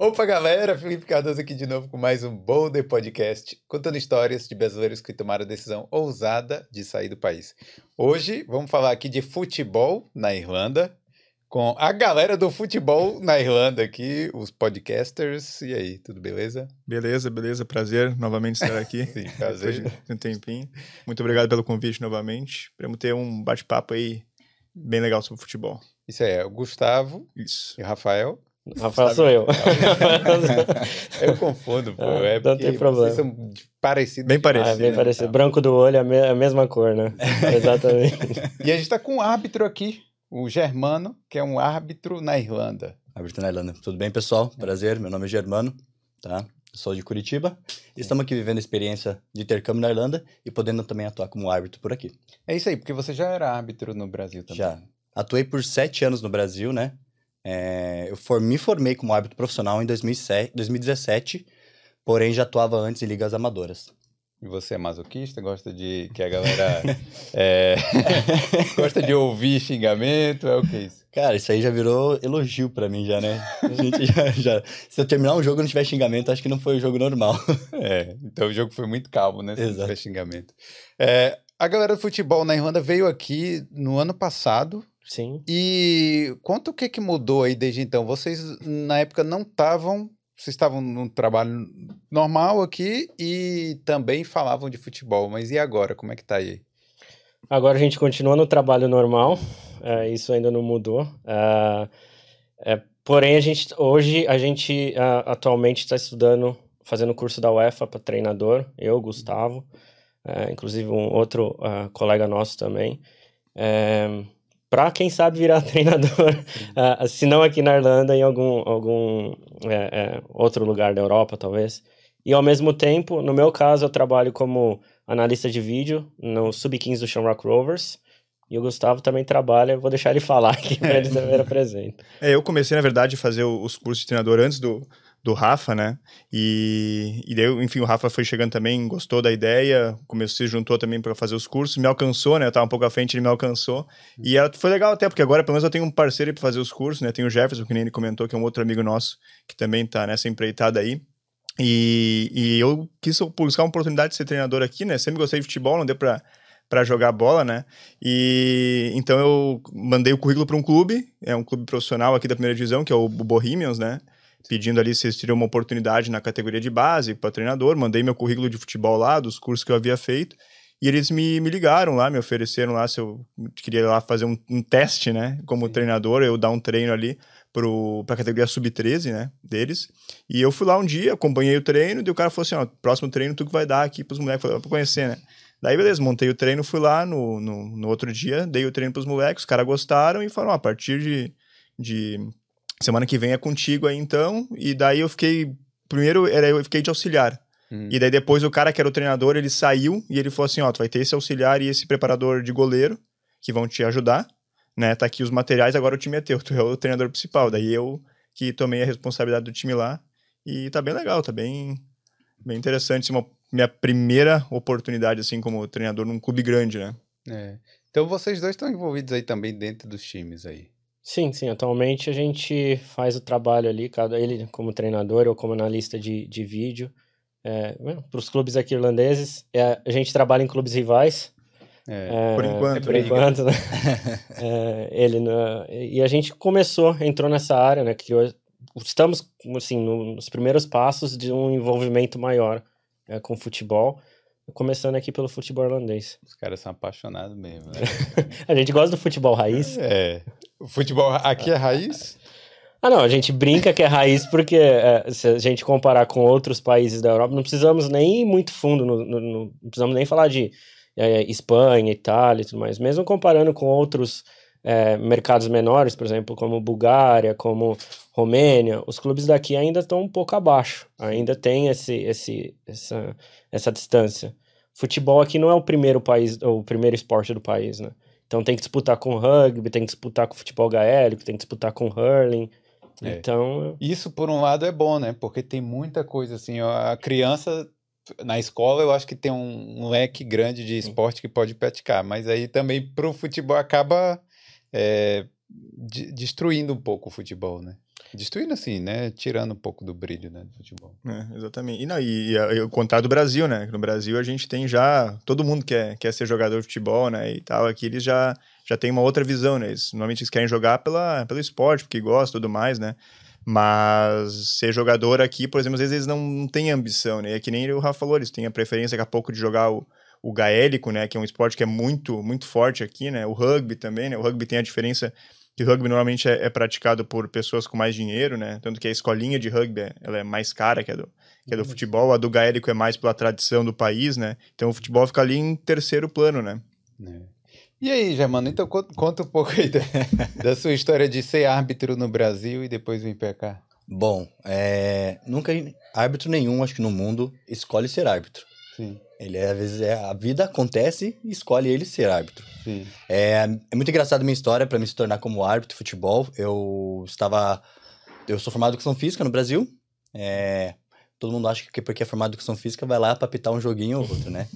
Opa, galera! Felipe Cardoso aqui de novo com mais um Boulder Podcast, contando histórias de brasileiros que tomaram a decisão ousada de sair do país. Hoje vamos falar aqui de futebol na Irlanda, com a galera do futebol na Irlanda aqui, os podcasters. E aí, tudo beleza? Beleza, beleza. Prazer novamente estar aqui. Sim, prazer. Depois de um tempinho. Muito obrigado pelo convite novamente. Esperamos ter um bate-papo aí bem legal sobre futebol. Isso aí, é o Gustavo Isso. e o Rafael. Rafael sou eu. Eu confundo, pô. Ah, é não porque tem problema. Vocês são parecidos. Bem parecido. Ah, bem né, parecido. tal. Branco do olho é a, me- a mesma cor, né? Exatamente. E a gente tá com um árbitro aqui, o Germano, que é um árbitro na Irlanda. Árbitro na Irlanda. Tudo bem, pessoal? Prazer, meu nome é Germano, tá? Sou de Curitiba. Estamos aqui vivendo a experiência de intercâmbio na Irlanda e podendo também atuar como árbitro por aqui. É isso aí, porque você já era árbitro no Brasil também. Já atuei por sete anos no Brasil, né? É, eu for- me formei como árbitro profissional em 2007, 2017, porém já atuava antes em ligas amadoras. E você é masoquista? Gosta de que a galera é, gosta de ouvir xingamento? É o que isso? Cara, isso aí já virou elogio pra mim já, né? A gente já, já- Se eu terminar um jogo e não tiver xingamento, acho que não foi um jogo normal. É, então o jogo foi muito calmo, né? Se não Exato. tiver xingamento. É, a galera do futebol na Irlanda veio aqui no ano passado Sim. e conta o que que mudou aí desde então. Vocês na época não estavam, vocês estavam num trabalho normal aqui e também falavam de futebol, mas e agora? Como é que tá aí? Agora a gente continua no trabalho normal. é, isso ainda não mudou. É, é, porém, a gente, hoje a gente atualmente está estudando, fazendo curso da UEFA para treinador. Eu, Gustavo, é, inclusive um outro ah, colega nosso também. Para quem sabe virar treinador, ah, se não aqui na Irlanda, em algum, algum é, é, outro lugar da Europa, talvez. E ao mesmo tempo, no meu caso, eu trabalho como analista de vídeo no Sub-15 do Shamrock Rovers. E o Gustavo também trabalha, vou deixar ele falar aqui para ele ser apresenta. É, eu comecei, na verdade, a fazer o- os cursos de treinador antes do, do Rafa, né? E, e daí, enfim, o Rafa foi chegando também, gostou da ideia, começou, se juntou também para fazer os cursos, me alcançou, né? Eu tava um pouco à frente, ele me alcançou. E é- foi legal até, porque agora pelo menos eu tenho um parceiro para fazer os cursos, né? Tem o Jefferson, que nem ele comentou, que é um outro amigo nosso, que também tá nessa empreitada aí. E, e eu quis buscar uma oportunidade de ser treinador aqui, né? Sempre gostei de futebol, não deu pra, pra jogar bola, né? E então eu mandei o currículo para um clube, é um clube profissional aqui da primeira divisão, que é o Bohemians, né? Pedindo ali se eles teriam uma oportunidade na categoria de base para treinador. Mandei meu currículo de futebol lá, dos cursos que eu havia feito. E eles me, me ligaram lá, me ofereceram lá se eu queria ir lá fazer um, um teste, né? Como treinador, eu dar um treino ali para a categoria sub-13, né? Deles. E eu fui lá um dia, acompanhei o treino, e o cara falou assim: ó, próximo treino tu que vai dar aqui pros moleques, falei, pra conhecer, né? Daí, beleza, montei o treino, fui lá no, no, no outro dia, dei o treino pros moleques, os caras gostaram e falaram: ó, a partir de, de semana que vem é contigo aí então. E daí eu fiquei. Primeiro era eu fiquei de auxiliar. Hum. E daí depois o cara que era o treinador, ele saiu e ele falou assim: ó, tu vai ter esse auxiliar e esse preparador de goleiro que vão te ajudar, né? Tá aqui os materiais, agora o time é teu, tu é o treinador principal. Daí eu que tomei a responsabilidade do time lá e tá bem legal, tá bem, bem interessante. assim, Uma, minha primeira oportunidade, assim, como treinador num clube grande, né? É. Então vocês dois estão envolvidos aí também dentro dos times aí. Sim, sim. Atualmente a gente faz o trabalho ali, cada ele como treinador ou como analista de, de vídeo. para os clubes aqui irlandeses. É, a gente trabalha em clubes rivais. É. É, Por enquanto, Por né? enquanto, né? É, ele, né? E a gente começou, entrou nessa área, né? Que hoje- estamos, assim, no- nos primeiros passos de um envolvimento maior né, com futebol. Começando aqui pelo futebol irlandês. Os caras são apaixonados mesmo, né? A gente gosta do futebol raiz. É. Futebol aqui é raiz? Ah, não, a gente brinca que é raiz porque é, se a gente comparar com outros países da Europa, não precisamos nem ir muito fundo, no, no- no- não precisamos nem falar de é, Espanha, Itália e tudo mais. Mesmo comparando com outros é, mercados menores, por exemplo, como Bulgária, como Romênia, os clubes daqui ainda estão um pouco abaixo, ainda tem esse, esse, essa, essa distância. Futebol aqui não é o primeiro país, o primeiro esporte do país, né? Então tem que disputar com rugby, tem que disputar com futebol gaélico, tem que disputar com hurling. É. Então, Isso, por um lado, é bom, né? Porque tem muita coisa assim. A criança, na escola, eu acho que tem um, leque grande de esporte que pode praticar. Mas aí também, pro futebol, acaba é, de- destruindo um pouco o futebol, né? Destruindo assim, né? Tirando um pouco do brilho né, do futebol. É, exatamente. E, não, e, e, e o contrário do Brasil, né? No Brasil a gente tem já. Todo mundo quer, quer ser jogador de futebol, né? E tal. Aqui eles já, já têm uma outra visão, né? Eles, normalmente eles querem jogar pela, pelo esporte, porque gostam e tudo mais, né? Mas ser jogador aqui, por exemplo, às vezes eles não, não têm ambição, né? É que nem o Rafa falou, eles têm a preferência daqui a pouco de jogar o, o gaélico, né? Que é um esporte que é muito, muito forte aqui, né? O rugby também, né? O rugby tem a diferença que rugby normalmente é, é, praticado por pessoas com mais dinheiro, né? Tanto que a escolinha de rugby ela é mais cara que a do, que a do futebol. A do gaélico é mais pela tradição do país, né? Então o futebol fica ali em terceiro plano, né? É. E aí, Germano, então conta um pouco aí da, da, sua história de ser árbitro no Brasil e depois vir pra cá. Bom, é, nunca árbitro nenhum, acho que no mundo, escolhe ser árbitro. Sim. Ele, às vezes, é, a vida acontece e escolhe ele ser árbitro. Sim. É, é muito engraçado a minha história para me se tornar como árbitro de futebol. Eu estava... Eu sou formado em Educação Física no Brasil. É, todo mundo acha que porque é formado em Educação Física vai lá para apitar um joguinho ou outro, né?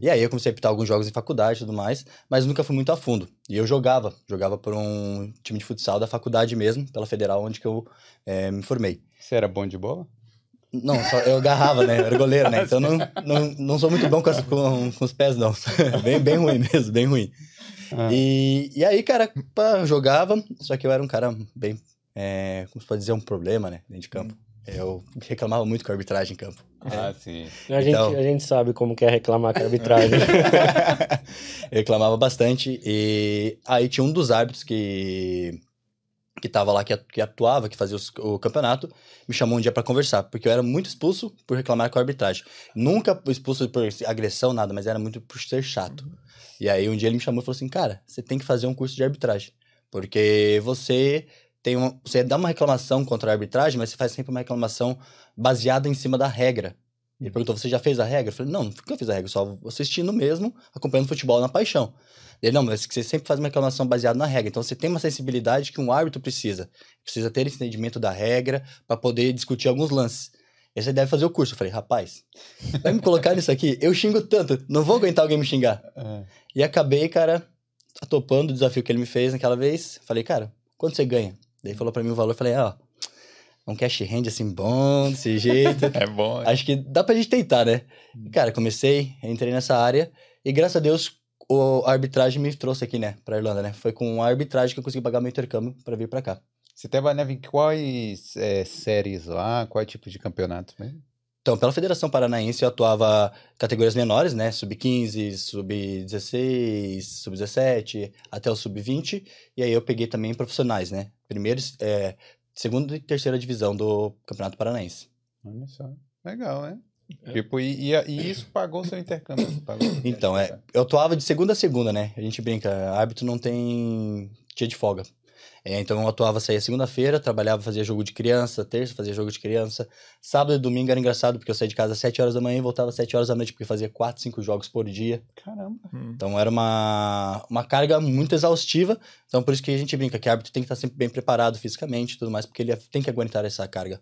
E aí eu comecei a apitar alguns jogos em faculdade e tudo mais, mas nunca fui muito a fundo. E eu jogava, jogava por um time de futsal da faculdade mesmo, pela federal, onde que eu é, me formei. Você era bom de bola? Não, só eu agarrava, né? Eu era goleiro, né? Então não, não, não sou muito bom com, as, com, com os pés, não. bem, bem ruim mesmo, bem ruim. Ah. E, e aí, cara, pá, eu jogava, só que eu era um cara bem. É, como se pode dizer, um problema, né? Dentro de campo. Eu reclamava muito com a arbitragem em campo. Ah, é. sim. A, então... gente, a gente sabe como que é reclamar com a arbitragem. eu reclamava bastante. E aí tinha um dos árbitros que que estava lá, que, atuava, que fazia o campeonato, me chamou um dia para conversar, porque eu era muito expulso por reclamar com a arbitragem. Nunca expulso por agressão, nada, mas era muito por ser chato. E aí um dia ele me chamou e falou assim: Cara, você tem que fazer um curso de arbitragem, porque você tem uma, você dá uma reclamação contra a arbitragem, mas você faz sempre uma reclamação baseada em cima da regra. Ele perguntou: Você já fez a regra? Eu falei: Não, nunca fiz a regra, só assistindo mesmo, acompanhando futebol na paixão. Ele, não, mas você sempre faz uma reclamação baseada na regra. Então você tem uma sensibilidade que um árbitro precisa. Precisa ter esse entendimento da regra para poder discutir alguns lances. E você deve fazer o curso. Eu falei, rapaz, vai me colocar nisso aqui? Eu xingo tanto, não vou aguentar alguém me xingar. É. E acabei, cara, topando o desafio que ele me fez naquela vez. Falei, cara, quanto você ganha? Daí falou para mim o valor. Falei, ó, oh, um cash hand assim bom, desse jeito. é bom. Acho que dá pra gente tentar, né? E, cara, comecei, entrei nessa área e graças a Deus o, a arbitragem me trouxe aqui, né, pra Irlanda, né? Foi com a arbitragem que eu consegui pagar meu intercâmbio para vir para cá. Você trabalhava em quais é, séries lá? Qual tipo de campeonato mesmo? Então, pela Federação Paranaense eu atuava categorias menores, né? Sub-15, sub-16, sub-17, até o sub-20. E aí eu peguei também profissionais, né? Primeiro, é, segunda e terceira divisão do Campeonato Paranaense. Olha só. Legal, né? É. Tipo, e, e, e, isso pagou seu intercâmbio? Pagou então, é, eu atuava de segunda a segunda, né? A gente brinca, árbitro não tem dia de folga. É, então eu atuava, saía segunda-feira, trabalhava, fazia jogo de criança, terça fazia jogo de criança. Sábado e domingo era engraçado, porque eu saía de casa às 7 horas da manhã e voltava às 7 horas da noite, porque fazia 4, 5 jogos por dia. Caramba! Hum. Então era uma, uma carga muito exaustiva. Então por isso que a gente brinca que o árbitro tem que estar sempre bem preparado fisicamente e tudo mais, porque ele tem que aguentar essa carga.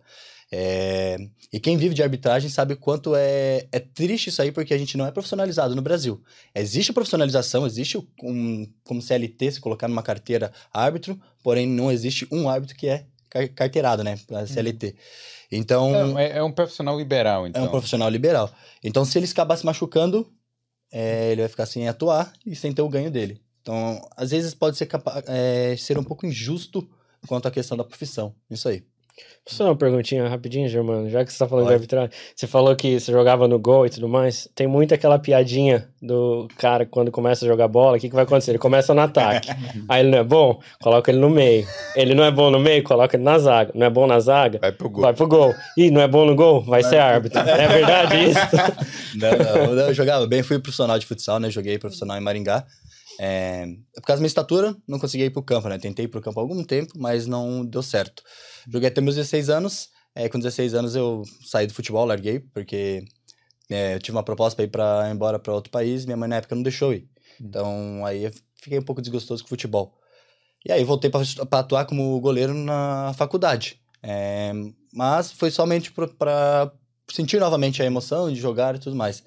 É... E quem vive de arbitragem sabe o quanto é, é triste isso aí, porque a gente não é profissionalizado no Brasil. Existe profissionalização, existe um, como CLT, se colocar numa carteira árbitro, porém não existe um árbitro que é carteirado, né, para CLT. Então... É, é, um profissional liberal, então. É um profissional liberal. Então, se ele acabar se machucando, é, ele vai ficar sem atuar e sem ter o ganho dele. Então, às vezes pode ser, é, ser um pouco injusto quanto à questão da profissão. Isso aí. Só uma perguntinha rapidinho, Germano, já que você tá falando Pode. de arbitragem. Você falou que você jogava no gol e tudo mais. Tem muito aquela piadinha do cara quando começa a jogar bola, o que, que vai acontecer? Ele começa no ataque. Aí ele não é bom, coloca ele no meio. Ele não é bom no meio, coloca ele na zaga. Não é bom na zaga, vai pro gol. Vai pro gol. Ih, não é bom no gol, vai, vai ser árbitro. É verdade isso? não, não, eu jogava bem, fui profissional de futsal, né? Joguei profissional em Maringá. É, por causa da minha estatura, não consegui ir pro campo, né? Tentei ir pro campo há algum tempo, mas não deu certo. Joguei até meus 16 anos. É, com 16 anos eu saí do futebol, larguei, porque é, eu tive uma proposta para ir para embora para outro país. Minha mãe na época não deixou ir. Hum. Então aí eu fiquei um pouco desgostoso com o futebol. E aí voltei para atuar como goleiro na faculdade. É, mas foi somente para sentir novamente a emoção de jogar e tudo mais.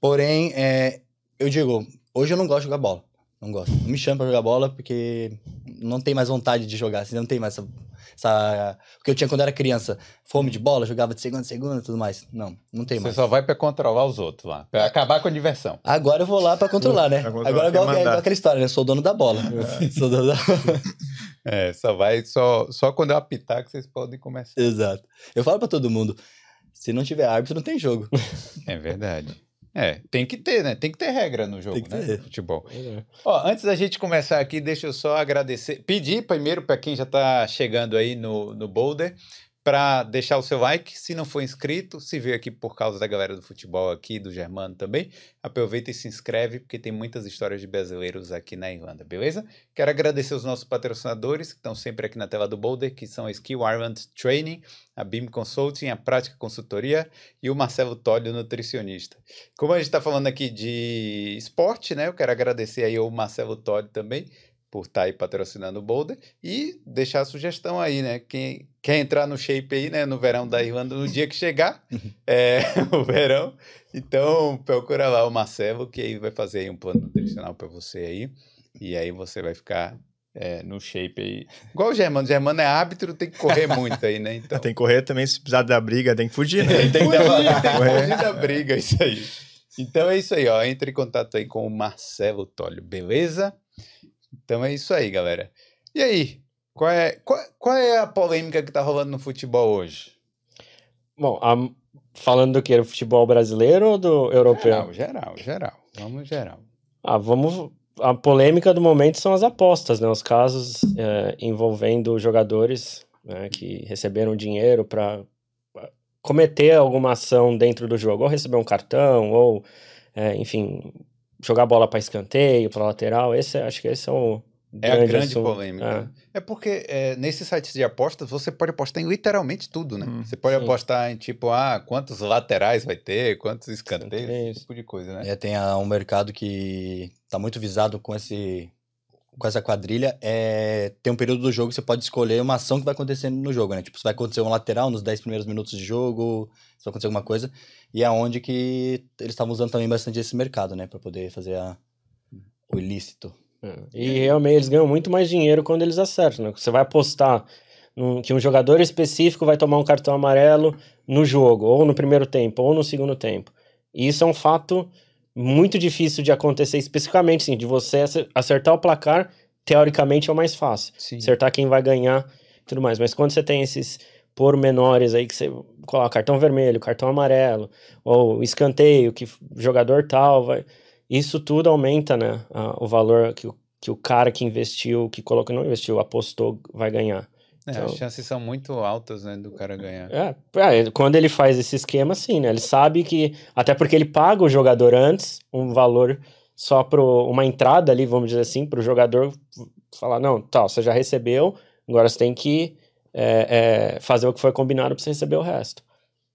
Porém, é, eu digo, hoje eu não gosto de jogar bola. Não gosto. Não me chama pra jogar bola porque não tem mais vontade de jogar, assim, não tem mais essa essa... O que eu tinha quando era criança. Fome de bola, jogava de segunda a segunda e tudo mais. Não, não tem Você mais. só vai pra controlar os outros lá, pra acabar com a diversão. Agora eu vou lá pra controlar, né? Controlar, Agora é igual, é igual aquela história, né? Sou dono da bola. Sou dono da É, só vai, só, só quando eu apitar que vocês podem começar. Exato. Eu falo pra todo mundo, se não tiver árbitro, não tem jogo. É verdade. É, tem que ter, né? Tem que ter regra no jogo, Tem que né? ter. Futebol. Pois é. Ó, antes da gente começar aqui, deixa eu só agradecer, pedir primeiro para quem já está chegando aí no, no Boulder, para deixar o seu like, se não for inscrito, se veio aqui por causa da galera do futebol aqui, do Germano também, aproveita e se inscreve, porque tem muitas histórias de brasileiros aqui na Irlanda, beleza? Quero agradecer os nossos patrocinadores, que estão sempre aqui na tela do Boulder, que são a Skill Ireland Training, a BIM Consulting, a Prática Consultoria e o Marcelo Tólio, nutricionista. Como a gente está falando aqui de esporte, né? Eu quero agradecer aí ao Marcelo Todd também por estar aí patrocinando o Boulder e deixar a sugestão aí, né? Quem quer entrar no shape aí, né? No verão da Irlanda, no dia que chegar, é o verão. Então, procura lá o Marcelo, que aí vai fazer aí um plano nutricional para você aí. E aí você vai ficar é, no shape aí. Igual o Germano. O Germano é árbitro, tem que correr muito aí, né? Então, Tem que correr também, se precisar da briga, tem que fugir, né? tem que Fugir, fugir, tem que fugir da briga, isso aí. Então é isso aí, ó. Entre em contato aí com o Marcelo Tólio, beleza? Então é isso aí, galera. E aí? Qual é, qual, qual é a polêmica que tá rolando no futebol hoje? Bom, a- falando do que? Do futebol brasileiro ou do europeu? Geral, geral, geral. Vamos geral. Ah, vamos. A polêmica do momento são as apostas, né? Os casos é, envolvendo jogadores né, que receberam dinheiro para cometer alguma ação dentro do jogo, ou receber um cartão, ou, é, enfim, jogar bola para escanteio, para lateral. Esse, é- acho que esse é o É a grande assunto. polêmica. É, porque é, nesses sites de apostas você pode apostar em literalmente tudo, né? Hum, você pode sim. apostar em tipo, ah, quantos laterais vai ter, quantos escanteios, Escanteios. esse tipo de coisa, né? É, tem a- um mercado que tá muito visado com esse com essa quadrilha. É, tem um período do jogo que você pode escolher uma ação que vai acontecer no jogo, né? Tipo, se vai acontecer um lateral nos 10 primeiros minutos de jogo, se vai acontecer alguma coisa. E é onde que eles estavam usando também bastante esse mercado, né? Pra poder fazer a- o ilícito. É, E realmente eles ganham muito mais dinheiro quando eles acertam, né? Você vai apostar num- que um jogador específico vai tomar um cartão amarelo no jogo, ou no primeiro tempo, ou no segundo tempo. E isso é um fato muito difícil de acontecer especificamente, sim, de você ace- acertar o placar, teoricamente é o mais fácil. Sim. Acertar quem vai ganhar e tudo mais. Mas quando você tem esses pormenores aí que você coloca cartão vermelho, cartão amarelo, ou escanteio, que jogador tal vai. Isso tudo aumenta, né? a- o valor que o, que o cara que investiu, que colocou, não investiu, apostou, vai ganhar. É, Então- As chances são muito altas, né, do cara ganhar. É, é, quando ele faz esse esquema, sim, né? Ele sabe que. Até porque ele paga o jogador antes, um valor só para uma entrada ali, vamos dizer assim, para o jogador falar: não, tal, você já recebeu, agora você tem que é, é, fazer o que foi combinado para você receber o resto.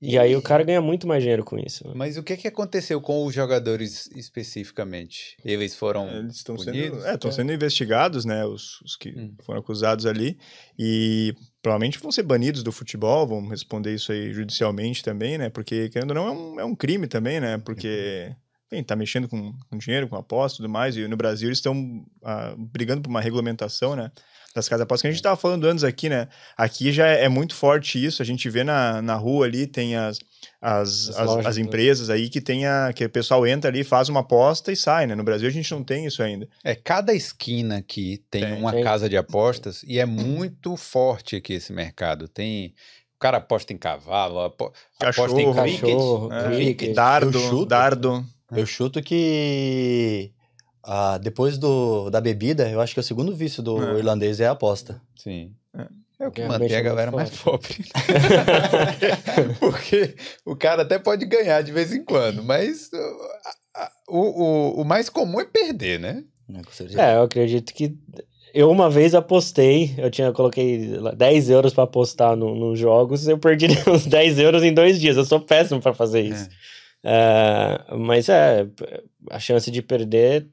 E aí o cara ganha muito mais dinheiro com isso. né? Mas o que, que aconteceu com os jogadores especificamente? Eles foram. Eles estão punidos? sendo, é, estão É. sendo investigados, né? Os, os que Hum. foram acusados ali. E provavelmente vão ser banidos do futebol, vão responder isso aí judicialmente também, né? Porque, querendo ou não, é um, é um crime também, né? Porque. Enfim, tá mexendo com, com dinheiro, com aposta e tudo mais. E no Brasil eles estão ah, brigando por uma regulamentação, né? Das casas de apostas que a gente estava falando antes aqui, né? Aqui já é, é muito forte isso. A gente vê na, na rua ali, tem as, as, As as, as né? empresas aí que tem a, que o pessoal entra ali, faz uma aposta e sai, né? No Brasil a gente não tem isso ainda. É, cada esquina aqui tem, Tem. uma Tem. casa de apostas e é muito forte aqui esse mercado. Tem. O cara aposta em cavalo, apo- aposta em Cachorro, cricket. cachorro, É, cricket. dardo, Eu chuto. dardo. Eu chuto que ah, depois do, da bebida, eu acho que o segundo vício do É. irlandês é a aposta. Sim. É. É o que mantém a é galera mais pobre. Porque o cara até pode ganhar de vez em quando, mas uh, o, o, o mais comum é perder, né? Certeza. É, eu acredito que. Eu uma vez apostei, eu tinha coloquei lá 10 euros pra apostar no- nos jogos, eu perdi uns 10 euros em dois dias. Eu sou péssimo pra fazer isso. É, mas é, a chance de perder, é,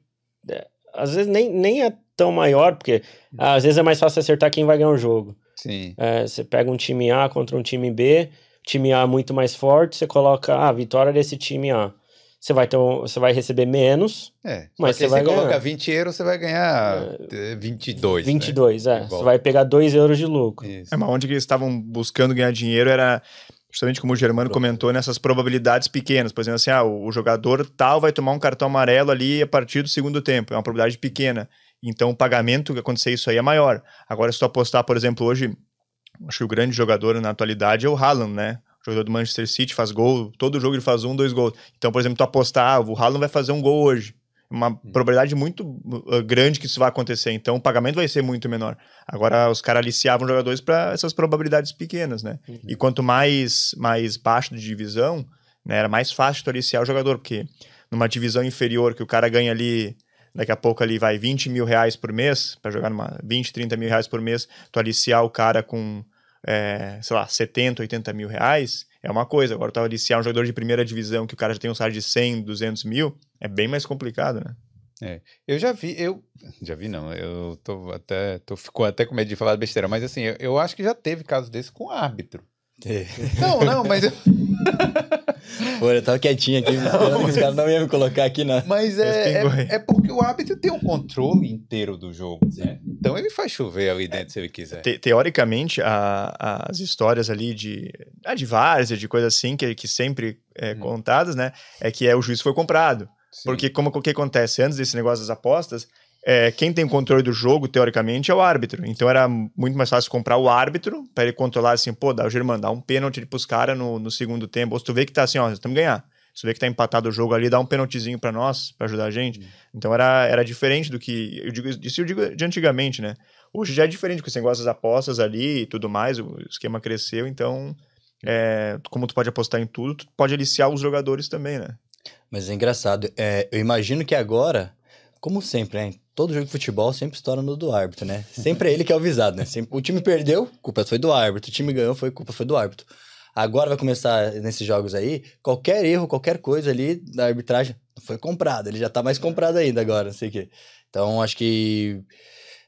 às vezes nem, nem é tão maior, porque ah, às vezes é mais fácil acertar quem vai ganhar o jogo. Sim. É, você pega um time A contra um time B, time A é muito mais forte, você coloca ah, a vitória desse time A. você vai, ter um, você vai receber menos, É. Mas você vai você coloca ganhar. 20 euros, você vai ganhar eh, 22. 22, né? é. Você vai pegar 2 euros de lucro. Isso. É, mas onde que eles estavam buscando ganhar dinheiro era justamente como o Germano comentou, nessas probabilidades pequenas. Por exemplo, assim, ah, o jogador tal vai tomar um cartão amarelo ali a partir do segundo tempo. É uma probabilidade pequena. Então o pagamento que acontecer isso aí é maior. Agora, se tu apostar, por exemplo, hoje, acho que o grande jogador na atualidade é o Haaland, né? O jogador do Manchester City faz gol, todo jogo ele faz um, dois gols. Então, por exemplo, tu apostar, ah, o Haaland vai fazer um gol hoje. Uma probabilidade muito uh, grande que isso vai acontecer. Então, o pagamento vai ser muito menor. Agora, os caras aliciavam jogadores para essas probabilidades pequenas, né? E quanto mais, mais baixo de divisão, né, era mais fácil tu aliciar o jogador, porque numa divisão inferior que o cara ganha ali, daqui a pouco ali vai 20 mil reais por mês, para jogar numa 20, 30 mil reais por mês, tu aliciar o cara com, é, sei lá, 70, 80 mil reais, é uma coisa. Agora tu aliciar um jogador de primeira divisão que o cara já tem um salário de 100, 200 mil, é bem mais complicado, né? Eu já vi, eu. Já vi, não. Eu tô até. Tô, ficou até com medo de falar besteira, mas assim, eu, eu acho que já teve caso desse com árbitro. Não, não, mas, eu- Pô, eu tava quietinho aqui, esperando que os caras não iam me colocar aqui na. mas é, é, é porque o árbitro tem o controle inteiro do jogo, né? Então ele faz chover ali dentro se ele quiser. Te- teoricamente, a- as histórias ali de, ah, de várzea, de coisa assim, que, que sempre é Hum. contadas, né? É que é, o juiz foi comprado. Sim. Porque como o que acontece antes desse negócio das apostas, é, quem tem controle do jogo, teoricamente, é o árbitro. Então era muito mais fácil comprar o árbitro para ele controlar assim, pô, dá o Germano, dá um pênalti pros caras no, no segundo tempo. Ou se tu vê que tá assim, ó, nós temos que ganhar. Se tu vê que tá empatado o jogo ali, dá um pênaltizinho para nós, para ajudar a gente. Então era, era diferente do que. Eu digo, isso eu digo de antigamente, né? Hoje já é diferente com esse negócio das apostas ali e tudo mais, o esquema cresceu, então. é, como tu pode apostar em tudo, tu pode aliciar os jogadores também, né? Mas é engraçado. é, eu imagino que agora, como sempre, né? Todo jogo de futebol sempre estoura no do árbitro, né? Sempre é ele que é o visado, né? Sempre, o time perdeu, culpa foi do árbitro. O time ganhou, foi culpa foi do árbitro. Agora vai começar nesses jogos aí, qualquer erro, qualquer coisa ali da arbitragem foi comprado. Ele já tá mais comprado ainda agora, não sei o quê. Então, acho que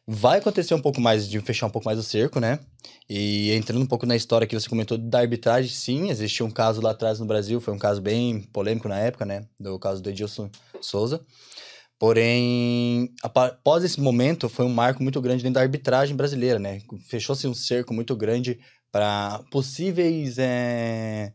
vai acontecer um pouco mais de fechar um pouco mais o cerco, né? E entrando um pouco na história que você comentou da arbitragem, sim, existia um caso lá atrás no Brasil, foi um caso bem polêmico na época, né? Do caso do Edilson Souza. Porém, após esse momento, foi um marco muito grande dentro da arbitragem brasileira, né? Fechou-se um cerco muito grande para possíveis é,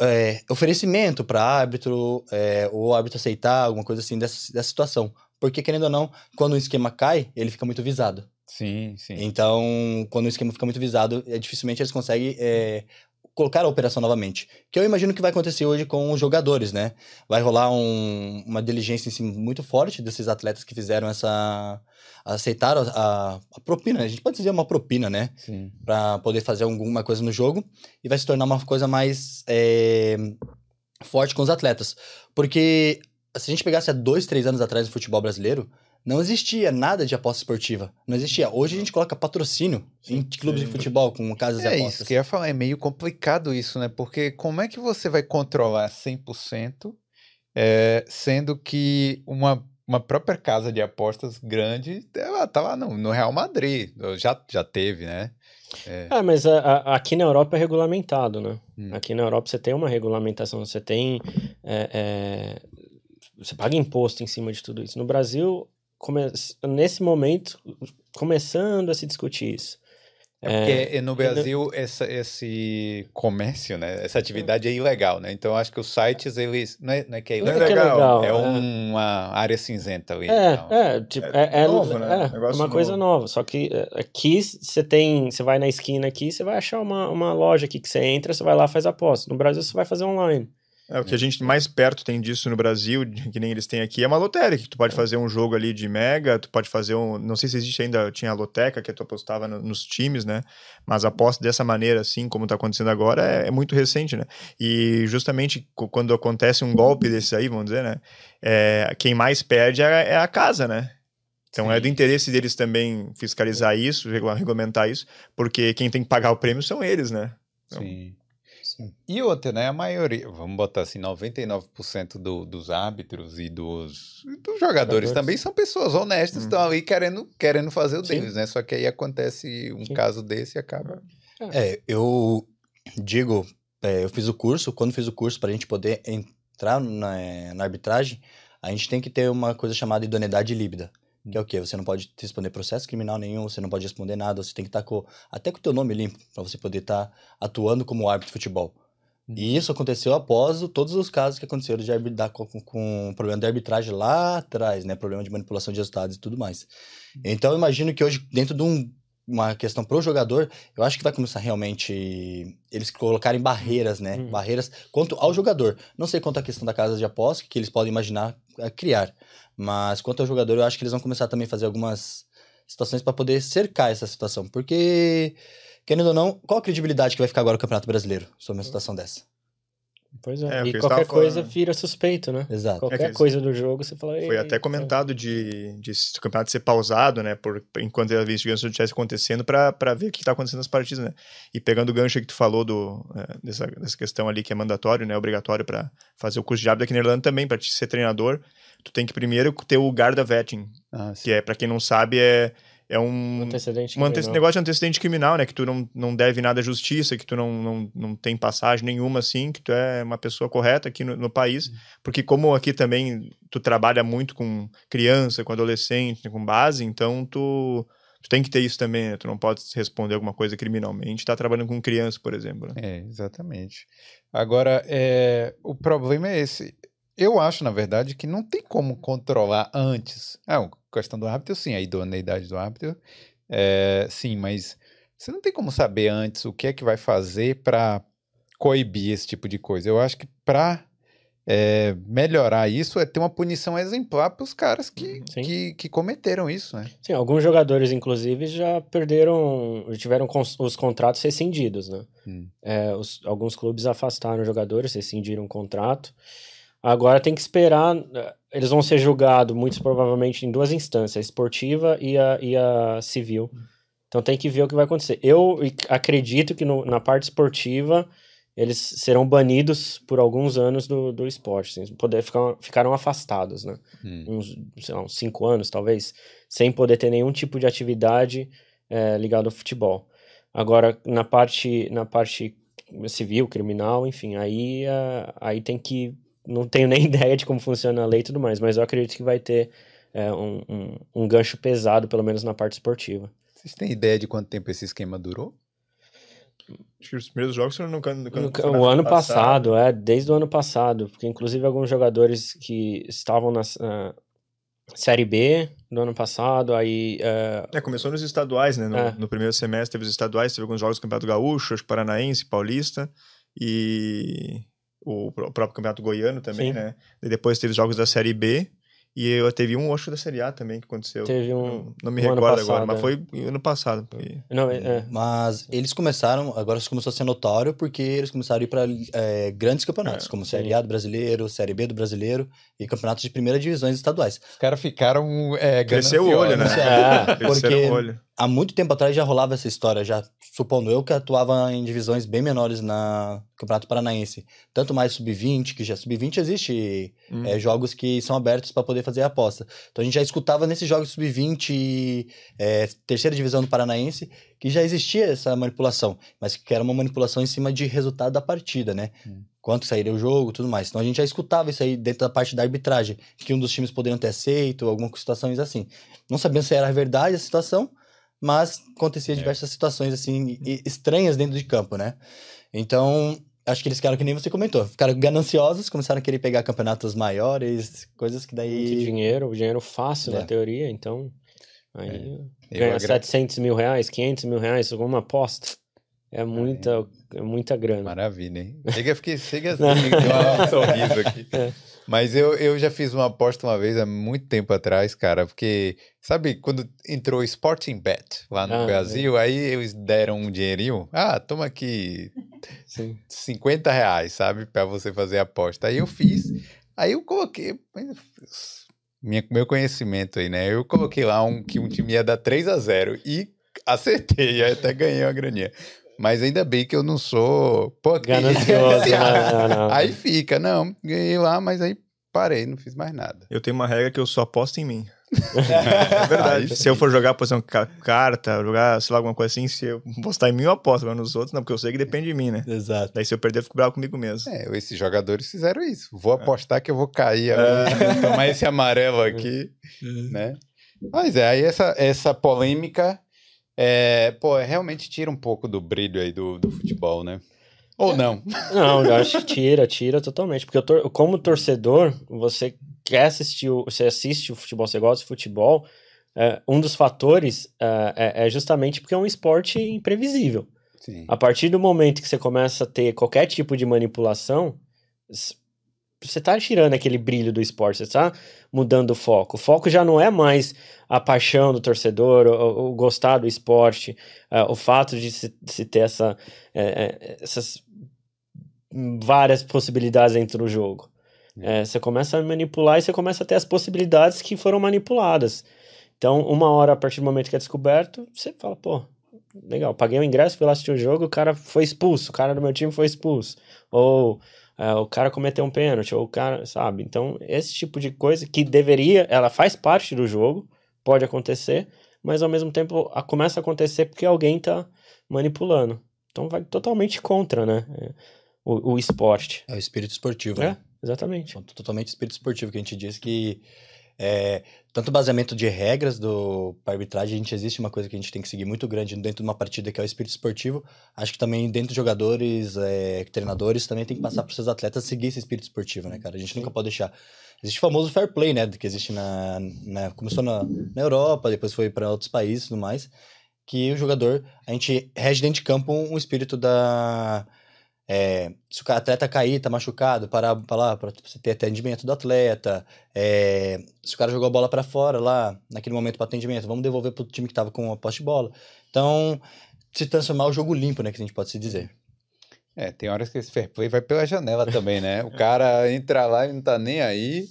é, oferecimento para árbitro, é, ou árbitro aceitar alguma coisa assim dessa, dessa situação. Porque, querendo ou não, quando o esquema cai, ele fica muito visado. Sim, sim. Então, quando o esquema fica muito visado, é, dificilmente eles conseguem é, colocar a operação novamente. Que eu imagino que vai acontecer hoje com os jogadores, né? Vai rolar um- uma diligência em cima muito forte desses atletas que fizeram essa. aceitaram a, a propina, a gente pode dizer uma propina, né? Pra poder fazer alguma coisa no jogo e vai se tornar uma coisa mais é, forte com os atletas. Porque se a gente pegasse há dois, três anos atrás no futebol brasileiro, não existia nada de aposta esportiva. Não existia. Hoje a gente coloca patrocínio em clubes de futebol com casas de É apostas. isso que eu ia falar, é meio complicado isso, né? Porque como é que você vai controlar 100%, é, sendo que uma, uma própria casa de apostas grande, ela tá lá no, no Real Madrid, já, já teve, né? Ah, mas a- a- aqui na Europa é regulamentado, né? Hum. Aqui na Europa você tem uma regulamentação, você tem. é, é, você paga imposto em cima de tudo isso. No Brasil, come- nesse momento, começando a se discutir isso. É porque no Brasil essa, esse comércio, né? Essa atividade é ilegal, né? Então acho que os sites, eles. Não é, não é que é Não é ilegal. que é legal. É é. uma área cinzenta ali. É, então. é, tipo, é, é, novo, né? é, uma coisa nova. Só que é, aqui você tem, você vai na esquina aqui, você vai achar uma, uma loja aqui que você entra, você vai lá e faz aposta. No Brasil você vai fazer online. É, o que a gente mais perto tem disso no Brasil, que nem eles têm aqui, é uma lotérica, que tu pode fazer um jogo ali de mega, tu pode fazer um, não sei se existe ainda, tinha a loteca, que tu apostava no- nos times, né, mas aposta dessa maneira, assim, como tá acontecendo agora, é, é muito recente, né, e justamente quando acontece um golpe desse aí, vamos dizer, né, é, quem mais perde é, é a casa, né, então é do interesse deles também fiscalizar isso, regula- regulamentar isso, porque quem tem que pagar o prêmio são eles, né. Então- Sim. Sim. E outra, né? A maioria, vamos botar assim, 99% do, dos árbitros e dos, dos jogadores, Jogadores. também são pessoas honestas, Uhum. estão ali querendo, querendo fazer o Sim. deles, né? Só que aí acontece um Sim. caso desse e acaba. É, eu digo, é, eu fiz o curso, quando fiz o curso, para a gente poder en- entrar na, na arbitragem, a gente tem que ter uma coisa chamada idoneidade líbida. Que é o quê? Você não pode responder processo criminal nenhum, você não pode responder nada, você tem que estar com, até com o teu nome limpo, para você poder estar atuando como árbitro de futebol. E isso aconteceu após o- todos os casos que aconteceram de arbitrar com, com, com problema de arbitragem lá atrás, né? Problema de manipulação de resultados e tudo mais. Então, eu imagino que hoje, dentro de um- uma questão pro jogador, eu acho que vai começar realmente eles colocarem barreiras, né? Uhum. Barreiras quanto ao jogador. Não sei quanto à questão da casa de aposta, que eles podem imaginar eh, criar. Mas quanto ao jogador, eu acho que eles vão começar também a fazer algumas situações para poder cercar essa situação. Porque, querendo ou não, qual a credibilidade que vai ficar agora o Campeonato Brasileiro sobre uma situação dessa? Pois É, é. e qualquer coisa falando. vira suspeito, né? Exato. É que Qualquer eles- coisa do jogo, você fala. Foi até comentado de, de o campeonato ser pausado, né? Por, enquanto a investigação estivesse acontecendo, para ver o que está acontecendo nas partidas, né? E pegando o gancho que tu falou do, é, dessa, dessa questão ali que é mandatório, né? Obrigatório para fazer o curso de árbitro aqui na Irlanda também, para te ser treinador, tu tem que primeiro ter o Garda Vetting, Ah, que é, para quem não sabe, é, é Um um. antecedente. Um negócio de antecedente criminal, né? Que tu não, não deve nada à justiça, que tu não, não, não tem passagem nenhuma, assim, que tu é uma pessoa correta aqui no, no país. Porque como aqui também tu trabalha muito com criança, com adolescente, com base, então tu, tu tem que ter isso também, né? Tu não pode responder alguma coisa criminalmente, tá trabalhando com criança, por exemplo. né? É, exatamente. Agora, é, o problema é esse. Eu acho, na verdade, que não tem como controlar antes. É, a questão do árbitro, sim, a idoneidade do árbitro, é, sim, mas você não tem como saber antes o que é que vai fazer para coibir esse tipo de coisa. Eu acho que para melhorar isso é ter uma punição exemplar para os caras que, Sim. que, que cometeram isso, né? Sim, alguns jogadores, inclusive, já perderam, tiveram os contratos rescindidos, né? Hum. É, os- alguns clubes afastaram jogadores, rescindiram o contrato. Agora tem que esperar, eh, eles vão ser julgados, muito provavelmente, em duas instâncias, a esportiva e a, e a civil. Então tem que ver o que vai acontecer. Eu acredito que no- na parte esportiva eles serão banidos por alguns anos do, do esporte, assim, poder ficar, ficaram afastados, né? Hum. uns, sei lá, uns cinco anos, talvez, sem poder ter nenhum tipo de atividade eh, ligada ao futebol. Agora, na parte, na parte civil, criminal, enfim, aí, ah, aí tem que. Não tenho nem ideia de como funciona a lei e tudo mais, mas eu acredito que vai ter eh, um, um, um gancho pesado, pelo menos na parte esportiva. Vocês têm ideia de quanto tempo esse esquema durou? Acho que os primeiros jogos foram no, no, no, No- campeonato o ano passado, é, desde o ano passado, porque inclusive alguns jogadores que estavam na ah, Série B do ano passado, aí eh, É, começou nos estaduais, né? No, É. no primeiro semestre teve os estaduais, teve alguns jogos do Campeonato Gaúcho, acho que Paranaense, Paulista e o, pró- próprio Campeonato Goiano também, Sim. né? E depois teve os jogos da Série B e eu, teve um, acho, da Série A também que aconteceu. teve um. Não, não me um recordo agora, passado, mas é. foi ano passado. Foi... Não, é, é, Mas eles começaram, agora isso começou a ser notório porque eles começaram a ir para grandes campeonatos, como Série A do Brasileiro, Série B do Brasileiro e campeonatos de primeira divisões estaduais. Os caras ficaram é, Cresceu o olho, né? É, Cresceram porque- o olho. Há muito tempo atrás já rolava essa história, já supondo eu que atuava em divisões bem menores na Campeonato Paranaense. Tanto mais sub-20, que já sub-20 existe Hum. é, jogos que são abertos para poder fazer a aposta. Então a gente já escutava nesses jogos sub-20, é, terceira divisão do Paranaense, que já existia essa manipulação, mas que era uma manipulação em cima de resultado da partida, né? Hum. Quanto sairia o jogo, tudo mais. Então a gente já escutava isso aí dentro da parte da arbitragem, que um dos times poderiam ter aceito, algumas situações assim. Não sabíamos se era verdade a situação, mas acontecia diversas situações assim estranhas dentro de campo, né? Então, acho que eles ficaram que nem você comentou, ficaram gananciosos, começaram a querer pegar campeonatos maiores, coisas que muito daí dinheiro, dinheiro fácil É. na teoria, então. Aí Eu ganhar agra- 700 mil reais, 500 mil reais, alguma aposta. É muita, é muita grana. Maravilha, hein? Chega, fiquei, chega assim, deu um sorriso aqui. É. Mas eu, eu já fiz uma aposta uma vez, há muito tempo atrás, cara, porque, sabe, quando entrou o Sporting Bet lá no Ah, Brasil, aí eles deram um dinheirinho. Ah, toma aqui Sim. 50 reais, sabe, pra você fazer a aposta. Aí eu fiz, aí eu coloquei, minha, meu conhecimento aí, né? Eu coloquei lá um, que um time ia dar 3 a 0 e acertei, até ganhei uma graninha. Mas ainda bem que eu não sou. Pô, que- Ganancioso, né? Não, não. Aí fica, não, ganhei lá, mas aí parei, não fiz mais nada. Eu tenho uma regra que eu só aposto em mim. É verdade. se eu for jogar posição ca- carta, jogar, sei lá, alguma coisa assim, se eu postar em mim, eu aposto. Agora nos outros, não, porque eu sei que depende de mim, né? Exato. Daí se eu perder, eu fico bravo comigo mesmo. É, esses jogadores fizeram isso. Vou apostar que eu vou cair agora, tomar esse amarelo aqui, né? Mas é, aí essa, essa polêmica, é, pô, realmente tira um pouco do brilho aí do, do futebol, né? Ou não? Não, eu acho que tira, tira totalmente. Porque tor- como torcedor, você quer assistir, o- você assiste o futebol, você gosta de futebol, é, um dos fatores é, é- é justamente porque é um esporte imprevisível. Sim. A partir do momento que você começa a ter qualquer tipo de manipulação, você tá tirando aquele brilho do esporte, você tá mudando o foco. O foco já não é mais a paixão do torcedor, o, o- gostar do esporte, eh, o fato de se, se ter essa, eh, eh, essas várias possibilidades dentro do jogo. Eh, você começa a manipular e você começa a ter as possibilidades que foram manipuladas. Então, uma hora, a partir do momento que é descoberto, você fala, pô, legal, paguei o ingresso, fui lá assistir o jogo, o cara foi expulso, o cara do meu time foi expulso. Ou é, o cara cometeu um pênalti, ou o cara, sabe? Então, esse tipo de coisa que deveria, ela faz parte do jogo, pode acontecer, mas ao mesmo tempo a- começa a acontecer porque alguém tá manipulando. Então vai totalmente contra, né? é, O, o esporte. É o espírito esportivo, É, né? exatamente. Então, Totalmente espírito esportivo, que a gente diz que é, tanto baseamento de regras do para arbitragem, a gente existe uma coisa que a gente tem que seguir muito grande dentro de uma partida, que é o espírito esportivo. Acho que também dentro de jogadores, é, treinadores, também tem que passar para os seus atletas seguir esse espírito esportivo, né, cara? A gente nunca pode deixar. Existe o famoso fair play, né, que existe na, na começou na, na Europa, depois foi para outros países e tudo mais, que o jogador, a gente rege dentro de campo um espírito da é, se o atleta cair, tá machucado, parar pra lá pra você ter atendimento do atleta. é, se o cara jogou a bola pra fora lá, naquele momento para atendimento, vamos devolver pro time que tava com a posse de bola. Então, se transformar o jogo limpo, né, que a gente pode se dizer. É, tem horas que esse fair play vai pela janela também, né? O cara entra lá e não tá nem aí.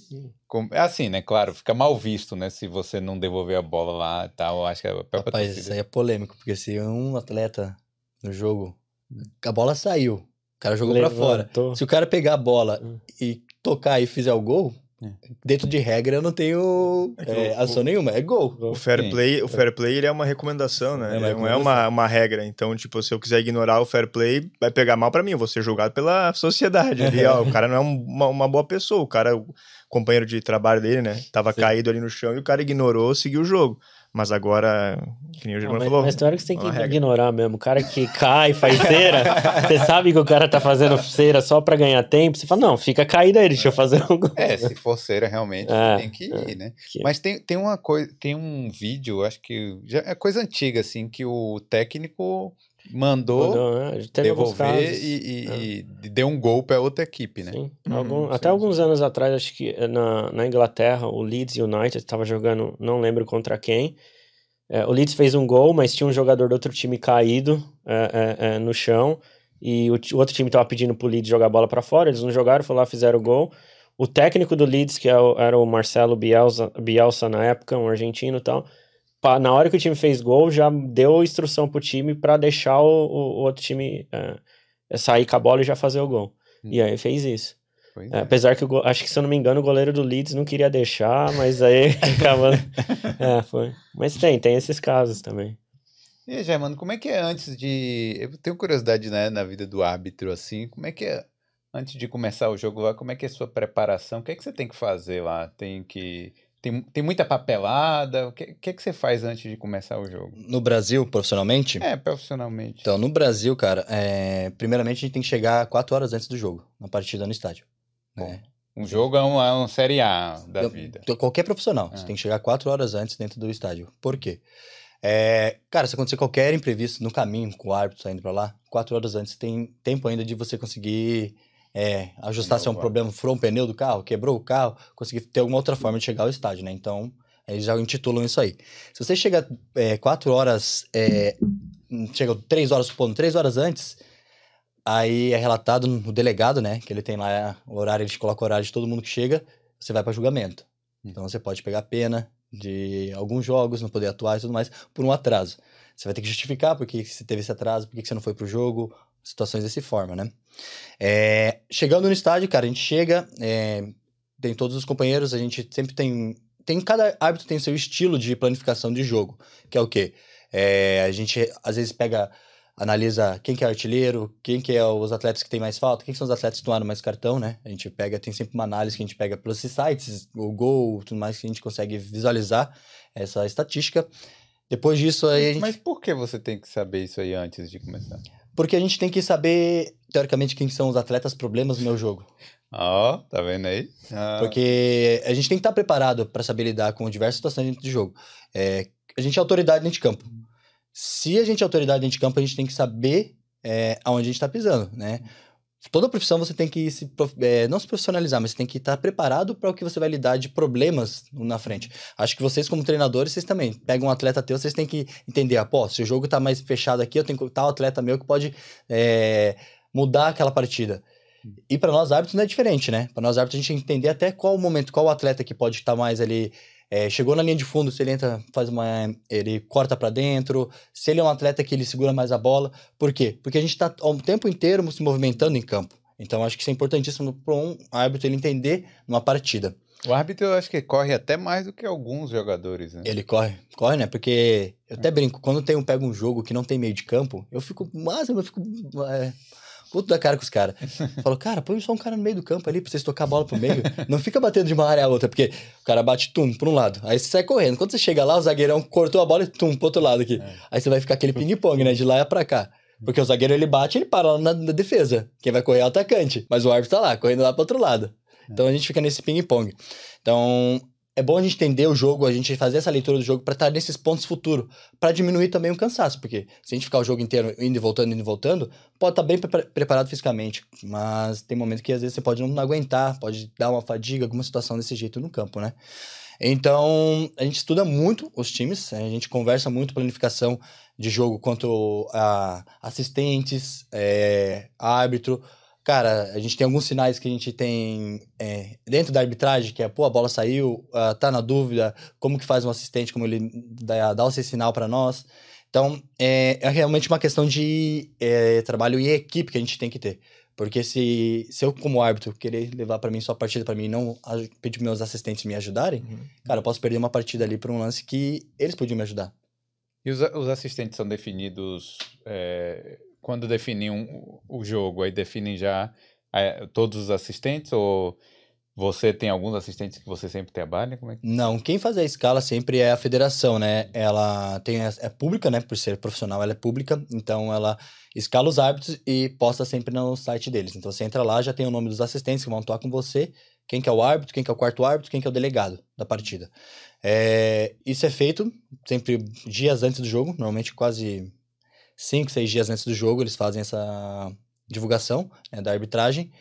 Com- É assim, né? Claro, fica mal visto, né? Se você não devolver a bola lá e tal. Eu Acho que é Rapaz, isso aí é polêmico, porque se um atleta no jogo, a bola saiu, cara jogou pra fora. Se o cara pegar a bola Hum. e tocar e fizer o gol, É. dentro de regra eu não tenho É é, o- ação nenhuma, é gol. O fair Sim. play, o fair play ele é uma recomendação, né? É uma Ele não é recomendação. uma, uma regra. Então, tipo, se eu quiser ignorar o fair play, vai pegar mal pra mim. Eu vou ser julgado pela sociedade. Ali, ó, o cara não é um- uma, uma boa pessoa. O cara, o companheiro de trabalho dele, né? Tava Sim. caído ali no chão e o cara ignorou, seguiu o jogo. Mas agora, que nem o Não, Germano falou. mas tem hora que você tem que uma regra. ignorar mesmo. O cara que cai, faz cera, você sabe que o cara tá fazendo cera só pra ganhar tempo. Você fala, não, fica caído aí, deixa eu fazer um gol. É, se for cera, realmente É, tem que ir, né? Que- Mas tem, tem uma coisa, tem um vídeo, acho que já é coisa antiga, assim, que o técnico mandou Mandou, né? Devolver e, e- e deu um gol pra outra equipe, né? Sim. Uhum, Algum- sim, até sim. alguns anos atrás, acho que eh, na, na Inglaterra, o Leeds United estava jogando, não lembro contra quem. Eh, o Leeds fez um gol, mas tinha um jogador do outro time caído eh, eh, eh, no chão. E o, o outro time estava pedindo pro Leeds jogar a bola para fora. Eles não jogaram, foram lá, fizeram o gol. O técnico do Leeds, que é o- era o Marcelo Bielsa, Bielsa na época, um argentino e tal, na hora que o time fez gol, já deu instrução pro time para deixar o, o- o outro time eh, sair com a bola e já fazer o gol. E aí fez isso. É, é. apesar que, acho que se eu não me engano, o goleiro do Leeds não queria deixar, mas aí acaba. é, foi. Mas tem, tem esses casos também. E aí, Germano, como é que é antes de. Eu tenho curiosidade, né, na vida do árbitro, assim, como é que é antes de começar o jogo lá, como é que é a sua preparação? O que é que você tem que fazer lá? Tem que. Tem, tem muita papelada? O que, que que você faz antes de começar o jogo? No Brasil, profissionalmente, É, profissionalmente. então no Brasil, cara, é, primeiramente a gente tem que chegar quatro horas antes do jogo, na partida no estádio. né? Um jogo é uma, é série A da Eu- vida. então, Qualquer profissional, Ah. você tem que chegar quatro horas antes dentro do estádio. Por quê? É, cara, se acontecer qualquer imprevisto no caminho com o árbitro saindo pra lá, quatro horas antes tem tempo ainda de você conseguir é, ajustar se é um problema, furou um pneu do carro, quebrou o carro, conseguir ter alguma outra forma de chegar ao estádio, né? Então, eles já intitulam isso aí. Se você chega é, quatro horas, é, chega três horas, supondo, três horas antes, aí é relatado no delegado, né? Que ele tem lá o horário, ele coloca o horário de todo mundo que chega, você vai para julgamento. Então você pode pegar pena de alguns jogos, não poder atuar e tudo mais, por um atraso. Você vai ter que justificar por que você teve esse atraso, por que você não foi pro jogo, situações desse forma, né? É, chegando no estádio, cara, a gente chega, é, tem todos os companheiros, a gente sempre tem tem cada árbitro tem o seu estilo de planificação de jogo, que é o quê? É, a gente às vezes pega analisa quem que é artilheiro, quem que é os atletas que tem mais falta, quem que são os atletas que tomaram mais cartão, né? A gente pega, tem sempre uma análise que a gente pega pelos sites, o gol, tudo mais que a gente consegue visualizar essa estatística. Depois disso aí a gente... Mas por que você tem que saber isso aí antes de começar? Porque a gente tem que saber, teoricamente, quem são os atletas problemas no meu jogo. Ó, oh, tá vendo aí? Ah. Porque a gente tem que estar preparado para saber lidar com diversas situações dentro do jogo. É, a gente é autoridade dentro de campo. Se a gente é autoridade dentro de campo, a gente tem que saber é, aonde a gente está pisando, né? Toda profissão você tem que se, é, não se profissionalizar, mas você tem que estar preparado para o que você vai lidar de problemas na frente. Acho que vocês, como treinadores, vocês também pegam um atleta teu, vocês têm que entender, ah, pô, se o jogo está mais fechado aqui, eu tenho tal atleta meu que pode é, mudar aquela partida. E para nós árbitros não é diferente, né? Para nós árbitros a gente entender até qual momento, qual atleta que pode estar mais ali é, chegou na linha de fundo, se ele entra, faz uma. ele corta para dentro, se ele é um atleta que ele segura mais a bola. Por quê? Porque a gente está o tempo inteiro se movimentando em campo. Então acho que isso é importantíssimo para um árbitro ele entender numa partida. O árbitro eu acho que corre até mais do que alguns jogadores, né? Ele corre, corre, né? Porque eu até brinco, quando tem um, pega um jogo que não tem meio de campo, eu fico, mas eu fico é, puto da cara com os caras. Falo, cara, põe só um cara no meio do campo ali pra vocês tocar a bola pro meio. Não fica batendo de uma área a outra, porque o cara bate tum pra um lado. Aí você sai correndo. Quando você chega lá, o zagueirão cortou a bola e tum pro outro lado aqui. É. Aí você vai ficar aquele ping-pong, né? De lá pra cá. Porque o zagueiro ele bate ele para lá na, na, defesa. Quem vai correr é o atacante. Mas o árbitro tá lá, correndo lá pro outro lado. Então a gente fica nesse ping-pong. Então, é bom a gente entender o jogo, a gente fazer essa leitura do jogo para estar nesses pontos futuros, para diminuir também o cansaço, porque se a gente ficar o jogo inteiro indo e voltando, indo e voltando, pode estar bem pre preparado fisicamente, mas tem momentos que às vezes você pode não aguentar, pode dar uma fadiga, alguma situação desse jeito no campo, né? Então, a gente estuda muito os times, a gente conversa muito planificação de jogo quanto a assistentes, é, árbitro, Cara, a gente tem alguns sinais que a gente tem é, dentro da arbitragem, que é, pô, a bola saiu, uh, tá na dúvida, como que faz um assistente, como ele dá, dá esse sinal para nós. Então, é, é, realmente uma questão de é, trabalho e equipe que a gente tem que ter. Porque se, se eu, como árbitro, querer levar para mim só a partida para mim e não pedir meus assistentes me ajudarem, uhum. cara, eu posso perder uma partida ali por um lance que eles podiam me ajudar. E os, os assistentes são definidos é, quando definem um, o jogo, aí definem já é, todos os assistentes ou você tem alguns assistentes que você sempre trabalha? Como é que... Não, quem faz a escala sempre é a federação, né? Ela tem é pública, né? Por ser profissional, ela é pública, então ela escala os árbitros e posta sempre no site deles. Então você entra lá, já tem o nome dos assistentes que vão atuar com você, quem que é o árbitro, quem que é o quarto árbitro, quem que é o delegado da partida. É, isso é feito sempre dias antes do jogo, normalmente quase cinco, seis dias antes do jogo, eles fazem essa divulgação né, da arbitragem.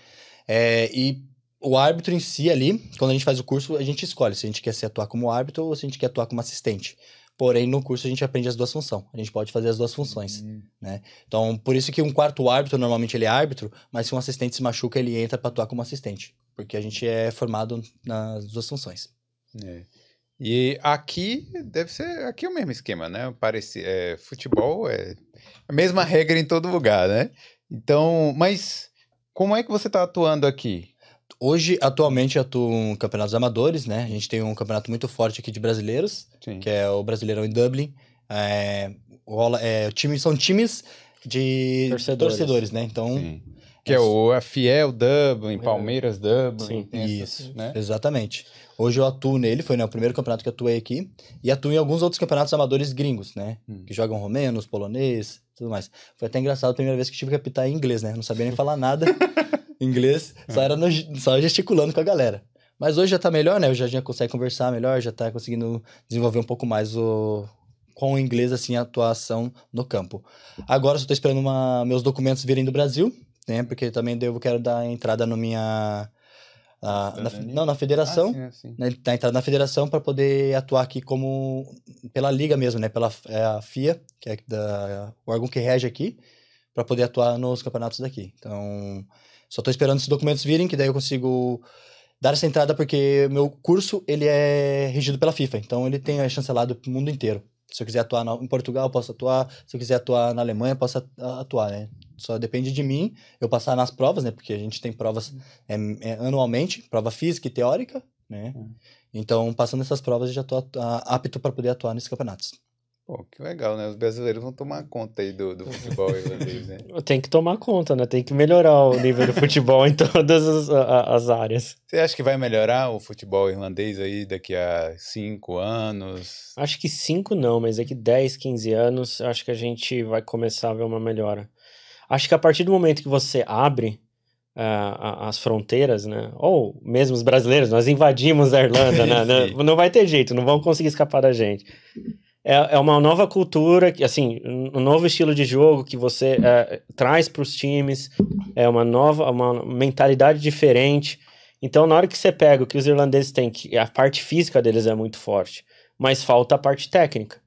É, e o árbitro em si ali, quando a gente faz o curso, a gente escolhe se a gente quer se atuar como árbitro ou se a gente quer atuar como assistente. Porém, no curso a gente aprende as duas funções. A gente pode fazer as duas funções, uhum. né? Então, por isso que um quarto árbitro, normalmente ele é árbitro, mas se um assistente se machuca, ele entra para atuar como assistente. Porque a gente é formado nas duas funções. É. E aqui deve ser aqui é o mesmo esquema, né? Parece, é, futebol é a mesma regra em todo lugar, né? Então, mas como é que você está atuando aqui? Hoje, atualmente, atuo em campeonatos amadores, né? A gente tem um campeonato muito forte aqui de brasileiros, Sim. que é o Brasileirão em Dublin. É, rola, é, time, são times de torcedores, torcedores né? Então, Sim. Que é o a Fiel Dublin, é. Palmeiras Dublin. Sim, isso, né? exatamente. Hoje eu atuo nele, foi né, o primeiro campeonato que atuei aqui, e atuo em alguns outros campeonatos amadores gringos, né? Hum. Que jogam romenos, polonês, tudo mais. Foi até engraçado a primeira vez que tive que apitar em inglês, né? Não sabia nem falar nada inglês, só era no, só gesticulando com a galera. Mas hoje já tá melhor, né? Eu já, já consegue conversar melhor, já tá conseguindo desenvolver um pouco mais o, com o inglês, assim, a atuação no campo. Agora só tô esperando uma, meus documentos virem do Brasil, né? Porque também devo quero dar entrada no minha na, não, na federação, ah, sim, sim. Né, tá entrada na federação para poder atuar aqui como pela liga mesmo, né? Pela é a FIA, que é da, o órgão que rege aqui, para poder atuar nos campeonatos daqui. Então, só estou esperando esses documentos virem, que daí eu consigo dar essa entrada porque meu curso ele é regido pela FIFA, então ele tem é chancelado para o mundo inteiro. Se eu quiser atuar em Portugal, posso atuar. Se eu quiser atuar na Alemanha, posso atuar, né? Só depende de mim eu passar nas provas, né? Porque a gente tem provas é, é, anualmente, prova física e teórica, né? Hum. Então, passando essas provas, eu já estou apto para poder atuar nesses campeonatos. Pô, que legal, né? Os brasileiros vão tomar conta aí do, do futebol irlandês, né? Tem que tomar conta, né? Tem que melhorar o nível do futebol em todas as, a- as áreas. Você acha que vai melhorar o futebol irlandês aí daqui a cinco anos? Acho que 5 não, mas daqui 10, 15 anos, acho que a gente vai começar a ver uma melhora. Acho que a partir do momento que você abre a- as fronteiras, né? Ou mesmo os brasileiros, nós invadimos a Irlanda, né? Não, não vai ter jeito, não vão conseguir escapar da gente. É, é uma nova cultura, assim, um novo estilo de jogo que você eh, traz para os times, é uma nova, uma mentalidade diferente. Então, na hora que você pega o que os irlandeses têm, que a parte física deles é muito forte, mas falta a parte técnica.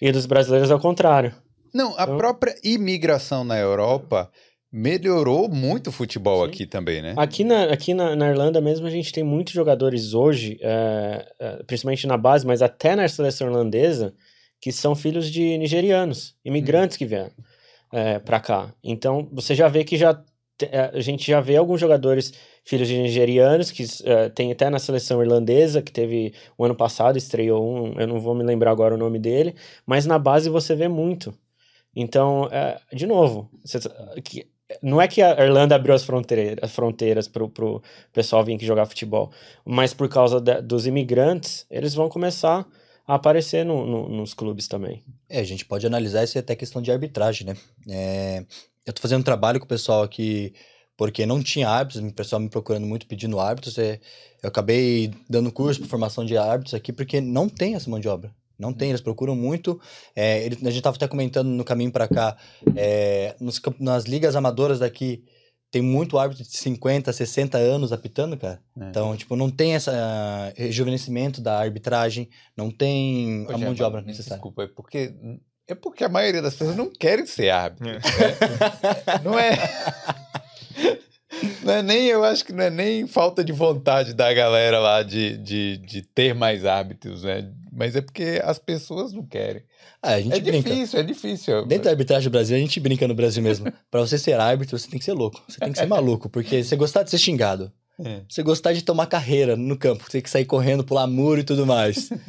E dos brasileiros ao contrário. Não, a Então- própria imigração na Europa melhorou muito o futebol Sim. aqui também, né? Aqui, na, aqui na, na Irlanda mesmo, a gente tem muitos jogadores hoje, é, principalmente na base, mas até na seleção irlandesa, que são filhos de nigerianos, imigrantes que vieram é, para cá. Então, você já vê que já a gente já vê alguns jogadores filhos de nigerianos, que é, tem até na seleção irlandesa, que teve o ano passado, estreou um, eu não vou me lembrar agora o nome dele, mas na base você vê muito. Então, é, de novo, que- não é que a Irlanda abriu as fronteiras, as fronteiras pessoal vir aqui jogar futebol, mas por causa da- dos imigrantes, eles vão começar a aparecer no- no- nos clubes também. É, a gente pode analisar isso até questão de arbitragem, né? É, eu tô fazendo um trabalho com o pessoal aqui, porque não tinha árbitros, o pessoal me procurando muito pedindo árbitros. é, eu acabei dando curso para formação de árbitros aqui, porque não tem essa mão de obra. Não tem, eles procuram muito. é, ele- a gente tava até comentando no caminho para cá, é, nos nas ligas amadoras daqui, tem muito árbitro de 50, 60 anos apitando, cara. É. Então, tipo, não tem esse rejuvenescimento da arbitragem, não tem Ô, a mão Gemma, de obra necessária. Desculpa, é porque é porque a maioria das pessoas não querem ser árbitro. É. né? Não é. Não é nem, eu acho que não é nem falta de vontade da galera lá de, de, de ter mais hábitos, né? Mas é porque as pessoas não querem. Ah, a gente É brinca. difícil, é difícil. Dentro da arbitragem do Brasil, a gente brinca no Brasil mesmo. Pra você ser árbitro, você tem que ser louco. Você tem que ser maluco. Porque você gostar de ser xingado. É. Você gostar de tomar carreira no campo. Você tem que sair correndo, pular muro e tudo mais.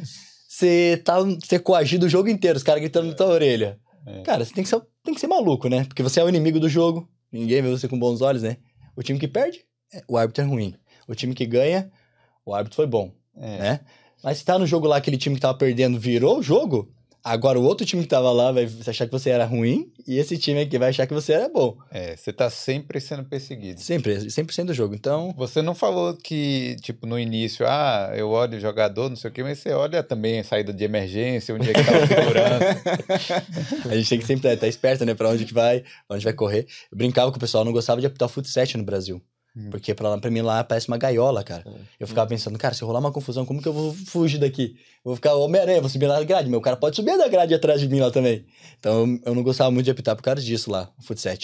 Você tá ser coagido o jogo inteiro, os caras gritando na tua orelha. É. Cara, você tem que, ser, tem que ser maluco, né? Porque você é o inimigo do jogo. Ninguém vê você com bons olhos, né? O time que perde, é- o árbitro é ruim. O time que ganha, o árbitro foi bom. É. né? Mas se tá no jogo lá, aquele time que tava perdendo virou o jogo, agora o outro time que tava lá vai achar que você era ruim e esse time aqui vai achar que você era bom. É, você tá sempre sendo perseguido. Sempre, sempre sendo o jogo. Então, Você não falou que, tipo, no início, ah, eu olho o jogador, não sei o quê, mas você olha também a saída de emergência, onde é que tá a segurança. a gente tem que sempre estar esperto, né? Pra onde que vai, pra onde vai correr. Eu brincava com o pessoal, não gostava de apitar futsal no Brasil. Hum. Porque pra, lá- pra mim lá parece uma gaiola, cara. Hum. Eu ficava pensando, cara, se rolar uma confusão, como que eu vou fugir daqui? Vou ficar Homem-Aranha, vou subir na grade. Meu cara pode subir na grade atrás de mim lá também. Então eu- eu não gostava muito de apitar por causa disso lá, o futsal.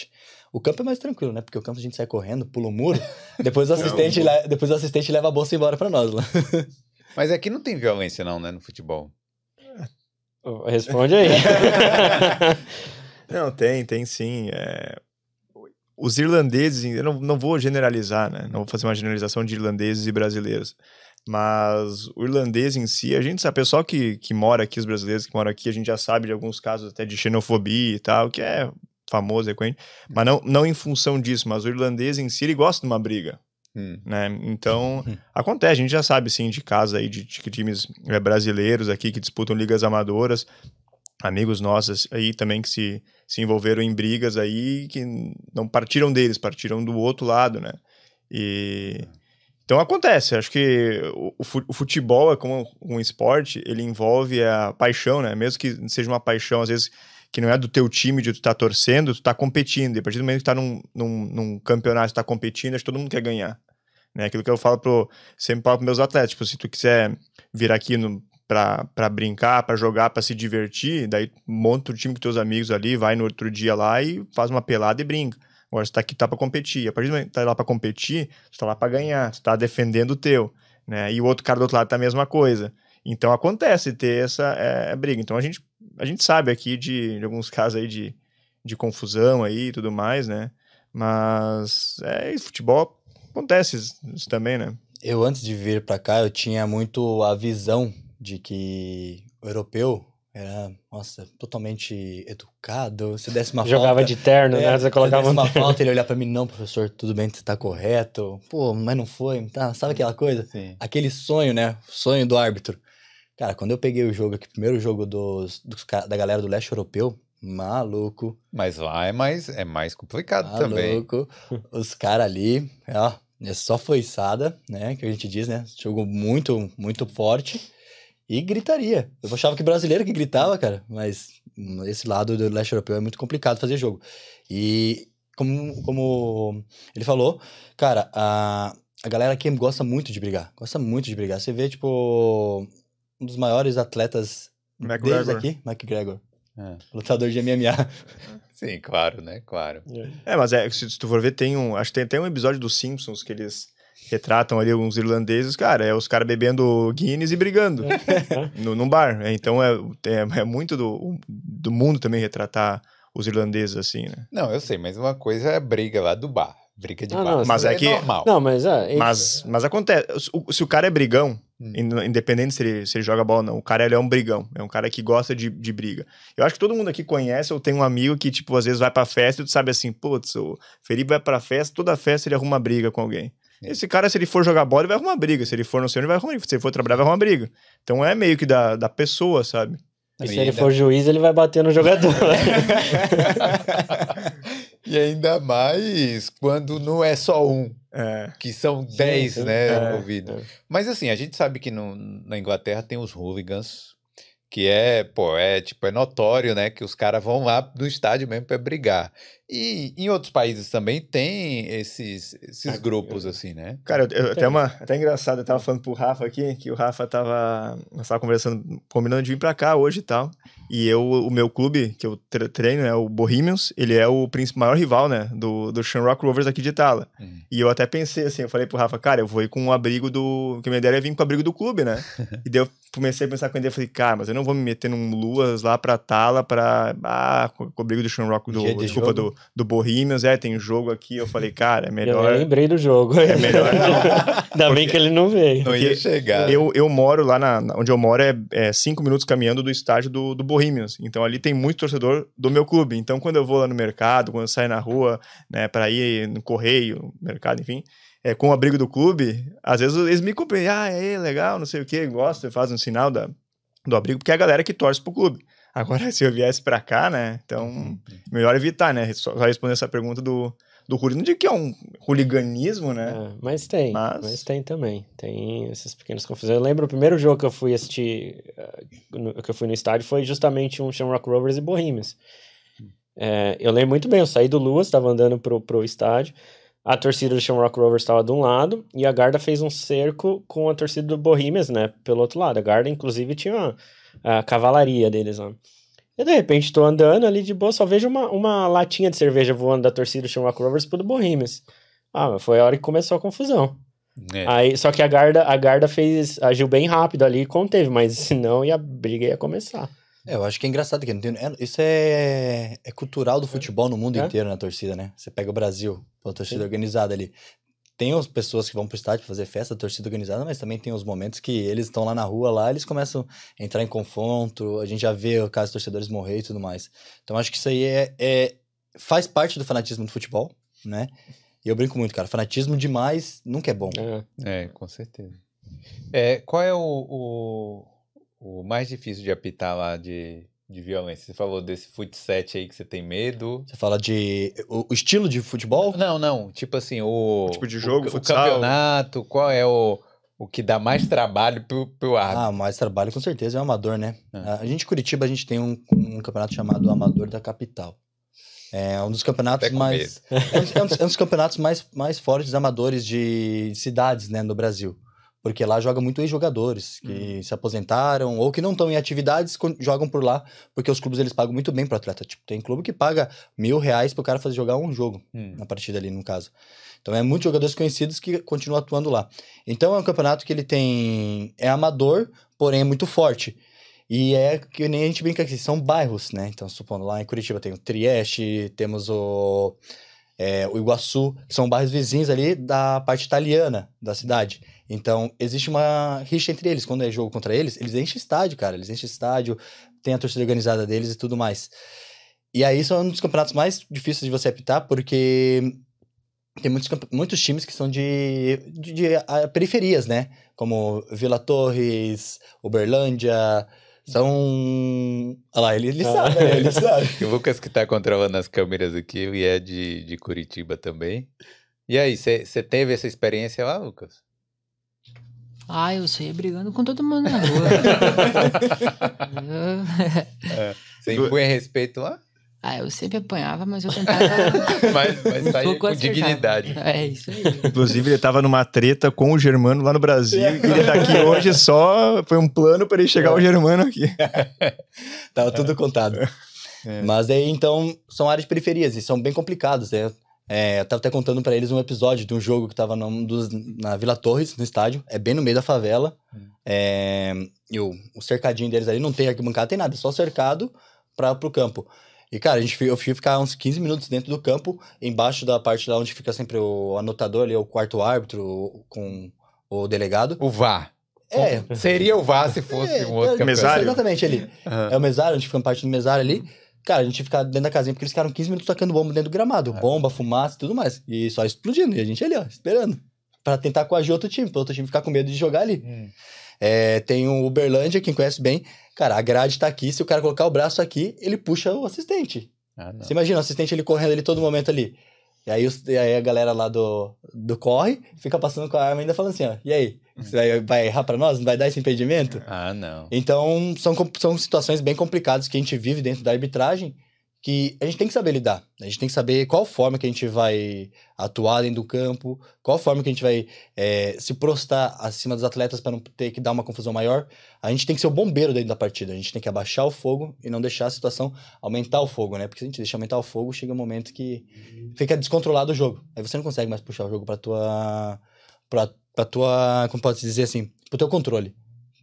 O campo é mais tranquilo, né? Porque o campo a gente sai correndo, pula o muro, depois o assistente, le- depois o assistente leva a bolsa embora pra nós lá. Mas aqui não tem violência, não, né, no futebol. Responde aí. Não, tem, tem sim. é, Os irlandeses, eu não, não vou generalizar, né? Não vou fazer uma generalização de irlandeses e brasileiros. Mas o irlandês em si, a gente sabe, o pessoal que, que mora aqui, os brasileiros que moram aqui, a gente já sabe de alguns casos até de xenofobia e tal, que é famoso, recorrente. Mas não, não em função disso, mas o irlandês em si, ele gosta de uma briga. Hum. né? Então, acontece, a gente já sabe, sim, de casos aí de, de times é, brasileiros aqui que disputam ligas amadoras, amigos nossos aí também que se, se envolveram em brigas aí que não partiram deles, partiram do outro lado, né? E... Então acontece, acho que o, o fu- o futebol é como um esporte, ele envolve a paixão, né? Mesmo que seja uma paixão, às vezes, que não é do teu time de tu tá torcendo, tu tá competindo. E a partir do momento que tu tá num, num, num campeonato, tu tá competindo, acho que todo mundo quer ganhar. Né? Aquilo que eu falo pro, sempre falo pros meus atletas, tipo, se tu quiser vir aqui no, pra brincar, pra jogar, pra se divertir, daí monta o time com teus amigos ali, vai no outro dia lá e faz uma pelada e brinca. Agora você tá aqui tá pra competir. A partir do momento que tá lá pra competir, tu tá lá pra ganhar, tu tá defendendo o teu, né? E o outro cara do outro lado tá a mesma coisa. Então acontece ter essa é, briga. Então a gente, a gente sabe aqui de, de alguns casos aí de, de confusão aí e tudo mais, né? Mas é, futebol acontece isso, também, né? Eu, antes de vir pra cá, eu tinha muito a visão de que o europeu era, nossa, totalmente educado. Se desse uma Jogava falta, de terno, é, né? Você se colocava desse um uma terno. falta, ele olhar pra mim, não, professor, tudo bem, você tá correto. Pô, mas não foi, tá? Sabe aquela coisa? Sim. Aquele sonho, né? Sonho do árbitro. Cara, quando eu peguei o jogo aqui, primeiro jogo dos, dos da galera do leste europeu, maluco, Mas lá é mais, é mais complicado também. maluco. Os caras ali, ó, é só foiçada, né? Que a gente diz, né? Jogo muito, muito forte. E gritaria. Eu achava que brasileiro que gritava, cara, mas esse lado do leste europeu é muito complicado fazer jogo. E como, como ele falou, cara, a, a galera aqui gosta muito de brigar. Gosta muito de brigar. Você vê, tipo, um dos maiores atletas deles McGregor. aqui, McGregor, É. lutador de MMA. Sim, claro, né? Claro. É, mas é, se, se tu for ver, tem um. Acho que tem até um episódio dos Simpsons que eles retratam ali uns irlandeses, cara, é os caras bebendo Guinness e brigando É. no, num bar. É, então é, é, é muito do, do mundo também retratar os irlandeses assim, né? Não, eu sei, mas uma coisa é a briga lá do bar. Briga de Ah, bar. não, mas é que- normal. Não, mas é. Mas, mas acontece. Se o cara é brigão, Hum. in- independente se ele, se ele joga bola ou não, o cara ele é um brigão. É um cara que gosta de, de briga. Eu acho que todo mundo aqui conhece ou tem um amigo que, tipo, às vezes vai pra festa e tu sabe assim, putz, o Felipe vai pra festa, toda festa ele arruma briga com alguém. Esse cara, se ele for jogar bola, ele vai arrumar briga. Se ele for no centro, ele vai arrumar briga. Se ele for trabalhar, vai arrumar briga. Então é meio que da, da pessoa, sabe? E se E ele ainda- for juiz, ele vai bater no jogador. E ainda mais quando não é só um, É. que são dez, sim. né, É, envolvidos. é. Mas assim, a gente sabe que no- na Inglaterra tem os hooligans, que é, pô, é tipo, é notório, né, que os caras vão lá no estádio mesmo pra brigar. E em outros países também tem esses, esses Ah, grupos, assim, né? Cara, eu, eu- até, uma, até engraçado, eu tava falando pro Rafa aqui, que o Rafa tava. Nós tava conversando, combinando de vir pra cá hoje e tal. E eu, o meu clube, que eu tre- treino, é o Bohemians, ele é o maior rival, né? Do, do Shamrock Rovers aqui de Itala. Hum. E eu até pensei assim, eu falei pro Rafa, cara, eu vou ir com o abrigo do. Que a minha ideia é vir com o abrigo do clube, né? e daí eu comecei a pensar com a ideia, falei, cara, mas eu não vou me meter num Luas lá pra Tala pra. Ah, com, o abrigo do Shamrock, do, desculpa, jogo. do, do Bohemians, é, tem jogo aqui. Eu falei, cara, é Eu melhor. lembrei do jogo. É melhor não. Ainda bem que ele não veio. Não ia chegar. Eu, eu moro lá na, na- onde eu moro é, é cinco minutos caminhando do estádio do, do Bohemians. Então ali tem muito torcedor do meu clube. Então quando eu vou lá no mercado, quando eu saio na rua, né, para ir no correio, mercado, enfim, é, com o abrigo do clube, às vezes eles me cumprem, ah, é legal, não sei o que, gosta, faz um sinal da, do abrigo, porque é a galera que torce pro clube. Agora, se eu viesse pra cá, né, então melhor evitar, né, só só responder essa pergunta do, do Ruli. Não digo que é um hooliganismo, né, É, mas tem, Mas- mas... tem também. Tem essas pequenas confusões. Eu lembro o primeiro jogo que eu fui assistir, eh, no- que eu fui no estádio, foi justamente um Shamrock Rovers e Bohemians. É, eu lembro muito bem, eu saí do Luas, estava andando pro, pro estádio, a torcida do Shamrock Rovers estava de um lado, e a Garda fez um cerco com a torcida do Bohemians, né, pelo outro lado. A Garda, inclusive, tinha uma- a cavalaria deles lá. E de repente tô andando ali de boa, só vejo uma, uma latinha de cerveja voando da torcida do Shamrock Rovers pro do Bohemians. Ah, mas foi a hora que começou a confusão. É. Aí, só que a Garda, a Garda fez, agiu bem rápido ali e conteve, mas senão ia, a briga ia começar. É, eu acho que é engraçado que não tem- é- isso é, é cultural do futebol no mundo É. inteiro na torcida, né? Você pega o Brasil, a torcida Sim. organizada ali. Tem as pessoas que vão pro estádio fazer festa, torcida organizada, mas também tem os momentos que eles estão lá na rua, lá eles começam a entrar em confronto, a gente já vê o caso dos torcedores morrer e tudo mais. Então acho que isso aí é, é- faz parte do fanatismo do futebol, né? E eu brinco muito, cara, fanatismo demais nunca é bom. É. É, com certeza. É, qual é o, o, o mais difícil de apitar lá de, de violência? Você falou desse futset aí que você tem medo. Você fala de o, o estilo de futebol, Não, não. Tipo assim, o. Tipo de jogo, o, o futsal. campeonato, qual é o, o que dá mais trabalho pro, pro árbitro? Ah, mais trabalho com certeza é o amador, né? Ah. A gente, Curitiba, a gente tem um, um campeonato chamado Amador da Capital. É um dos campeonatos mais. É um, é um dos- é um dos campeonatos mais, mais fortes amadores de cidades, né, no Brasil. Porque lá joga muito ex-jogadores que se aposentaram ou que não estão em atividades, jogam por lá, porque os clubes eles pagam muito bem pro atleta. Tipo, tem clube que paga mil reais pro cara fazer jogar um jogo Hum. na partida ali, no caso. Então é muitos jogadores conhecidos que continuam atuando lá. Então é um campeonato que ele tem. É amador, porém é muito forte. E é que nem a gente brinca aqui, são bairros, né? Então, supondo lá em Curitiba tem o Trieste, temos o. é, o Iguaçu, que são bairros vizinhos ali da parte italiana da cidade. Então, existe uma rixa entre eles. Quando é jogo contra eles, eles enchem estádio, cara. Eles enchem estádio, tem a torcida organizada deles e tudo mais. E aí são um dos campeonatos mais difíceis de você apitar, porque tem muitos, muitos times que são de, de, de a, periferias, né? Como Vila Torres, Uberlândia. São. Olha lá, ele, ele Ah. sabe, né? Ele sabe. O Lucas que tá controlando as câmeras aqui, e é de, de Curitiba também. E aí, você teve essa experiência lá, Lucas? Ah, eu saía brigando com todo mundo na rua. Eu- Você impunha respeito lá? Ah, eu sempre apanhava, mas eu tentava. Mas, mas um tá aí com dignidade. É isso aí. Inclusive, ele tava numa treta com o Germano lá no Brasil. E ele tá aqui hoje só. Foi um plano para ele chegar ao Germano aqui. Tava tudo contado. É. Mas aí, então, são áreas de periferias e são bem complicados, né? É, eu tava até contando pra eles um episódio de um jogo que tava num dos, na Vila Torres, no estádio. É bem no meio da favela. É, e o, o cercadinho deles ali não tem arquibancada, tem nada. É só cercado pra, pro campo. E, cara, a gente, eu fui ficar uns 15 minutos dentro do campo, embaixo da parte lá onde fica sempre o anotador ali, o quarto árbitro com o delegado. O VAR. É, Seria o VAR se fosse é, um outro é. Mesário. Exatamente ali. Aham. É o mesário, a gente fica parte do mesário ali. Cara, a gente fica dentro da casinha porque eles ficaram 15 minutos tacando bomba dentro do gramado. Ah. Bomba, fumaça e tudo mais. E só explodindo. E a gente ali, ó, esperando. Pra tentar coagir outro time, pro outro time ficar com medo de jogar ali. Hum. É, tem o Uberlândia, quem conhece bem. Cara, a grade tá aqui. Se o cara colocar o braço aqui, ele puxa o assistente. Ah. Você imagina o assistente ele correndo ali todo momento ali. E aí, os- e aí a galera lá do, do corre fica passando com a arma ainda falando assim, ó. E aí? Você vai, vai errar pra nós? Não vai dar esse impedimento? Ah, não. Então, são, são situações bem complicadas que a gente vive dentro da arbitragem que a gente tem que saber lidar. A gente tem que saber qual forma que a gente vai atuar dentro do campo, qual forma que a gente vai é, se prostar acima dos atletas para não ter que dar uma confusão maior. A gente tem que ser o bombeiro dentro da partida. A gente tem que abaixar o fogo e não deixar a situação aumentar o fogo, né? Porque se a gente deixar aumentar o fogo, chega um momento que fica descontrolado o jogo. Aí você não consegue mais puxar o jogo para tua para tua, como pode dizer assim, pro teu controle.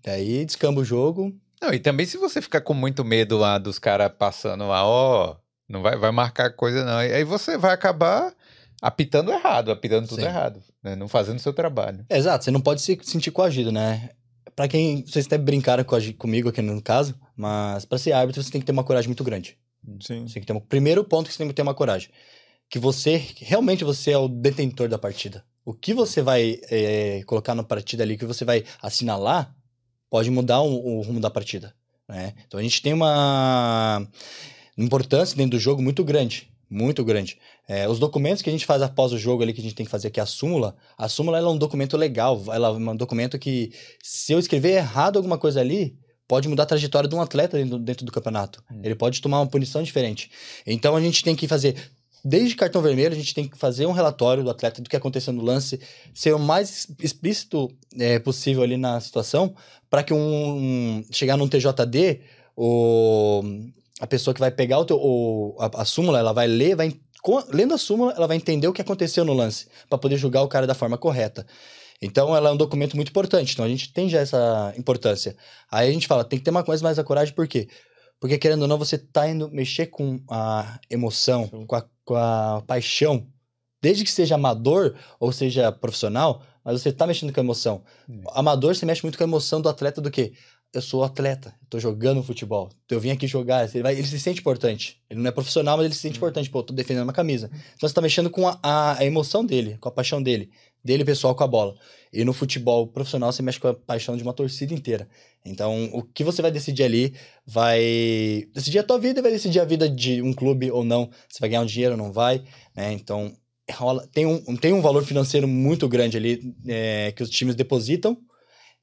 Daí descamba o jogo, Não, e também se você ficar com muito medo lá dos caras passando lá, ó, não vai, vai marcar coisa não. E aí você vai acabar apitando errado, apitando tudo Sim. errado, né? Não fazendo o seu trabalho. Exato, você não pode se sentir coagido, né? Pra quem. Vocês até brincaram coagi- comigo aqui no caso, mas pra ser árbitro você tem que ter uma coragem muito grande. Sim. Você tem que ter um, primeiro ponto que você tem que ter uma coragem. Que você, realmente você é o detentor da partida. O que você vai é, colocar na partida ali, o que você vai assinalar, pode mudar o, o rumo da partida. Né? Então a gente tem uma importância dentro do jogo muito grande. Muito grande. É, os documentos que a gente faz após o jogo ali, que a gente tem que fazer aqui, a súmula, a súmula é um documento legal. Ela é um documento que, se eu escrever errado alguma coisa ali, pode mudar a trajetória de um atleta dentro, dentro do campeonato. Hum. Ele pode tomar uma punição diferente. Então a gente tem que fazer, desde cartão vermelho, a gente tem que fazer um relatório do atleta do que aconteceu no lance, ser o mais explícito é, possível ali na situação, para que um, um- chegar num TJD, o, a pessoa que vai pegar o teu, o- a, a súmula, ela vai ler, vai, lendo a súmula, ela vai entender o que aconteceu no lance, para poder julgar o cara da forma correta. Então, ela é um documento muito importante. Então, a gente tem já essa importância. Aí a gente fala, tem que ter uma coisa mais a coragem, por quê? Porque, querendo ou não, você tá indo mexer com a emoção, com a, com a paixão. Desde que seja amador ou seja profissional, mas você tá mexendo com a emoção. Hum. Amador, você mexe muito com a emoção do atleta do quê? Eu sou atleta, tô jogando futebol, eu vim aqui jogar. Ele, vai- ele se sente importante. Ele não é profissional, mas ele se sente importante. Pô, tô defendendo uma camisa. Então você tá mexendo com a, a, a emoção dele, com a paixão dele. Dele pessoal com a bola. E no futebol profissional você mexe com a paixão de uma torcida inteira. Então, o que você vai decidir ali vai decidir a tua vida vai decidir a vida de um clube ou não. Você vai ganhar um dinheiro ou não vai, né? Então, rola, tem, um, tem um valor financeiro muito grande ali é, que os times depositam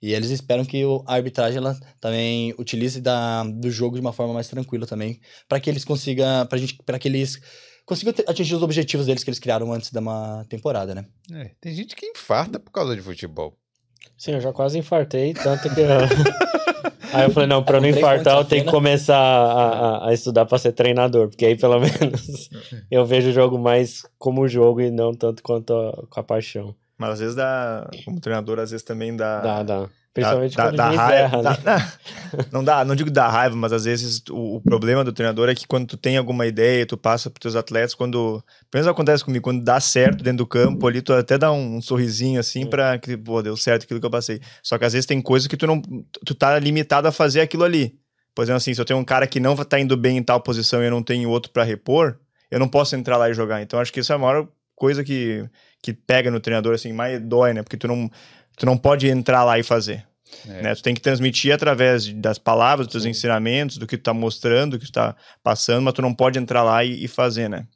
e eles esperam que a arbitragem ela também utilize da, do jogo de uma forma mais tranquila também, para que eles consigam, para que eles consigam te- atingir os objetivos deles que eles criaram antes da uma temporada, né? É, tem gente que infarta por causa de futebol. Sim, eu já quase infartei, tanto que. Aí eu falei, não, pra eu não infartar, eu tenho que na começar a, a- a estudar pra ser treinador, porque aí pelo menos eu vejo o jogo mais como jogo e não tanto quanto a- com a paixão. Mas às vezes dá, como treinador, às vezes também dá. Dá, dá. Principalmente dá, quando o juiz raiva. erra, né? não dá, não digo dá raiva, mas às vezes o, o problema do treinador é que quando tu tem alguma ideia, tu passa pros teus atletas, quando. Pelo menos acontece comigo, quando dá certo dentro do campo ali, tu até dá um, sorrisinho assim pra que, pô, deu certo aquilo que eu passei. Só que às vezes tem coisas que tu não. Tu tá limitado a fazer aquilo ali. Por exemplo, assim, se eu tenho um cara que não tá indo bem em tal posição e eu não tenho outro pra repor, eu não posso entrar lá e jogar. Então acho que isso é a maior coisa que, que pega no treinador, assim, mais dói, né? Porque tu não, tu não pode entrar lá e fazer. É. Né? Tu tem que transmitir através das palavras, dos teus ensinamentos, do que tu tá mostrando, do que tu tá passando, mas tu não pode entrar lá e, e fazer, né?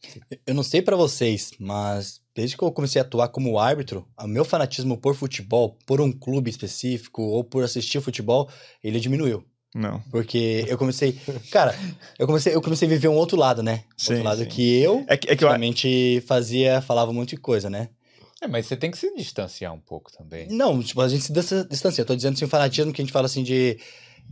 Eu não sei pra vocês, mas desde que eu comecei a atuar como árbitro, o meu fanatismo por futebol, por um clube específico ou por assistir futebol, ele diminuiu. Não. Porque eu comecei. Cara, eu comecei, eu comecei a viver um outro lado, né? Sim, outro lado sim. que eu É que, é que eu, realmente fazia, falava um monte de coisa, né? É, mas você tem que se distanciar um pouco também. Não, tipo, a gente se dis- distancia. Eu tô dizendo assim, o fanatismo que a gente fala assim de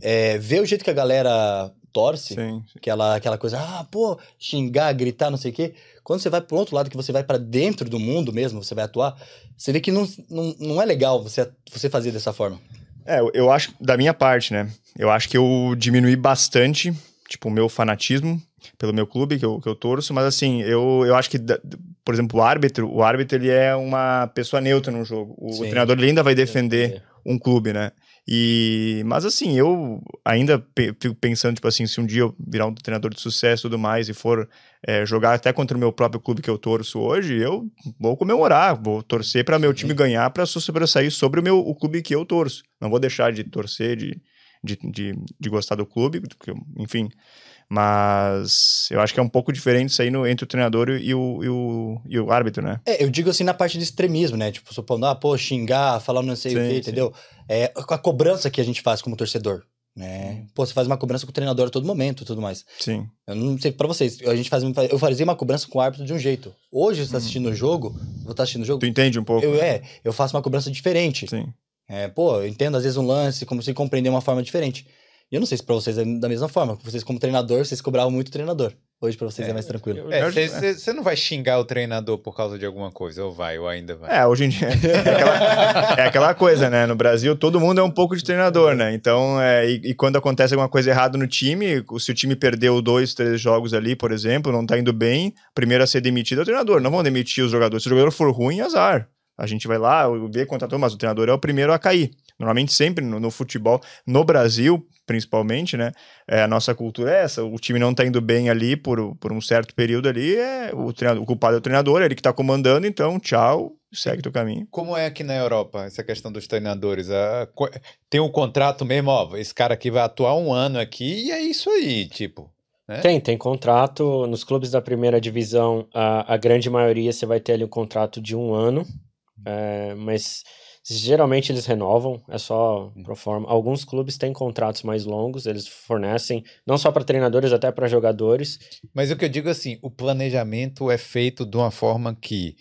é, ver o jeito que a galera torce, sim, aquela, aquela coisa, ah, pô, xingar, gritar, não sei o quê. Quando você vai pro outro lado, que você vai pra dentro do mundo mesmo, você vai atuar, você vê que não, não, não é legal você, você fazer dessa forma. É, eu- eu acho, da minha parte, né? Eu acho que eu diminuí bastante, tipo, o meu fanatismo pelo meu clube que eu, que eu torço, mas assim, eu, eu acho que, por exemplo, o árbitro, o árbitro ele é uma pessoa neutra no jogo. O, Sim. treinador ele ainda vai defender um clube, né? E, mas assim, eu ainda pe- fico pensando, tipo assim, se um dia eu virar um treinador de sucesso e tudo mais e for é, jogar até contra o meu próprio clube que eu torço hoje, eu vou comemorar, vou torcer para meu time ganhar para sobressair sobre o meu o clube que eu torço. Não vou deixar de torcer, de, de, de, de gostar do clube, porque, enfim. Mas eu acho que é um pouco diferente isso aí no, entre o treinador e o, e, o, e o árbitro, né? É, eu digo assim na parte de extremismo, né? Tipo, supondo, ah, pô, xingar, falar não sei o Sim, quê, sim. entendeu? É a cobrança que a gente faz como torcedor, né? Pô, você faz uma cobrança com o treinador a todo momento e tudo mais. Sim. Eu não sei pra vocês, a gente faz, eu fazia uma cobrança com o árbitro de um jeito. Hoje, você tá assistindo o jogo, vou estar assistindo o jogo, Tu entende um pouco? eu, é, eu faço uma cobrança diferente. Sim. É, pô, eu entendo às vezes um lance, como se compreender uma forma diferente. E eu não sei se pra vocês é da mesma forma. Vocês, como treinador, vocês cobravam muito o treinador. Hoje pra vocês é, mais tranquilo. É, Eu acho- você não vai xingar o treinador por causa de alguma coisa, ou vai, ou ainda vai. É, hoje em dia é aquela, é aquela coisa, né? No Brasil, todo mundo é um pouco de treinador, né? Então, é, e, e quando acontece alguma coisa errada no time, se o time perdeu dois, três jogos ali, por exemplo, não tá indo bem, o primeiro a ser demitido é o treinador. Não vão demitir os jogadores. Se o jogador for ruim, azar. A gente vai lá, vê, contratou, mas o treinador é o primeiro a cair. Normalmente, sempre no, no futebol, no Brasil, principalmente, né? É, a nossa cultura é essa. O time não tá indo bem ali por, por um certo período ali, é, o, treinador, o culpado é o treinador, ele que tá comandando, então, tchau, segue teu caminho. Como é aqui na Europa, essa questão dos treinadores? A tem um contrato mesmo, ó, esse cara aqui vai atuar um ano aqui e é isso aí, tipo. né? Tem, tem contrato. Nos clubes da primeira divisão, a, a grande maioria você vai ter ali um contrato de um ano, é, mas geralmente eles renovam, é só pro forma. Alguns clubes têm contratos mais longos, eles fornecem, não só para treinadores, até para jogadores. Mas o que eu digo assim, o planejamento é feito de uma forma que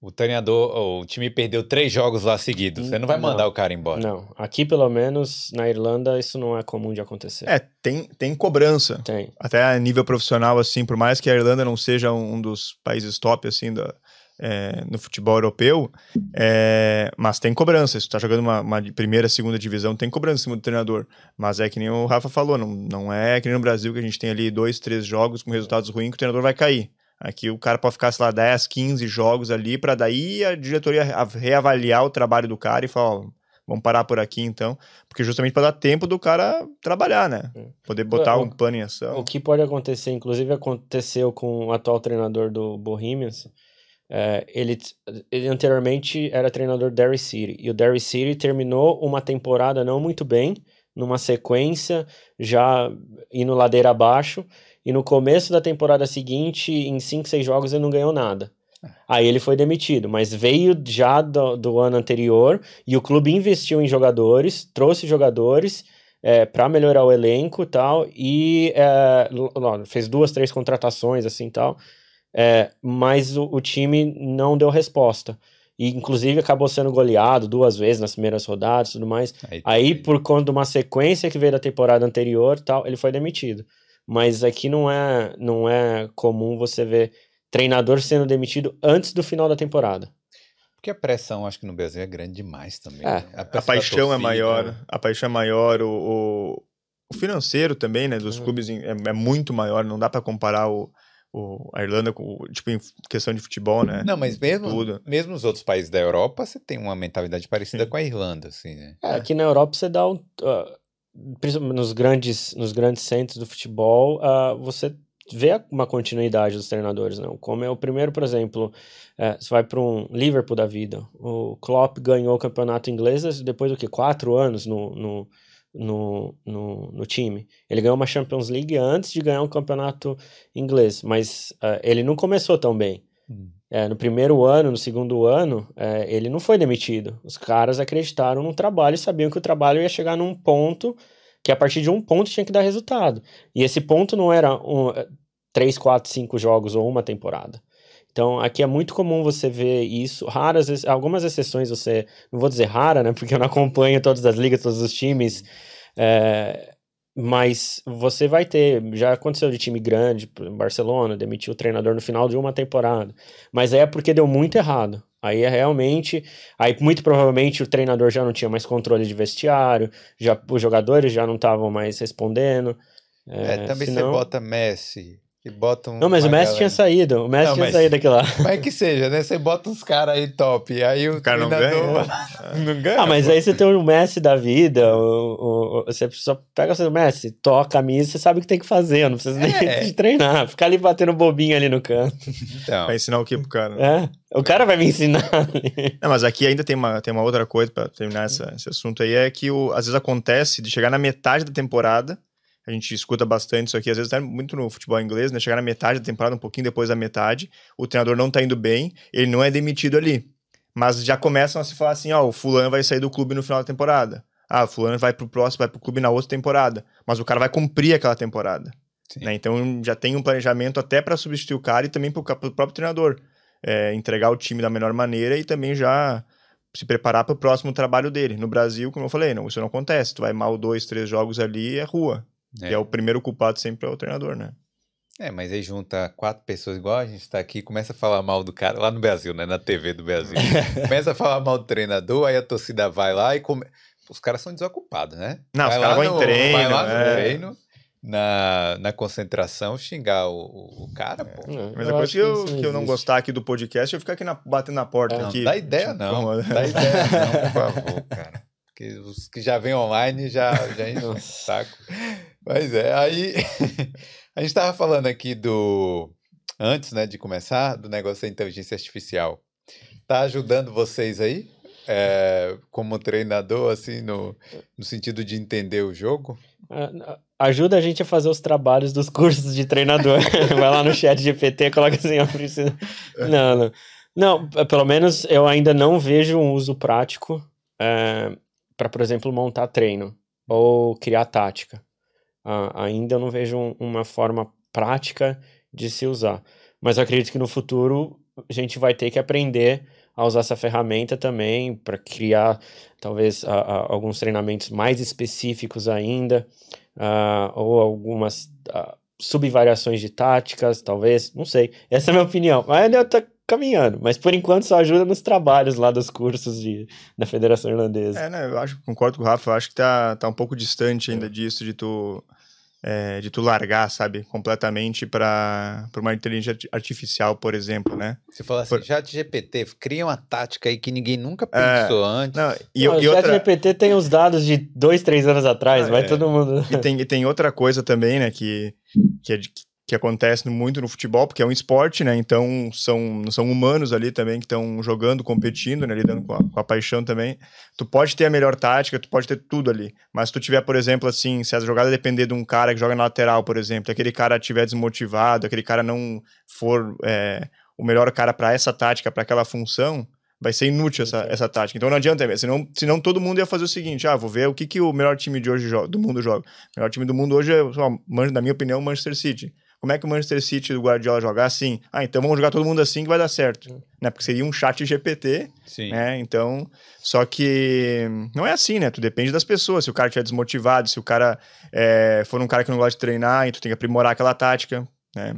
o treinador, ou o time perdeu três jogos lá seguidos. Você não vai Não. mandar o cara embora. Não, aqui pelo menos na Irlanda isso não é comum de acontecer. É, tem, tem cobrança. Tem. Até a nível profissional, assim, por mais que a Irlanda não seja um dos países top, assim, da, é, no futebol europeu, é, mas tem cobrança. Se tu tá jogando uma, uma primeira, segunda divisão, tem cobrança em cima do treinador. Mas é que nem o Rafa falou, não, não é que nem no Brasil que a gente tem ali dois, três jogos com resultados ruins que o treinador vai cair. Aqui o cara pode ficar, sei lá, 10, 15 jogos ali, para daí a diretoria reavaliar o trabalho do cara e falar, ó, vamos parar por aqui então, porque justamente para dar tempo do cara trabalhar, né? Poder botar O- um pano em ação. O que pode acontecer, inclusive aconteceu com o atual treinador do Bohemians. É, ele, ele anteriormente era treinador do Derry City. E o Derry City terminou uma temporada não muito bem, numa sequência, já indo ladeira abaixo. E no começo da temporada seguinte, em 5, 6 jogos, ele não ganhou nada. Aí ele foi demitido, mas veio já do, do ano anterior e o clube investiu em jogadores, trouxe jogadores para melhorar o elenco e tal, e é, fez duas, três contratações assim tal, é, mas o, o time não deu resposta. E inclusive acabou sendo goleado duas vezes nas primeiras rodadas e tudo mais. Aí, Aí, por conta de uma sequência que veio da temporada anterior tal, ele foi demitido. Mas aqui não é, não é comum você ver treinador sendo demitido antes do final da temporada. Porque a pressão, acho que no Brasil é grande demais também. É. né? A da paixão é torcida, maior, a paixão é maior, o, o, o financeiro também, né, dos Uhum. clubes é, é muito maior, não dá pra comparar o, o, a Irlanda com, o- tipo, em questão de futebol, né? Não, mas mesmo, Tudo. mesmo nos outros países da Europa, você tem uma mentalidade parecida Sim. com a Irlanda, assim, né? É, aqui na Europa você dá um. principalmente nos grandes, nos grandes centros do futebol, ah, você vê uma continuidade dos treinadores, não? Como é o primeiro, por exemplo, é, você vai para um Liverpool da vida. O Klopp ganhou o campeonato inglês depois do que? Quatro anos no, no, no, no, no time. Ele ganhou uma Champions League antes de ganhar um campeonato inglês, mas ah, ele não começou tão bem. É, no primeiro ano, no segundo ano, é, ele não foi demitido. Os caras acreditaram no trabalho e sabiam que o trabalho ia chegar num ponto que a partir de um ponto tinha que dar resultado. E esse ponto não era um, é, três, quatro, cinco jogos ou uma temporada. Então, aqui é muito comum você ver isso. Raras, algumas exceções você. Não vou dizer rara, né? Porque eu não acompanho todas as ligas, todos os times. é, mas você vai ter. Já aconteceu de time grande, Barcelona, demitiu o treinador no final de uma temporada. Mas aí é porque deu muito errado. Aí é realmente. Aí, muito provavelmente, o treinador já não tinha mais controle de vestiário, já, os jogadores já não estavam mais respondendo. É, também senão- você bota Messi e bota um. Não, mas o Messi galera- tinha saído. O Messi Não, tinha mas- saído daquilo lá. Mas que seja, né? Você bota uns caras aí top, e aí o, O cara não treinador não ganha. Ah, mas pô. aí você tem o Messi da vida, o, o- o- você só pega o seu Messi, toca a camisa, você sabe o que tem que fazer, não precisa nem É. de treinar, ficar ali batendo bobinho ali no canto. Então, Pra ensinar o que pro cara? É, o cara vai me ensinar. Não, mas aqui ainda tem uma, tem uma outra coisa pra terminar essa- esse assunto aí, é que o, às vezes acontece de chegar na metade da temporada, a gente escuta bastante isso aqui, às vezes até muito no futebol inglês, né? Chegar na metade da temporada, um pouquinho depois da metade, o treinador não tá indo bem, ele não é demitido ali. Mas já começam a se falar assim, ó, o fulano vai sair do clube no final da temporada. Ah, o fulano vai pro próximo, vai pro clube na outra temporada. Mas o cara vai cumprir aquela temporada. Né? Então já tem um planejamento até para substituir o cara e também pro, ca- pro próprio treinador. É, entregar o time da melhor maneira e também já se preparar para o próximo trabalho dele. No Brasil, como eu falei, não, isso não acontece. Tu vai mal dois, três jogos ali é rua. É. E é o primeiro culpado sempre é o treinador, né? É, mas aí junta quatro pessoas igual a gente tá aqui começa a falar mal do cara, lá no Brasil, né? Na TV do Brasil. começa a falar mal do treinador, aí a torcida vai lá e come... Os caras são desocupados, né? Não, vai os caras lá vão em no- treino, Vai lá no é. treino, na, na concentração, xingar o, o- o cara, pô. Mas a coisa que eu, que eu não gostar aqui do podcast, eu ficar aqui na- batendo na porta. Não, aqui. dá ideia não, dá ideia não, por favor, cara. Porque os que já vêm online já, já enchem o saco. Mas é, aí a gente tava falando aqui do, antes né, de começar, do negócio da inteligência artificial. Tá ajudando vocês aí? É, como treinador, assim, no, no sentido de entender o jogo? Ah, Ajuda a gente a fazer os trabalhos dos cursos de treinador. Vai lá no chat GPT, coloca assim, ó, precisa... Não, não. Não, p- pelo menos eu ainda não vejo um uso prático para, por exemplo, montar treino ou criar tática. Ah, ainda não vejo um- uma forma prática de se usar. Mas acredito que no futuro a gente vai ter que aprender a usar essa ferramenta também para criar talvez a- a- alguns treinamentos mais específicos ainda, ah, ou algumas ah, subvariações de táticas, talvez, não sei. Essa é a minha opinião. Mas ainda tá caminhando, mas por enquanto só ajuda nos trabalhos lá dos cursos de, da Federação Irlandesa. É, né? Eu acho, concordo com o Rafa, eu acho que tá, tá um pouco distante ainda disso, de tu, é, de tu largar, sabe, completamente para uma inteligência arti- artificial, por exemplo, né? Você falou assim, Por- já de GPT, cria uma tática aí que ninguém nunca É, pensou antes. Não, e, Não, e o outra... ChatGPT tem os dados de dois, três anos atrás, Ah, vai é. todo mundo. E tem, e tem outra coisa também, né, que, que, é de- que acontece muito no futebol, porque é um esporte, né, então são, são humanos ali também que estão jogando, competindo, né, lidando com a, com a paixão também. Tu pode ter a melhor tática, tu pode ter tudo ali, mas se tu tiver, por exemplo, assim, se a jogada depender de um cara que joga na lateral, por exemplo, aquele cara estiver desmotivado, aquele cara não for é, o melhor cara para essa tática, para aquela função, vai ser inútil essa, essa tática. Então não adianta, senão, senão todo mundo ia fazer o seguinte, ah, vou ver o que, que o melhor time de hoje do mundo joga. O melhor time do mundo hoje é, só, na minha opinião, o Manchester City. Como é que o Manchester City do Guardiola jogar assim? Ah, então vamos jogar todo mundo assim que vai dar certo. Né? Porque seria um chat GPT, Sim. né? Então, só que não é assim, né? Tu depende das pessoas. Se o cara estiver desmotivado, se o cara é, for um cara que não gosta de treinar, então tem que aprimorar aquela tática, né?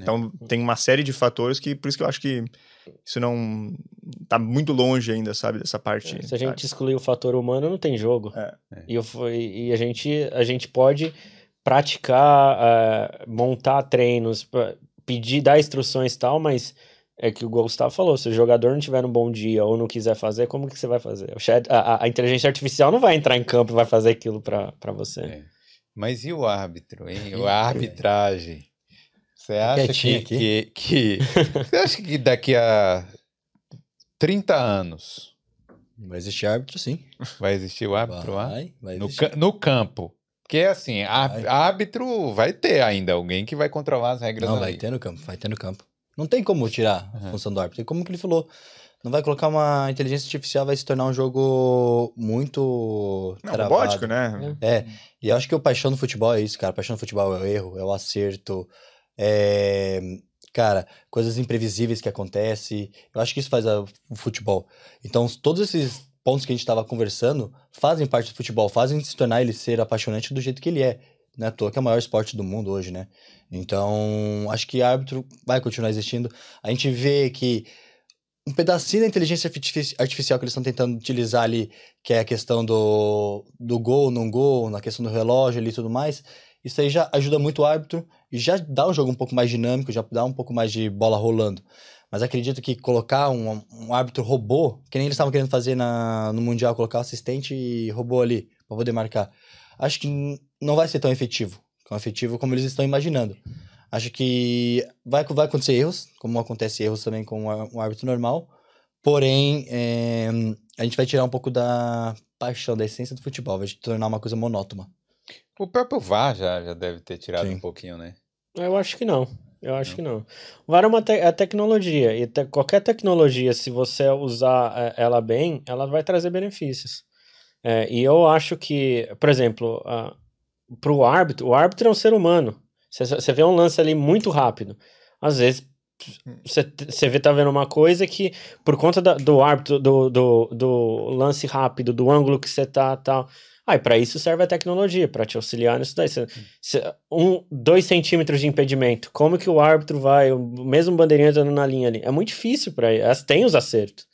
Então tem uma série de fatores que, por isso que eu acho que isso não tá muito longe ainda, sabe, dessa parte. É, Se a gente excluir o fator humano, não tem jogo. É. E, eu, e a, gente, a gente pode praticar, eh, montar treinos, pedir, dar instruções e tal, mas é que o Gustavo falou, se o jogador não tiver um bom dia ou não quiser fazer, como que você vai fazer? O chat- a, a- inteligência artificial não vai entrar em campo e vai fazer aquilo pra pra você. É. Mas e o árbitro, hein? A arbitragem. Você acha que, que, que- Você acha que daqui a 30 anos Vai existir árbitro, sim. vai existir o árbitro lá? Vai, vai No, existir. ca- no campo. Porque assim, Vai. árbitro vai ter ainda alguém que vai controlar as regras Não, vai ter no campo, vai ter no campo. Não tem como tirar a Uhum. função do árbitro. E como que ele falou, não vai colocar uma inteligência artificial, vai se tornar um jogo muito Não, travado. robótico, né? É, e eu acho que o paixão do futebol é isso, cara. A paixão do futebol é o erro, é o acerto, é, cara, coisas imprevisíveis que acontecem. Eu acho que isso faz a- o futebol. Então, todos esses pontos que a gente estava conversando fazem parte do futebol, fazem se tornar ele ser apaixonante do jeito que ele é. Não é à toa que é o maior esporte do mundo hoje, né? Então, acho que árbitro vai continuar existindo. A gente vê que um pedacinho da inteligência artifici- artificial que eles estão tentando utilizar ali, que é a questão do, do gol, não gol, na questão do relógio ali e tudo mais, isso aí já ajuda muito o árbitro e já dá um jogo um pouco mais dinâmico, já dá um pouco mais de bola rolando. Mas acredito que colocar um, um árbitro robô, que nem eles estavam querendo fazer na, no Mundial, colocar assistente e robô ali, para poder marcar, acho que não vai ser tão efetivo, tão efetivo como eles estão imaginando. Acho que vai, vai acontecer erros, como acontece erros também com um um árbitro normal, porém, é, a gente vai tirar um pouco da paixão, da essência do futebol, vai tornar uma coisa monótona. O próprio VAR já, já deve ter tirado Sim. um pouquinho, né? Eu acho que não. Eu acho que não. O VAR é uma te é tecnologia. E te- qualquer tecnologia, se você usar eh, ela bem, ela vai trazer benefícios. É, e eu acho que, por exemplo, para o árbitro, o árbitro é um ser humano. Você- vê um lance ali muito rápido. Às vezes, você você vê, tá vendo uma coisa que, por conta da- do árbitro, do, do, do lance rápido, do ângulo que você tá tal. Ah, e para isso serve a tecnologia, para te auxiliar nisso daí. Você- você- um, dois centímetros de impedimento. Como que o árbitro vai, o mesmo bandeirinha estando na linha ali? É muito difícil para ele. Tem os acertos,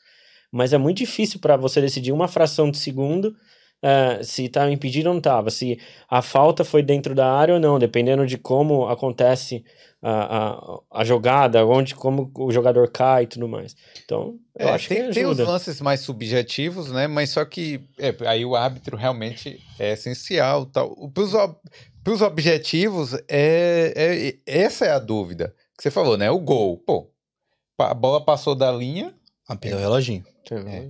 mas é muito difícil para você decidir uma fração de segundo eh, se estava impedido ou não estava, se a falta foi dentro da área ou não, dependendo de como acontece a, a, a jogada, onde como o jogador cai e tudo mais. Então, eu É, acho tem, que tem os ajuda. lances mais subjetivos, né? Mas só que é, aí o árbitro realmente é essencial. Tal. Para os objetivos, é, é- essa é a dúvida. Que você falou, né? O gol. Pô, a bola passou da linha, Apita o reloginho, É.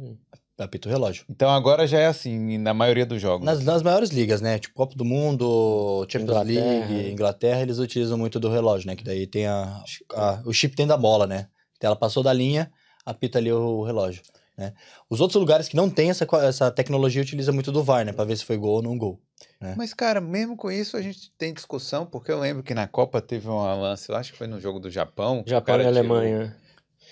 apita o relógio. então agora já é assim na maioria dos jogos. Nas, nas maiores ligas, né? Tipo Copa do Mundo, Champions Inglaterra. League, Inglaterra, eles utilizam muito do relógio, né? Que daí tem a, a- o chip dentro da bola, né? Então ela passou da linha, apita ali o relógio, né? Os outros lugares que não tem essa, essa tecnologia utilizam muito do VAR, né? Pra ver se foi gol ou não gol. Mas, cara, mesmo com isso a gente tem discussão, porque eu lembro que na Copa teve um lance, eu acho que foi no jogo do Japão. o Japão e cara tirou- Alemanha.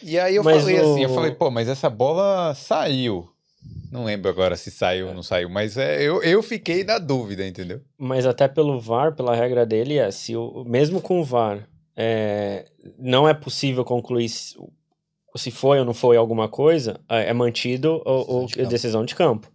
E aí eu Mas falei assim, eu o- falei, pô, mas essa bola saiu. Não lembro agora se saiu ou não saiu, mas é, eu, eu fiquei na dúvida, entendeu? Mas até pelo VAR, pela regra dele, é se o, mesmo com o VAR é, não é possível concluir se, se foi ou não foi alguma coisa, é, é mantido o, o- Decisão de campo. decisão de campo.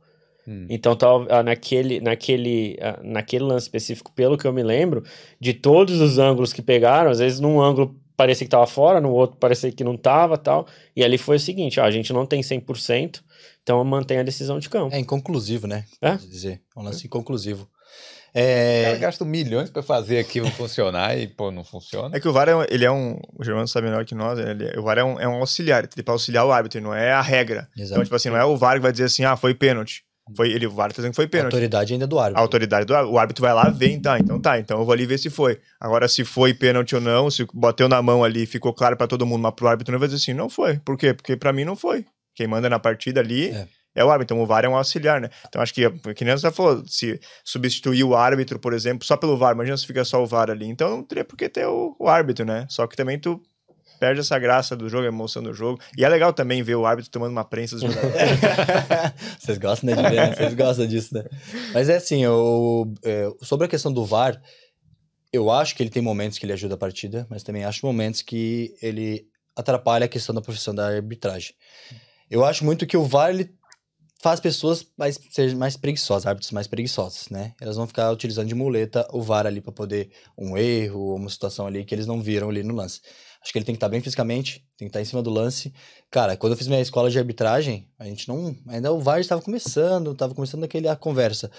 Hum. Então, tal, ah, naquele, naquele, ah, naquele lance específico, pelo que eu me lembro, de todos os ângulos que pegaram, às vezes num ângulo parecia que estava fora, no outro parecia que não estava tal. E ali foi o seguinte: ó, a gente não tem 100%, então mantém a decisão de campo. É inconclusivo, né? É? Pode dizer. É um lance inconclusivo. O cara É, gasta milhões pra fazer aquilo funcionar e, pô, não funciona. É que o VAR é, um- ele é um. O Germano sabe melhor que nós. Ele, é- o VAR é um, é um auxiliar. Ele para auxiliar o árbitro, não é a regra. Exato. Então, tipo assim, não é o VAR que vai dizer assim, ah, foi pênalti. Foi, ele, o tá dizendo que foi a pênalti. autoridade ainda é do A árbitro. autoridade do árbitro. O árbitro vai lá, vem, tá. Então tá. Então eu vou ali ver se foi. Agora, se foi pênalti ou não, se bateu na mão ali, ficou claro pra todo mundo, mas pro árbitro não vai dizer assim, não foi. Por quê? Porque pra mim não foi. Quem manda na partida ali É. é, o árbitro. Então o VAR é um auxiliar, né? Então acho que, que nem você falou, se substituir o árbitro, por exemplo, só pelo VAR, imagina se fica só o VAR ali. Então não teria por que ter o, o árbitro, né? Só que também tu perde essa graça do jogo, a emoção do jogo. E é legal também ver o árbitro tomando uma prensa dos jogadores. Vocês gostam, né, de ver, né? Vocês gostam disso, né? Mas é assim, eu, é, sobre a questão do VAR, eu acho que ele tem momentos que ele ajuda a partida, mas também acho momentos que ele atrapalha a questão da profissão da arbitragem. Eu acho muito que o VAR ele faz pessoas mais ser mais preguiçosas, árbitros mais preguiçosos, né? Elas vão ficar utilizando de muleta o VAR ali para poder um erro, uma situação ali que eles não viram ali no lance. Acho que ele tem que estar bem fisicamente, tem que estar em cima do lance. Cara, quando eu fiz minha escola de arbitragem, a gente não, ainda o VAR estava começando, estava começando aquele a conversa.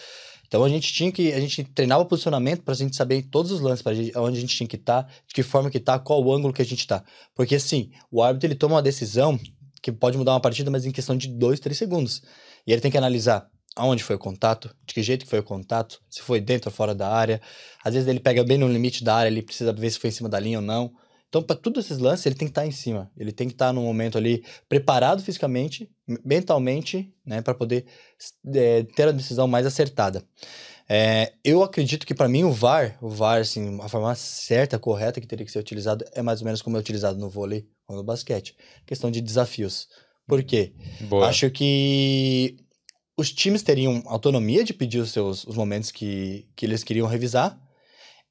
Então a gente tinha que, a gente treinava posicionamento para a gente saber todos os lances, para onde a gente tinha que estar, de que forma que tá, qual o ângulo que a gente tá. Porque assim, o árbitro ele toma uma decisão que pode mudar uma partida, mas em questão de dois, três segundos. E ele tem que analisar aonde foi o contato, de que jeito que foi o contato, se foi dentro ou fora da área. Às vezes ele pega bem no limite da área, ele precisa ver se foi em cima da linha ou não. Então, para todos esses lances, ele tem que estar tá em cima. Ele tem que estar tá no momento ali preparado fisicamente, mentalmente, né, para poder é, ter a decisão mais acertada. É, eu acredito que para mim o VAR, o VAR, assim, a forma certa, correta que teria que ser utilizado é mais ou menos como é utilizado no vôlei ou no basquete. Questão de desafios. Por quê? Boa. Acho que os times teriam autonomia de pedir os seus os momentos que, que eles queriam revisar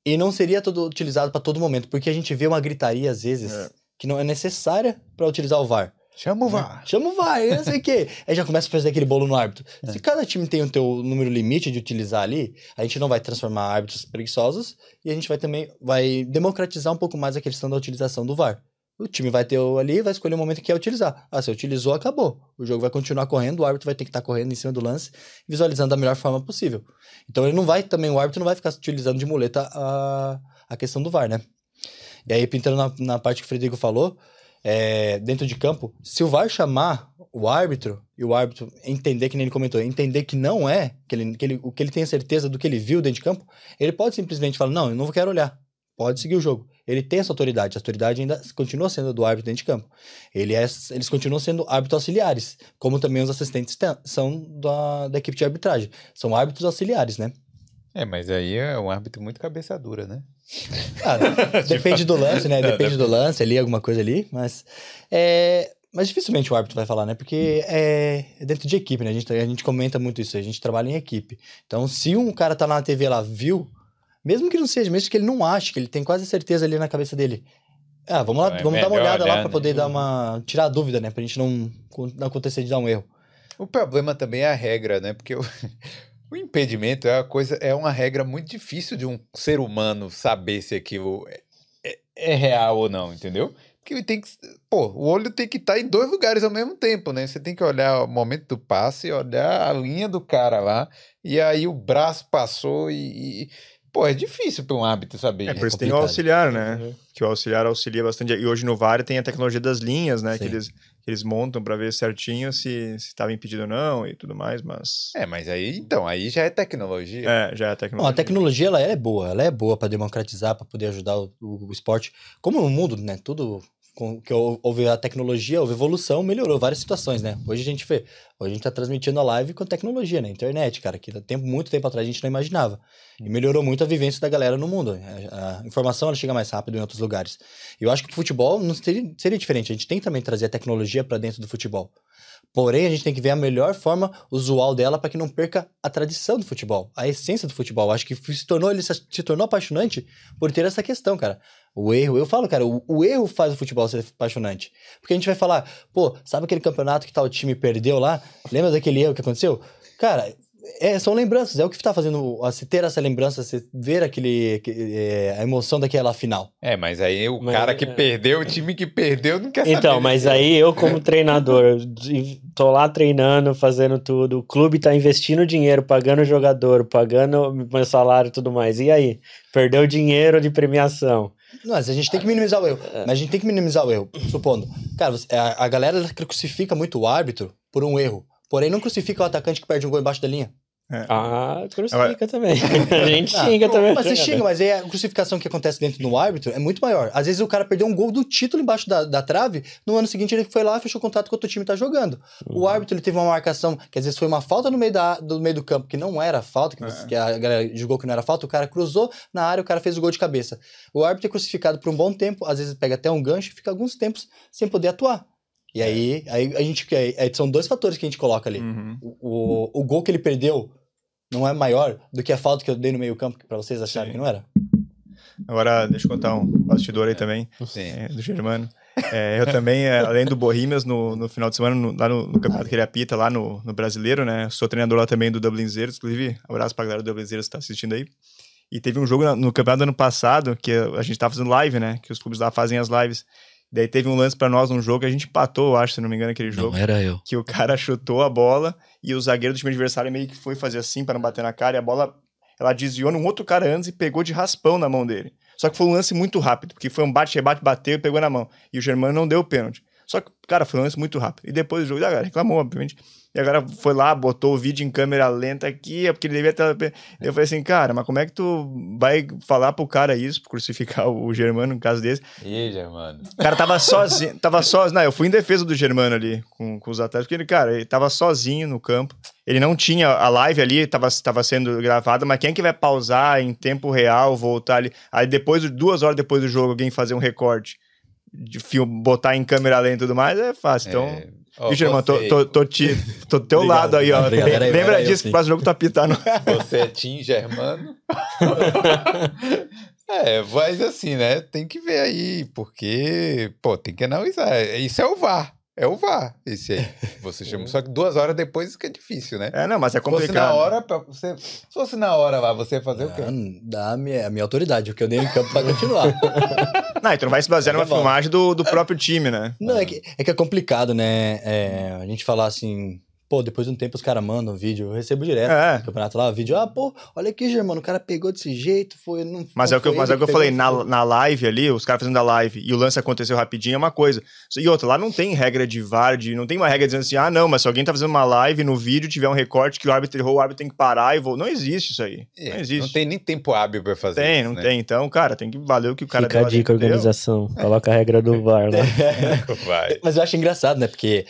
e não seria todo utilizado para todo momento, porque a gente vê uma gritaria às vezes é. que não é necessária para utilizar o VAR. Chama o VAR. Chama o VAR, não sei o quê. Aí já começa a fazer aquele bolo no árbitro. É. Se cada time tem o teu número limite de utilizar ali, a gente não vai transformar árbitros preguiçosos e a gente vai também vai democratizar um pouco mais a questão da utilização do VAR. O time vai ter ali vai escolher o momento que quer utilizar. Ah, se utilizou, acabou. O jogo vai continuar correndo, o árbitro vai ter que estar tá correndo em cima do lance, visualizando da melhor forma possível. Então ele não vai também, o árbitro não vai ficar utilizando de muleta a, a questão do VAR, né? E aí, pintando na, na parte que o Frederico falou, é, dentro de campo, se o VAR chamar o árbitro e o árbitro entender, que nem ele comentou, entender que não é, que ele, que ele, o que ele tem certeza do que ele viu dentro de campo, ele pode simplesmente falar: Não, eu não quero olhar pode seguir o jogo. Ele tem essa autoridade, a autoridade ainda continua sendo do árbitro dentro de campo. Ele é, eles continuam sendo árbitros auxiliares, como também os assistentes são da, da equipe de arbitragem. São árbitros auxiliares, né? É, mas aí é um árbitro muito cabeça dura, né? Cara, depende do lance, né? Depende do lance ali, alguma coisa ali, mas é, mas dificilmente o árbitro vai falar, né? Porque é dentro de equipe, né? A gente, a gente comenta muito isso, a gente trabalha em equipe. Então, se um cara tá lá na TV lá, viu mesmo que não seja, mesmo que ele não ache, que ele tem quase certeza ali na cabeça dele. Ah, vamos lá, é vamos dar uma olhada lá para poder dar uma. tirar a dúvida, né? Pra gente não, não acontecer de dar um erro. O problema também é a regra, né? Porque o, o impedimento é uma coisa, é uma regra muito difícil de um ser humano saber se aquilo é, é, é real ou não, entendeu? Porque tem que. Pô, o olho tem que estar tá em dois lugares ao mesmo tempo, né? Você tem que olhar o momento do passe, olhar a linha do cara lá, e aí o braço passou e, e Pô, é difícil para um hábito saber. É, por isso é tem o auxiliar, né? Uhum. Que o auxiliar auxilia bastante. E hoje no VAR tem a tecnologia das linhas, né? Que eles, que eles montam para ver certinho se estava impedido ou não e tudo mais, mas... É, mas aí, então, aí já é tecnologia. É, já é tecnologia. Bom, a tecnologia, ela é boa. Ela é boa para democratizar, para poder ajudar o, o, o esporte. Como no mundo, né? Tudo com, que houve a tecnologia, houve evolução, melhorou várias situações, né? Hoje a gente vê, hoje a gente tá transmitindo a live com tecnologia, né? Internet, cara, que tempo, muito tempo atrás a gente não imaginava. E melhorou muito a vivência da galera no mundo. A, a informação ela chega mais rápido em outros lugares. E eu acho que o futebol não seria, seria diferente. A gente tem que também trazer a tecnologia para dentro do futebol. Porém, a gente tem que ver a melhor forma usual dela para que não perca a tradição do futebol, a essência do futebol. Acho que se tornou, ele se tornou apaixonante por ter essa questão, cara. O erro, eu falo, cara, o, o, erro faz o futebol ser apaixonante. Porque a gente vai falar, pô, sabe aquele campeonato que tal time perdeu lá? Lembra daquele erro que aconteceu? Cara, é, são lembranças, é o que está fazendo você ter essa lembrança, você ver aquele, é, a emoção daquela final. É, mas aí o mas, cara que é... perdeu, o time que perdeu, não quer então, saber. Então, mas aí eu como treinador, tô lá treinando, fazendo tudo, o clube tá investindo dinheiro, pagando o jogador, pagando meu salário e tudo mais. E aí? Perdeu dinheiro de premiação. Mas a gente tem que minimizar o erro. É. Mas a gente tem que minimizar o erro. Supondo. Cara, a, a galera crucifica muito o árbitro por um erro. Porém, não crucifica o atacante que perde um gol embaixo da linha. É. Ah, crucifica também. a gente ah, xinga também. Mas você xinga, mas aí a crucificação que acontece dentro do árbitro é muito maior. Às vezes o cara perdeu um gol do título embaixo da, da trave, no ano seguinte ele foi lá e fechou contrato com o outro time tá jogando. Uhum. O árbitro ele teve uma marcação, que às vezes foi uma falta no meio, da, do meio do campo, que não era falta, que, é. que a galera julgou que não era falta, o cara cruzou na área, o cara fez o gol de cabeça. O árbitro é crucificado por um bom tempo, às vezes pega até um gancho e fica alguns tempos sem poder atuar. E aí, aí a gente. Aí são dois fatores que a gente coloca ali. Uhum. O, o, gol que ele perdeu não é maior do que a falta que eu dei no meio-campo, para vocês acharem que não era. Agora, deixa eu contar um bastidor aí também, é, do Germano. É, eu também, é, além do Bohemians, no, no final de semana, no, lá no, no campeonato que ele apita, lá no, no Brasileiro, né? Sou treinador lá também do Dublin Zeiros, inclusive, abraço pra galera do Dublin Zeiros que tá assistindo aí. E teve um jogo no campeonato do ano passado, que a gente tava fazendo live, né? Que os clubes lá fazem as lives. Daí teve um lance pra nós num jogo, que a gente empatou, eu acho, se não me engano, aquele jogo Não, era eu. que o cara chutou a bola e o zagueiro do time adversário meio que foi fazer assim para não bater na cara e a bola ela desviou num outro cara antes e pegou de raspão na mão dele. Só que foi um lance muito rápido, porque foi um bate, rebate, bateu e pegou na mão. E o Germano não deu o pênalti. Só que, cara, foi um lance muito rápido. E depois do jogo, a galera reclamou, obviamente. E a galera foi lá, botou o vídeo em câmera lenta aqui, é porque ele devia ter. Eu falei assim, cara, mas como é que tu vai falar pro cara isso, crucificar o Germano, no caso desse? Ih, Germano. O cara tava sozinho, tava sozinho. Não, eu fui em defesa do Germano ali com, com os atletas, porque ele, cara, ele tava sozinho no campo. Ele não tinha a live ali, tava, tava sendo gravada, mas quem é que vai pausar em tempo real, voltar ali? Aí depois, duas horas depois do jogo, alguém fazer um recorte de filme, botar em câmera lenta e tudo mais, é fácil. Então, É. Viu, Germano, tô, tô, tô, te, tô do teu Obrigado, lado aí, ó. obrigado. Lembra era disso que o jogo tu apitar no. Você é Tim Germano? é, mas assim, né? Tem que ver aí, porque, pô, tem que analisar. Isso é o VAR. É o VAR, esse aí. Você chama. Só que duas horas depois que é difícil, né? É, não, mas é Se fosse complicado. na hora, pra você. Se fosse na hora lá, você ia fazer o quê? Ah, Dá a minha, a minha autoridade, o que eu dei em campo vai continuar. Não, então vai se basear É numa bom. filmagem do, do próprio time, né? Não, é que, é que é complicado, né? É, a gente falar assim, pô, depois de um tempo os caras mandam vídeo, eu recebo direto É. no campeonato lá, vídeo, ah, pô, olha aqui, Germano, o cara pegou desse jeito, foi. Não, Mas não é o que eu, mas é que eu falei, na, na live ali, os caras fazendo a live e o lance aconteceu rapidinho é uma coisa. E outra, lá não tem regra de VAR, de, não tem uma regra dizendo assim, ah, não, mas se alguém tá fazendo uma live no vídeo tiver um recorte que o árbitro errou, o árbitro tem que parar e vou. Não existe isso aí. É, não existe. Não tem nem tempo hábil pra fazer Tem, isso, não né? tem. Então, cara, tem que valer o que o cara Fica a dica, organização. Coloca a regra do VAR lá. Vai. Mas eu acho engraçado, né? Porque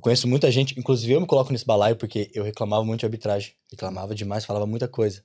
eu conheço muita gente, inclusive eu me coloco nesse balaio porque eu reclamava muito de arbitragem. Reclamava demais, falava muita coisa.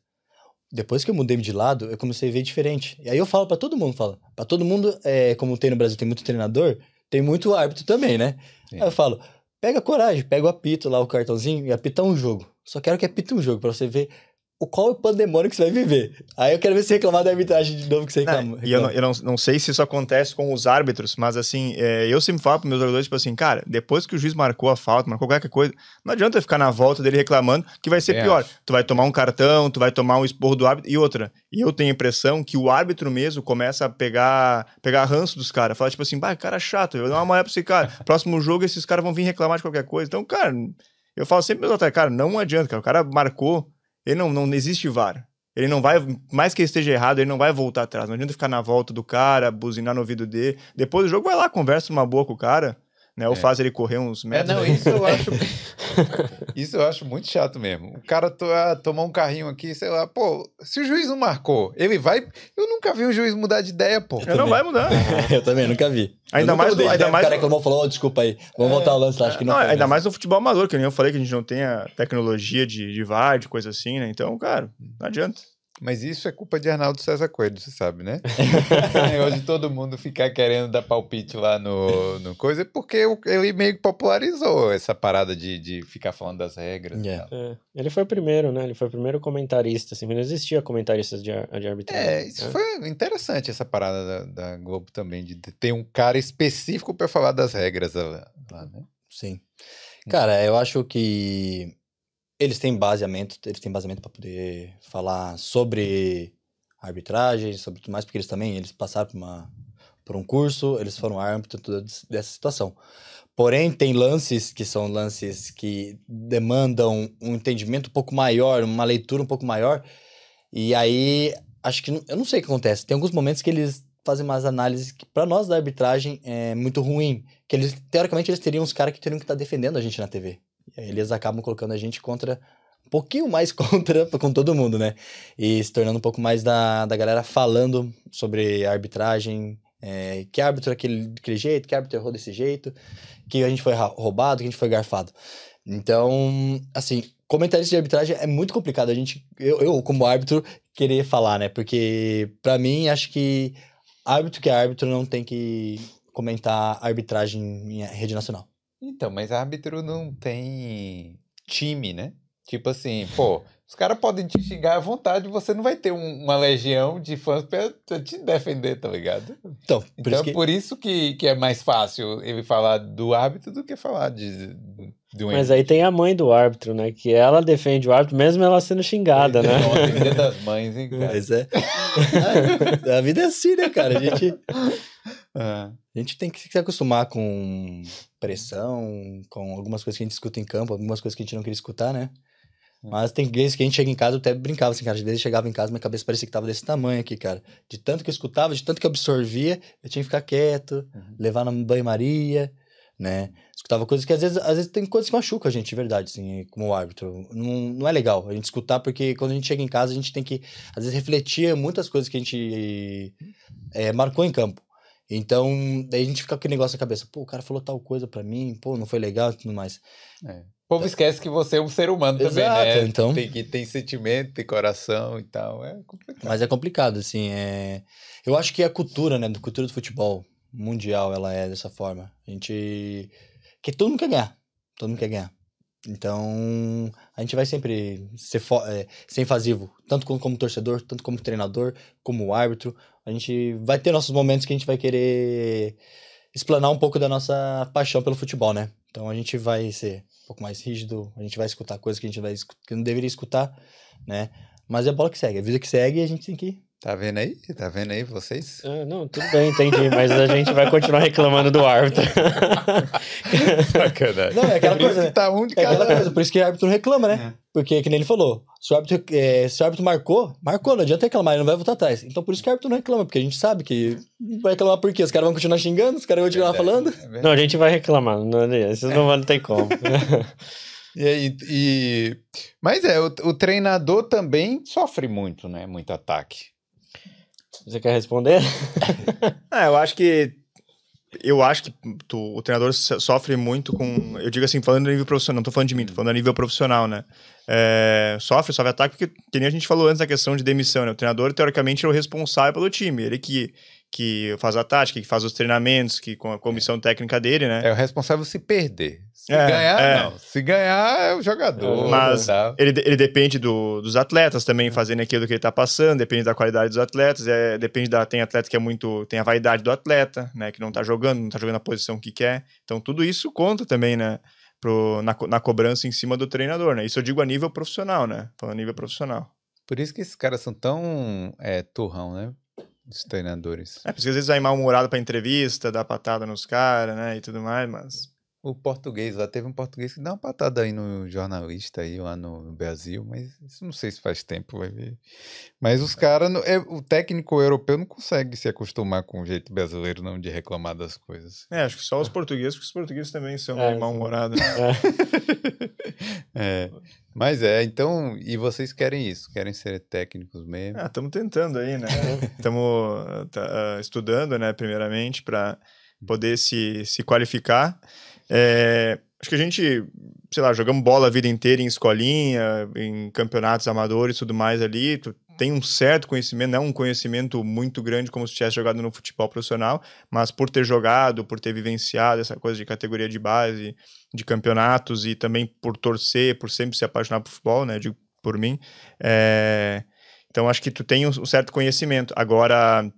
Depois que eu mudei de lado, eu comecei a ver diferente. E aí eu falo pra todo mundo, falo, pra todo mundo, é, como tem no Brasil, tem muito treinador, tem muito árbitro também, né? Sim. Aí eu falo, pega coragem, pega o apito lá, o cartãozinho, e apita um jogo. Só quero que apita um jogo, pra você ver o qual é o pandemônio que você vai viver. Aí eu quero ver você reclamar da arbitragem de novo que você reclama. Não, e eu, não, eu não, não sei se isso acontece com os árbitros, mas assim, é, eu sempre falo para meus jogadores, tipo assim, cara, depois que o juiz marcou a falta, marcou qualquer coisa, não adianta ficar na volta dele reclamando, que vai ser Também pior. Tu vai tomar um cartão, tu vai tomar um esporro do árbitro, e outra. E eu tenho a impressão que o árbitro mesmo começa a pegar, pegar ranço dos caras, falar tipo assim, bah, cara chato, eu vou dar uma moeda pra esse cara. Próximo jogo esses caras vão vir reclamar de qualquer coisa. Então, cara, eu falo sempre, meus atletas, cara, não adianta, cara, o cara marcou, ele não, não existe VAR. Ele não vai, mais que ele esteja errado, ele não vai voltar atrás. Não adianta ficar na volta do cara, buzinar no ouvido dele. Depois do jogo, vai lá, conversa uma boa com o cara, né? Ou É. faz ele correr uns É, metros. não, isso eu acho. isso eu acho muito chato mesmo. O cara to, ah, tomar um carrinho aqui, sei lá, pô, se o juiz não marcou, ele vai. Eu nunca vi um juiz mudar de ideia, pô. Ele não vai mudar. eu também, nunca vi. Ainda Eu nunca mais mudei ainda mais O cara reclamou e falou, "Ó, desculpa aí, vamos voltar ao lance acho que não, Não, foi ainda mesmo." mais no futebol amador, que nem eu falei que a gente não tem a tecnologia de, de VAR, de coisa assim, né? Então, cara, não adianta. Mas isso é culpa de Arnaldo César Coelho, você sabe, né? o negócio de todo mundo ficar querendo dar palpite lá no, no coisa, é porque o- ele meio que popularizou essa parada de, de ficar falando das regras. e Yeah. tal. É, ele foi o primeiro, né? Ele foi o primeiro comentarista, assim, não existia comentaristas de, de arbitragem. É, isso né? foi interessante, essa parada da, da Globo também, de ter um cara específico pra falar das regras lá, lá, né? Sim. Cara, eu acho que eles têm baseamento, eles têm baseamento para poder falar sobre arbitragem, sobre tudo mais, porque eles também, eles passaram por, uma, por um curso, eles foram árbitro des- dessa situação. Porém, tem lances que são lances que demandam um entendimento um pouco maior, uma leitura um pouco maior, e aí, acho que, eu não sei o que acontece, tem alguns momentos que eles fazem umas análises que, para nós da arbitragem, é muito ruim, que eles, teoricamente, eles teriam uns caras que teriam que estar defendendo a gente na TV. E aí eles acabam colocando a gente contra. Um pouquinho mais contra com todo mundo, né? E se tornando um pouco mais da, da galera falando sobre arbitragem. é, que árbitro é aquele, daquele jeito, que árbitro errou desse jeito, que a gente foi roubado, que a gente foi garfado. Então, assim, comentarista de arbitragem é muito complicado a gente, eu, eu como árbitro, querer falar, né? Porque, pra mim, acho que árbitro que é árbitro não tem que comentar arbitragem em rede nacional. Então, mas árbitro não tem time, né? Tipo assim, pô, os caras podem te xingar à vontade, você não vai ter um- uma legião de fãs pra, pra te defender, tá ligado? Então, por Então isso é que... por isso que, que é mais fácil ele falar do árbitro do que falar de, de um Mas aí tem a mãe do árbitro, né? Que ela defende o árbitro, mesmo ela sendo xingada, né? Ontem, Dia das mães, hein, cara? Mas é... a vida é assim, né, cara? A gente, Ah, a gente tem que se acostumar com pressão, com algumas coisas que a gente escuta em campo, algumas coisas que a gente não queria escutar, né? Mas tem vezes que a gente chega em casa, eu até brincava assim, cara. Às vezes eu chegava em casa, minha cabeça parecia que tava desse tamanho aqui, cara. De tanto que eu escutava, de tanto que eu absorvia, eu tinha que ficar quieto, Uhum. levar na banho-maria, né? Escutava coisas que às vezes, às vezes tem coisas que machucam a gente, de verdade, assim, como árbitro. Não, não é legal a gente escutar, porque quando a gente chega em casa, a gente tem que, às vezes, refletir muitas coisas que a gente é, marcou em campo. Então, daí a gente fica com aquele negócio na cabeça, pô, o cara falou tal coisa pra mim, pô, não foi legal e tudo mais. O povo esquece que você é um ser humano também, Exato, né? então. Tem, que tem sentimento, tem coração e tal. É complicado. Mas é complicado, assim, é... Eu acho que a cultura, né, a cultura do futebol mundial, ela é dessa forma. A gente... Que todo mundo quer ganhar. Todo mundo quer ganhar. Então, a gente vai sempre ser, é, ser invasivo, tanto como, como torcedor, tanto como treinador, como árbitro. A gente vai ter nossos momentos que a gente vai querer explanar um pouco da nossa paixão pelo futebol, né? Então, a gente vai ser um pouco mais rígido, a gente vai escutar coisas que a gente vai, que não deveria escutar, né? Mas é a bola que segue, a vida que segue e a gente tem que Tá vendo aí? Tá vendo aí vocês? Ah, não, tudo bem, entendi, mas a gente vai continuar reclamando do árbitro. Sacanagem. Não, é aquela coisa, que né? tá um de É aquela coisa, por isso que o árbitro não reclama, né? Porque, que nem ele falou, se o árbitro, é, se o árbitro marcou, marcou, não adianta reclamar, ele não vai voltar atrás. Então por isso que o árbitro não reclama, porque a gente sabe que vai reclamar por quê? Os caras vão continuar xingando, os caras vão continuar falando. É. Não, a gente vai reclamar, não, isso não, não tem como. E, aí, e... Mas é, o, o treinador também sofre muito, né? Muito ataque. Você quer responder? É, eu acho que. Eu acho que tu- o treinador so- sofre muito com. Eu digo assim, falando a nível profissional, não tô falando de mim, tô falando a nível profissional, né? É, sofre, sofre ataque, porque, que nem a gente falou antes da questão de demissão, né? O treinador, teoricamente, é o responsável pelo time. Ele que, que faz a tática, que faz os treinamentos, que com a comissão técnica dele, né? É o responsável se perder. Se É, ganhar, é. não. Se ganhar, é o jogador. Mas tá? Ele, ele depende do- dos atletas também fazendo aquilo que ele tá passando, depende da qualidade dos atletas, é, depende da. Tem atleta que é muito. tem a vaidade do atleta, né? Que não tá jogando, não tá jogando a posição que quer. Então tudo isso conta também, né? Pro, na, na cobrança em cima do treinador, né? Isso eu digo a nível profissional, né? Falando a nível profissional. Por isso que esses caras são tão é, turrão, né? Os treinadores. É, porque às vezes vai mal-humorado pra entrevista, dá patada nos caras, né? E tudo mais, mas. O português, lá teve um português que dá uma patada aí no jornalista aí lá no Brasil, mas isso não sei se faz tempo, vai ver. Mas os caras, não- é, o técnico europeu não consegue se acostumar com o jeito brasileiro não de reclamar das coisas. É, acho que só os portugueses, porque os portugueses também são É, mal-humorados. É, mas é, então, e vocês querem isso? Querem ser técnicos mesmo? Ah, estamos tentando aí, né? Estamos estudando, né, primeiramente, para poder se, se qualificar. É, acho que a gente, sei lá, jogamos bola a vida inteira em escolinha, em campeonatos amadores e tudo mais ali. Tu tem um certo conhecimento, não é um conhecimento muito grande como se tivesse jogado no futebol profissional, mas por ter jogado, por ter vivenciado essa coisa de categoria de base, de campeonatos e também por torcer, por sempre se apaixonar por futebol, né? Digo por mim. É, então acho que tu tem um um certo conhecimento. Agora,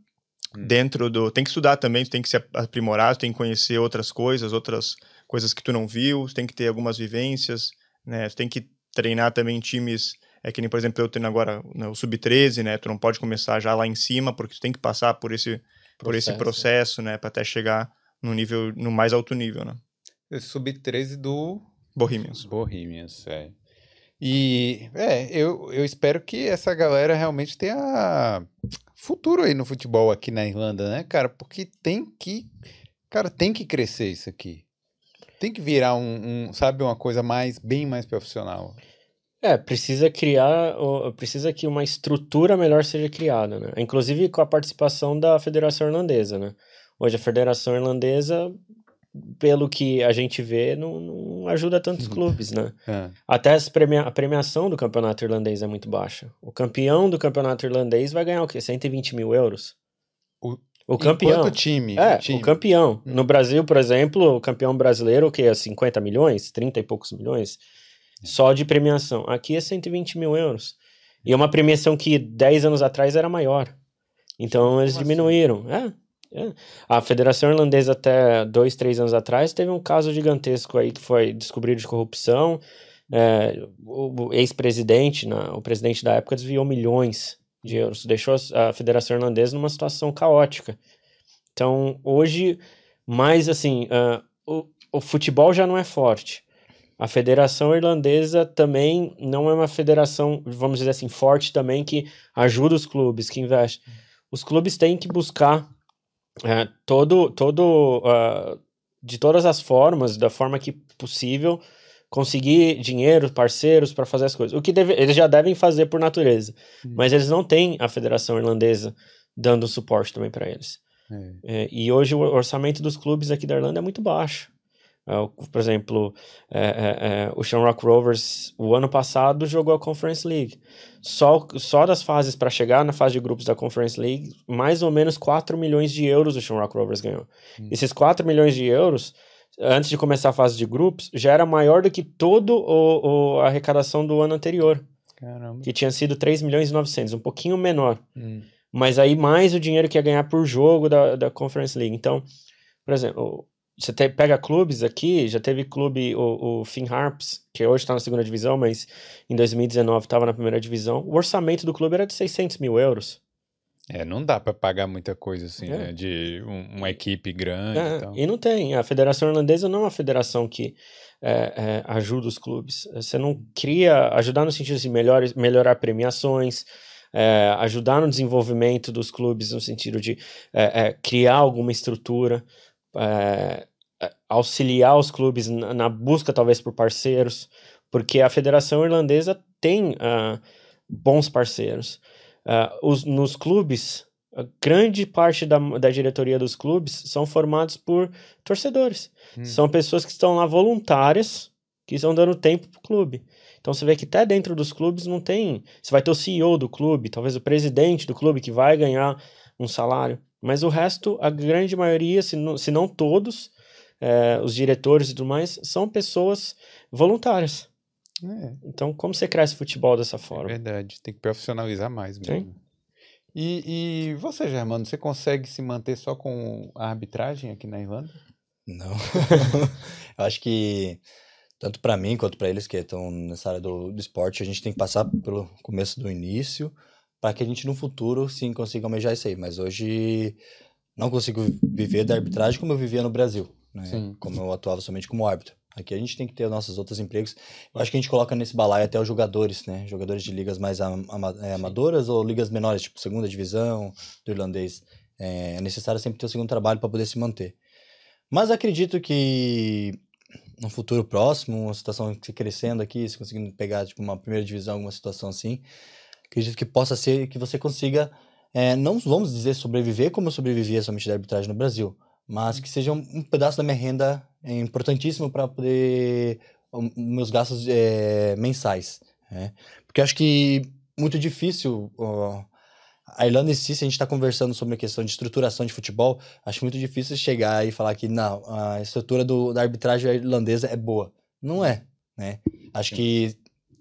dentro do. Tem que estudar também, tu tem que se aprimorar, tu tem que conhecer outras coisas, outras coisas que tu não viu, tu tem que ter algumas vivências, né? Tu tem que treinar também times. É que nem, por exemplo, eu treino agora né, o Sub-13, né? Tu não pode começar já lá em cima, porque tu tem que passar por esse, por esse Processo. processo, né? Pra até chegar no nível, no mais alto nível, né? Sub-13 do Bohemians. Bohemians, é. E, é, eu, eu espero que essa galera realmente tenha futuro aí no futebol aqui na Irlanda, né, cara? Porque tem que, cara, tem que crescer isso aqui. Tem que virar um, um, sabe, uma coisa mais, bem mais profissional. É, precisa criar, precisa que uma estrutura melhor seja criada, né? Inclusive com a participação da Federação Irlandesa, né? Hoje a Federação Irlandesa, pelo que a gente vê, não, não ajuda tantos clubes, né? É. Até premia- a premiação do campeonato irlandês é muito baixa. O campeão do campeonato irlandês vai ganhar o quê? 120 mil euros? O- campeão. Enquanto time. É, time. o campeão. Hum. No Brasil, por exemplo, o campeão brasileiro, o que é 50 milhões, 30 e poucos milhões. só de premiação. Aqui é 120 mil euros. E é uma premiação que 10 anos atrás era maior. Então eles Como assim? diminuíram. É, é. A Federação Irlandesa, até dois, três anos atrás, teve um caso gigantesco aí que foi descobrido de corrupção. É, o ex-presidente, o presidente da época, desviou milhões de euros. Deixou a Federação Irlandesa numa situação caótica. Então, hoje, mais assim, ah, o, o futebol já não é forte. A Federação Irlandesa também não é uma federação, vamos dizer assim, forte também, que ajuda os clubes, que investe. Os clubes têm que buscar eh, todo, todo ah, de todas as formas, da forma que possível, conseguir dinheiro, parceiros para fazer as coisas. O que deve- eles já devem fazer por natureza, mas eles não têm a Federação Irlandesa dando suporte também para eles. É. É, e hoje o orçamento dos clubes aqui da Irlanda é muito baixo. É, por exemplo, é, é, é, o Shamrock Rovers, o ano passado, jogou a Conference League. Só, só das fases para chegar na fase de grupos da Conference League, mais ou menos 4 milhões de euros o Shamrock Rovers ganhou. Hum. Esses 4 milhões de euros, antes de começar a fase de grupos, já era maior do que toda a arrecadação do ano anterior, Caramba. que tinha sido 3 milhões e 900, um pouquinho menor Hum. mas aí mais o dinheiro que ia ganhar por jogo da, da Conference League. Então, por exemplo, o- você te- pega clubes aqui, já teve clube, o, o Finn Harps, que hoje está na segunda divisão, mas em 2019 estava na primeira divisão. O orçamento do clube era de 600 mil euros. É, não dá pra pagar muita coisa assim, É. né? De um- uma equipe grande É, e tal. e não tem. A Federação Irlandesa não é uma federação que é, é, ajuda os clubes. Você não cria. Ajudar no sentido de melhor, melhorar premiações, é, ajudar no desenvolvimento dos clubes, no sentido de é, é, criar alguma estrutura, é, é, auxiliar os clubes na, na busca, talvez, por parceiros, porque a Federação Irlandesa tem ah, bons parceiros. Ah, os, nos clubes, a grande parte da, da diretoria dos clubes são formados por torcedores. Hum. São pessoas que estão lá voluntárias, que estão dando tempo pro clube. Então você vê que até dentro dos clubes não tem. Você vai ter o CEO do clube, talvez o presidente do clube que vai ganhar um salário. Mas o resto, a grande maioria, se não, se não todos, eh, os diretores e tudo mais, são pessoas voluntárias. É, Então, como você cresce futebol dessa é forma? verdade. Tem que profissionalizar mais mesmo. E, e você, Germano, você consegue se manter só com a arbitragem aqui na Irlanda? Não. Eu acho que tanto para mim quanto para eles que estão nessa área do, do esporte, a gente tem que passar pelo começo do início para que a gente no futuro sim consiga almejar isso aí. Mas hoje não consigo viver da arbitragem como eu vivia no Brasil, né? Sim. Como eu atuava somente como árbitro. Aqui a gente tem que ter nossos outros empregos. Eu acho que a gente coloca nesse balaio até os jogadores, né? Jogadores de ligas mais ama- ama- é, amadoras ou ligas menores, tipo segunda divisão do irlandês. É, é necessário sempre ter o segundo trabalho para poder se manter. Mas acredito que no futuro próximo, uma situação crescendo aqui, se conseguindo pegar tipo, uma primeira divisão, alguma situação assim, acredito que possa ser que você consiga, é, não vamos dizer sobreviver como eu sobrevivia somente da arbitragem no Brasil, mas que seja um, um pedaço da minha renda é, importantíssimo para poder o- meus gastos é, mensais, né? Porque acho que muito difícil ó, a Irlanda em si, se a gente está conversando sobre a questão de estruturação de futebol, acho muito difícil chegar e falar que não, a estrutura do, da arbitragem irlandesa é boa. Não é, né? Acho que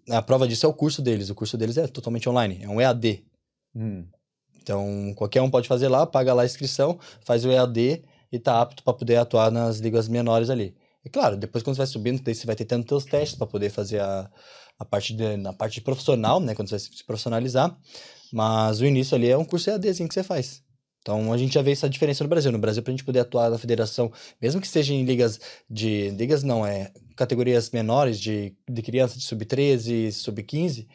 a prova disso é o curso deles. O curso deles é totalmente online, é um EAD. Hum. Então, qualquer um pode fazer lá, paga lá a inscrição, faz o EAD e tá apto para poder atuar nas ligas menores ali. E claro, depois quando você vai subindo, daí você vai ter tendo teus testes para poder fazer a, a parte de, na parte profissional, né, quando você vai se profissionalizar. Mas o início ali é um curso EADzinho que você faz. Então a gente já vê essa diferença no Brasil. No Brasil, para a gente poder atuar na federação, mesmo que seja em ligas de. Ligas não, é categorias menores de, de criança de sub-13, sub-15,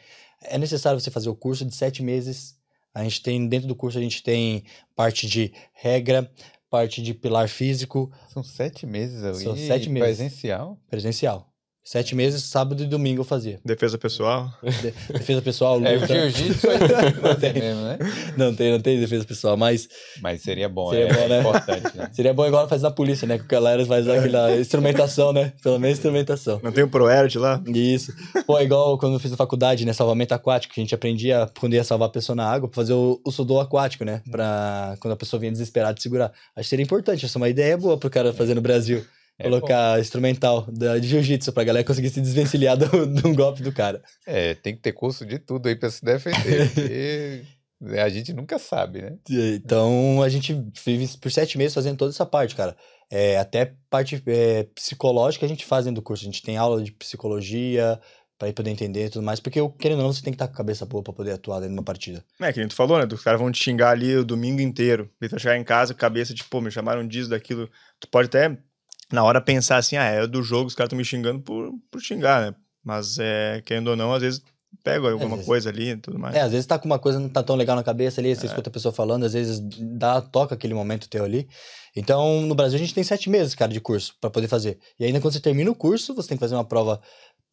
é necessário você fazer o curso de sete meses. A gente tem, dentro do curso, a gente tem parte de regra, parte de pilar físico, São sete meses ali. São sete meses. Presencial? presencial. Sete meses, sábado e domingo eu fazia. Defesa pessoal. De- defesa pessoal, luta. É, o jiu-jitsu aí tem mesmo, né? Não tem, não tem defesa pessoal, mas Mas seria bom, Seria é, bom, né? importante, né? seria bom igual faz na polícia, né? Que o galera faz aquela instrumentação, né? Pelo menos instrumentação. Não tem o Proerd lá? Isso. Pô, igual quando eu fiz na faculdade, né? Salvamento aquático, que a gente aprendia quando ia salvar a pessoa na água, pra fazer o, o sudô aquático, né? Pra quando a pessoa vinha desesperada de segurar. Acho que seria importante, essa é uma ideia boa pro cara fazer no Brasil. É colocar instrumental da, de jiu-jitsu pra galera conseguir se desvencilhar do, de um golpe do cara. É, tem que ter curso de tudo aí pra se defender, porque a gente nunca sabe, né? Então a gente vive por sete meses fazendo toda essa parte, cara. É, até parte é, psicológica a gente faz dentro do curso. A gente tem aula de psicologia pra ir poder entender e tudo mais, porque querendo ou não, você tem que estar com a cabeça boa pra poder atuar dentro de uma partida. É, que nem tu falou, né? Os caras vão te xingar ali o domingo inteiro. E tu vai chegar em casa, cabeça de, pô, me chamaram disso, daquilo. Tu pode até, na hora, pensar assim, ah, é do jogo, os caras estão me xingando por, por xingar, né? Mas, é, querendo ou não, às vezes pega alguma vezes- coisa ali e tudo mais. É, às vezes tá com uma coisa não tá tão legal na cabeça ali, você escuta a pessoa falando, às vezes dá, toca aquele momento teu ali. Então, no Brasil a gente tem sete meses, cara, de curso pra poder fazer. E ainda quando você termina o curso, você tem que fazer uma prova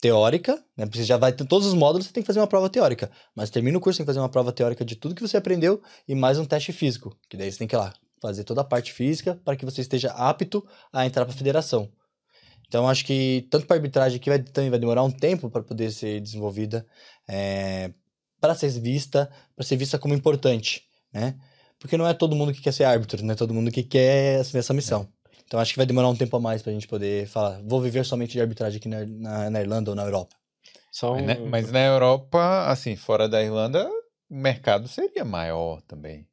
teórica, né? Porque você já vai ter todos os módulos, você tem que fazer uma prova teórica. Mas termina o curso, tem que fazer uma prova teórica de tudo que você aprendeu e mais um teste físico, que daí você tem que ir lá fazer toda a parte física para que você esteja apto a entrar para a federação. Então, acho que tanto para arbitragem aqui vai, também vai demorar um tempo para poder ser desenvolvida, é, para ser vista, para ser vista como importante, né? Porque não é todo mundo que quer ser árbitro, não é todo mundo que quer assumir essa missão. Então, acho que vai demorar um tempo a mais para a gente poder falar, vou viver somente de arbitragem aqui na, na, na Irlanda ou na Europa. Só um... Mas, né, mas na Europa, assim, fora da Irlanda, o mercado seria maior também,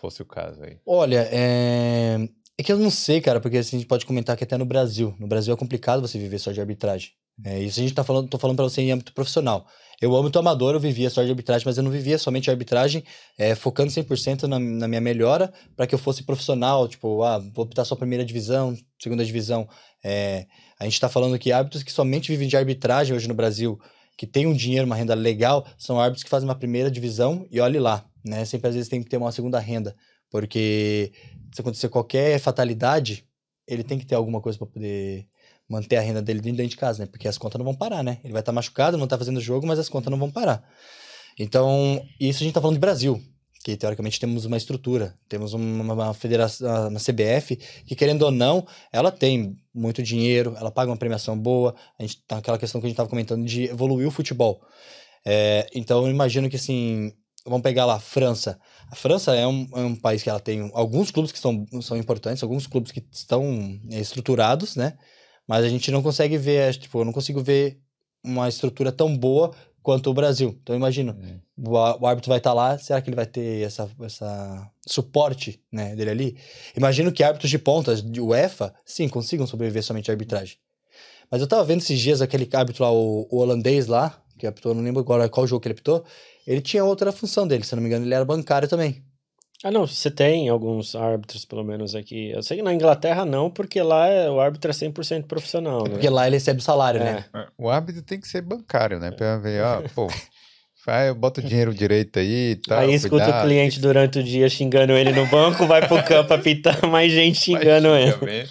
fosse o caso aí. Olha, é... é que eu não sei, cara, porque assim, a gente pode comentar que até no Brasil. No Brasil é complicado você viver só de arbitragem. É, isso a gente tá falando, tô falando pra você em âmbito profissional. Eu âmbito amador, eu vivia só de arbitragem, mas eu não vivia somente arbitragem, é, focando 100% na, na minha melhora para que eu fosse profissional, tipo, ah, vou optar só primeira divisão, segunda divisão. É, a gente tá falando que árbitros que somente vivem de arbitragem hoje no Brasil, que tem um dinheiro, uma renda legal, são árbitros que fazem uma primeira divisão e olhe lá, né? Sempre às vezes tem que ter uma segunda renda, porque se acontecer qualquer fatalidade, ele tem que ter alguma coisa para poder manter a renda dele dentro de casa, né? Porque as contas não vão parar, né? Ele vai estar machucado, não tá fazendo jogo, mas as contas não vão parar. Então, isso a gente tá falando de Brasil, que teoricamente temos uma estrutura, temos uma, uma federação, uma CBF, que querendo ou não, ela tem muito dinheiro, ela paga uma premiação boa, a gente tá naquela questão que a gente tava comentando de evoluir o futebol. É, então, eu imagino que assim, vamos pegar lá, França. A França é um, é um país que ela tem alguns clubes que são, são importantes, alguns clubes que estão é, estruturados, né? Mas a gente não consegue ver, tipo, eu não consigo ver uma estrutura tão boa quanto o Brasil. Então, imagino, Hum. o, o árbitro vai estar lá, será que ele vai ter essa, essa suporte né, dele ali? Imagino que árbitros de pontas de UEFA, sim, consigam sobreviver somente à arbitragem. Mas eu tava vendo esses dias aquele árbitro lá, o, o holandês lá, que apitou, não lembro agora qual jogo que ele apitou, ele tinha outra função dele, se eu não me engano, ele era bancário também. Ah, não, você tem alguns árbitros, pelo menos aqui. Eu sei que na Inglaterra não, porque lá é- o árbitro é 100% profissional, né? Porque lá ele recebe salário, né? É. O árbitro tem que ser bancário, né? Pra ver, ó, pô, vai, bota o dinheiro direito aí e tal. Aí escuta cuidado, o cliente durante o dia xingando ele no banco, vai pro campo apitar mais gente xingando ele. ele.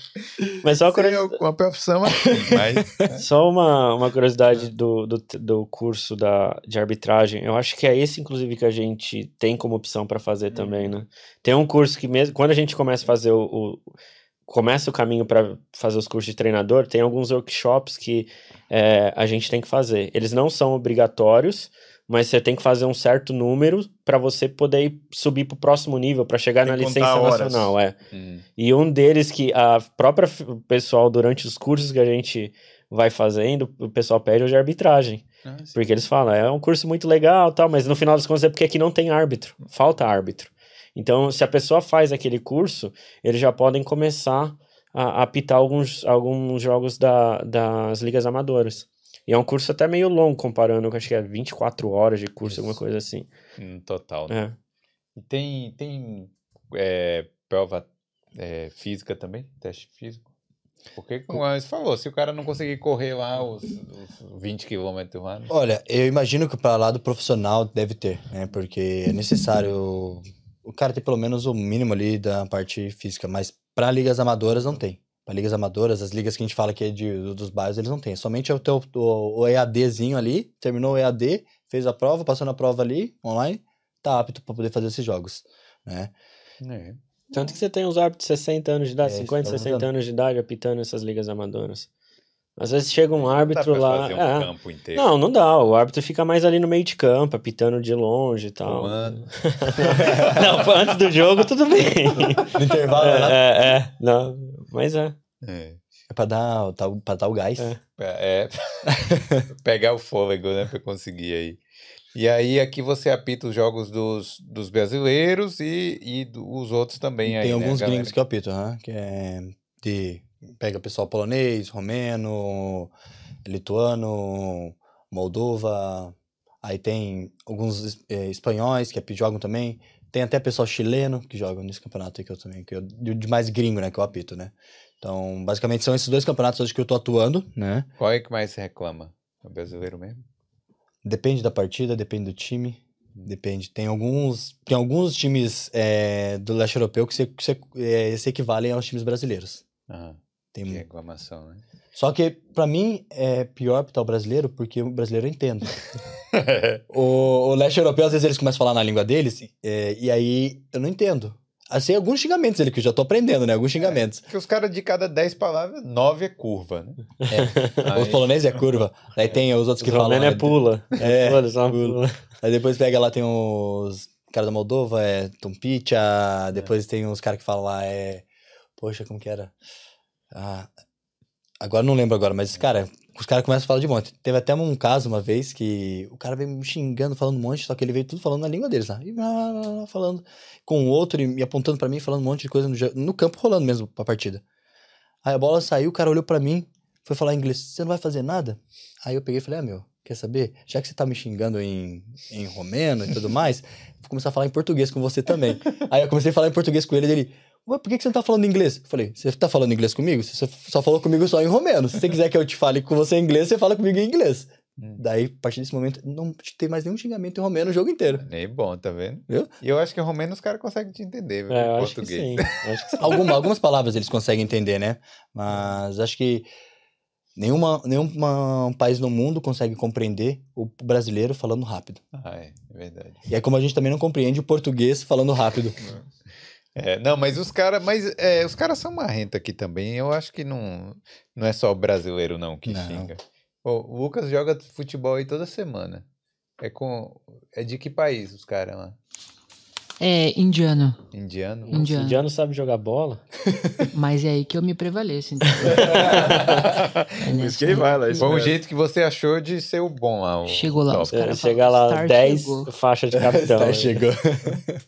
Mas só uma, curiosidade, uma profissão assim, mas... só uma, uma curiosidade do, do, do curso da, de arbitragem. Eu acho que é esse, inclusive, que a gente tem como opção para fazer também, né? Tem um curso que mesmo quando a gente começa a fazer o, o- começa o caminho para fazer os cursos de treinador, tem alguns workshops que é, a gente tem que fazer. Eles não são obrigatórios, mas você tem que fazer um certo número para você poder ir- subir para o próximo nível, para chegar Tem na licença horas. nacional. É. Hum. E um deles que a própria pessoal, durante os cursos que a gente vai fazendo, o pessoal pede hoje arbitragem. Ah. Porque eles falam, é um curso muito legal tal, mas no final das contas é porque aqui não tem árbitro, falta árbitro. Então, se a pessoa faz aquele curso, eles já podem começar a, a apitar alguns, alguns jogos da, das ligas amadoras. E é um curso até meio longo, comparando, com acho que é 24 horas de curso, Isso. alguma coisa assim. Hum, total. né? É. E tem, tem é, prova é, física também? Teste físico? Porque, como você falou, se o cara não conseguir correr lá os, os 20 quilômetros lá, né? Olha, eu imagino que para lado profissional deve ter, né? Porque é necessário o cara ter pelo menos o mínimo ali da parte física, mas para ligas amadoras não tem. Para ligas amadoras, as ligas que a gente fala que é de, dos bairros, eles não têm. Somente é o teu o, o EADzinho ali, terminou o EAD, fez a prova, passou na prova ali, online, tá apto para poder fazer esses jogos, né? É. Tanto que você tem uns árbitros de 60 anos de idade, É, isso 50, que eu tô 60 dizendo. anos de idade apitando essas ligas amadoras. Às vezes chega um Dá árbitro pra lá. fazer um é. campo inteiro. Não, não dá. O árbitro fica mais ali no meio de campo, apitando de longe e tal. Não, antes do jogo, tudo bem. No intervalo, né? é, é, é, não, mas é. É. É pra dar, tá- pra dar o gás. É. É, pegar o fôlego, né, pra conseguir aí. E aí aqui você apita os jogos dos, dos brasileiros e, e os outros também aí, Tem né, alguns galera? gringos que eu apito, né? Que é de... Pega pessoal polonês, romeno, lituano, Moldova. Aí tem alguns eh, espanhóis que api- jogam também. Tem até pessoal chileno que jogam nesse campeonato aí que eu também, que eu, de mais gringo, né, que eu apito, né? Então, basicamente são esses dois campeonatos hoje que eu tô atuando, né? Qual é que mais se reclama? O brasileiro mesmo? Depende da partida, depende do time. Depende. Tem alguns, tem alguns times eh, do leste europeu que se, que se, eh, se equivalem aos times brasileiros. Aham, Tem, que reclamação, né? Só que, pra mim, é pior apitar o brasileiro, porque o brasileiro eu entendo. o, o leste europeu, às vezes, eles começam a falar na língua deles, é, e aí eu não entendo. Assim, alguns xingamentos ele que eu já tô aprendendo, né? Alguns xingamentos. Porque os caras de cada 10 palavras, 9 é curva, né? Os Aí- poloneses é curva. Aí tem os outros que Os falam. é pula. É, Pula, só pula. Aí depois pega lá, tem os caras da Moldova, é Tumpicha. Depois tem uns caras que falam lá, é. Poxa, como que era? Ah, agora não lembro agora, mas, cara, os caras começam a falar de monte. Teve até um caso uma vez que o cara veio me xingando, falando um monte, só que ele veio tudo falando na língua deles lá. E blá, blá, blá, falando com o outro e me apontando pra mim, falando um monte de coisa no, no campo, rolando mesmo pra partida. Aí a bola saiu, o cara olhou pra mim, foi falar em inglês: Você não vai fazer nada? Aí eu peguei e falei: Ah, meu, quer saber? Já que você tá me xingando em, em romeno e tudo mais, vou começar a falar em português com você também. Aí eu comecei a falar em português com ele ele. Ué, por que que você não tá falando inglês? Eu falei, você tá falando inglês comigo? Você só falou comigo só em romeno. Se você quiser que eu te fale com você em inglês, você fala comigo em inglês. Hum. Daí, a partir desse momento, não tem mais nenhum xingamento em romeno o jogo inteiro. Nem bom, tá vendo? Viu? E eu acho que romeno os caras conseguem te entender, viu? É, eu em acho que português. sim. Eu Acho que sim. Alguma, algumas palavras eles conseguem entender, né? Mas acho que nenhuma, nenhum uma- um país no mundo consegue compreender o brasileiro falando rápido. Ah, é, é verdade. E é como a gente também não compreende o português falando rápido. É, não, mas os caras, mas é, os caras são marrenta aqui também. Eu acho que não, não é só o brasileiro não que Não. xinga. O Lucas joga futebol aí toda semana. É com, é de que país os caras lá? É, indiano. Indiano? Indiano. indiano sabe jogar bola? Mas é aí que eu me prevaleço. Então. É vai lá. Foi um jeito que você achou de ser o bom lá. O, Chegou lá, o os top. cara Chega fala, lá, Star 10 chegou. faixa de capitão. Né? chegou.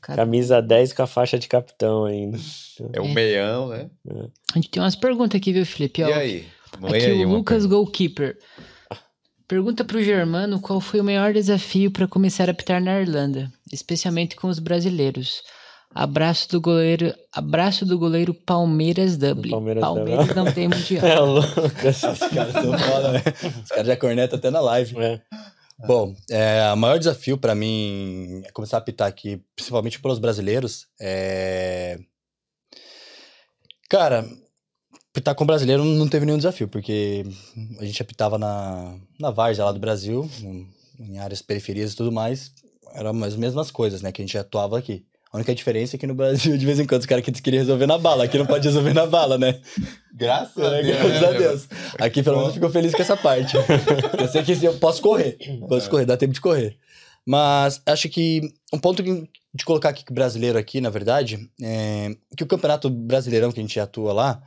Camisa 10 com a faixa de capitão ainda. É o É. meião, né? A gente tem umas perguntas aqui, viu, Felipe? E Ó, aí? Lê Aqui aí o Lucas pergunta. Goalkeeper. Pergunta pro Germano qual foi o maior desafio para começar a apitar na Irlanda, especialmente com os brasileiros. Abraço do goleiro, abraço do goleiro Palmeiras Dublin. Palmeiras Palmeiras, não tem mundial. É o Lucas. Os caras são foda, né? Os caras já cornetam até na live. É. Bom, é, o maior desafio pra mim é começar a apitar aqui, principalmente pelos brasileiros, é... Cara, apitar com brasileiro não teve nenhum desafio, porque a gente apitava na, na várzea lá do Brasil, em- áreas periferias e tudo mais, eram as mesmas coisas, né, que a gente atuava aqui. A única diferença é que no Brasil, de vez em quando, os caras que queriam resolver na bala. Aqui não pode resolver na bala, né? Graças a É, Deus. graças a né, Deus. Aqui, pelo menos, eu fico feliz com essa parte. eu sei que eu posso correr. Posso correr, dá tempo de correr. Mas acho que um ponto de colocar aqui brasileiro aqui, na verdade, é que o campeonato brasileirão que a gente atua lá,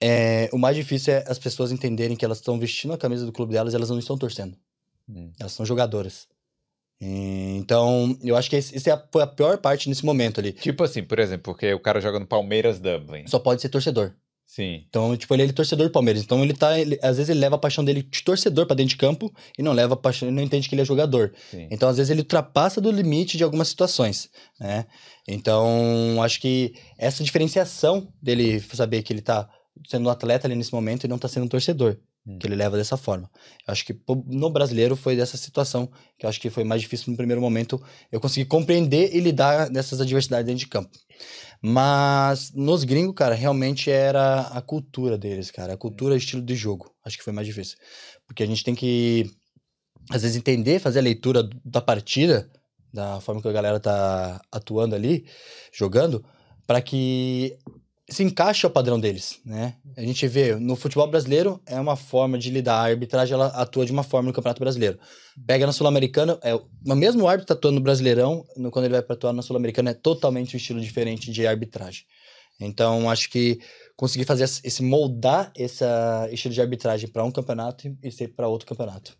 é, o mais difícil é as pessoas entenderem que elas estão vestindo a camisa do clube delas e elas não estão torcendo. Hum. Elas são jogadoras. Então, eu acho que essa é a- foi a pior parte nesse momento ali. Tipo assim, por exemplo, porque o cara joga no Palmeiras Dublin. Só pode ser torcedor. Sim. Então, tipo, ele é torcedor do Palmeiras. Então, ele tá. ele- às vezes ele leva a paixão dele de torcedor pra dentro de campo e não leva a paixão, ele não entende que ele é jogador. Sim. Então, às vezes ele ultrapassa do limite de algumas situações, né? Então, acho que essa diferenciação dele saber que ele tá sendo um atleta ali nesse momento e não tá sendo um torcedor, Hum. que ele leva dessa forma. Eu acho que no brasileiro foi dessa situação que eu acho que foi mais difícil no primeiro momento eu consegui compreender e lidar dessas adversidades dentro de campo. Mas nos gringos, cara, realmente era a cultura deles, cara. A cultura e estilo de jogo. Acho que foi mais difícil. Porque a gente tem que, às vezes, entender, fazer a leitura da partida, da forma que a galera tá atuando ali, jogando, para que se encaixe ao padrão deles, né? A gente vê, no futebol brasileiro, é uma forma de lidar. A arbitragem, ela atua de uma forma no Campeonato Brasileiro. Pega na Sul-Americana, é o mesmo árbitro atuando no Brasileirão, no- quando ele vai para atuar na Sul-Americana, é totalmente um estilo diferente de arbitragem. Então, acho que conseguir fazer esse moldar esse estilo de arbitragem para um campeonato e- ser para outro campeonato.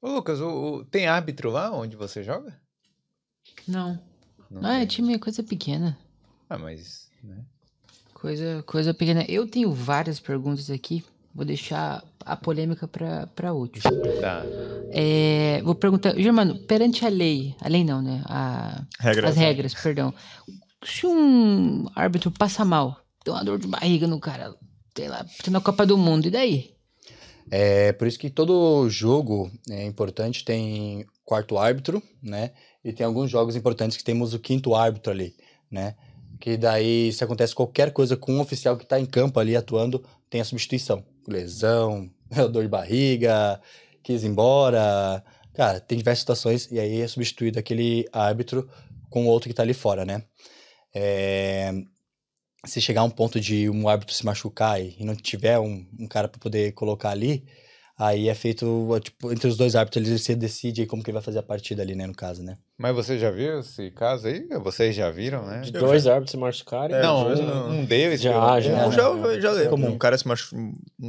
Ô, Lucas, o, o- tem árbitro lá onde você joga? Não. Não Ah, é time é coisa pequena. Ah, mas. né? Coisa, coisa pequena. Eu tenho várias perguntas aqui. Vou deixar a polêmica pra, pra última. Tá. É, vou perguntar, Germano, perante a lei, a lei não, né? A, Regras. as regras, perdão. Se um árbitro passa mal, tem uma dor de barriga no cara, sei lá, tá na Copa do Mundo, e daí? É por isso que todo jogo é importante tem quarto árbitro, né? E tem alguns jogos importantes que temos o quinto árbitro ali, né? Que daí, se acontece qualquer coisa com um oficial que tá em campo ali atuando, tem a substituição. Lesão, dor de barriga, quis ir embora. Cara, tem diversas situações e aí é substituído aquele árbitro com outro que tá ali fora, né? É, se chegar a um ponto de um árbitro se machucar e e não tiver um, um cara para poder colocar ali, aí é feito, tipo, entre os dois árbitros, eles se decide aí como que ele vai fazer a partida ali, né, no caso, né? Mas você já viu esse caso aí? Vocês já viram, né? De dois árbitros se machucarem. É, não, um, não. um deles. Já, já. Um já, já lembro. Comum. Um cara se machucou.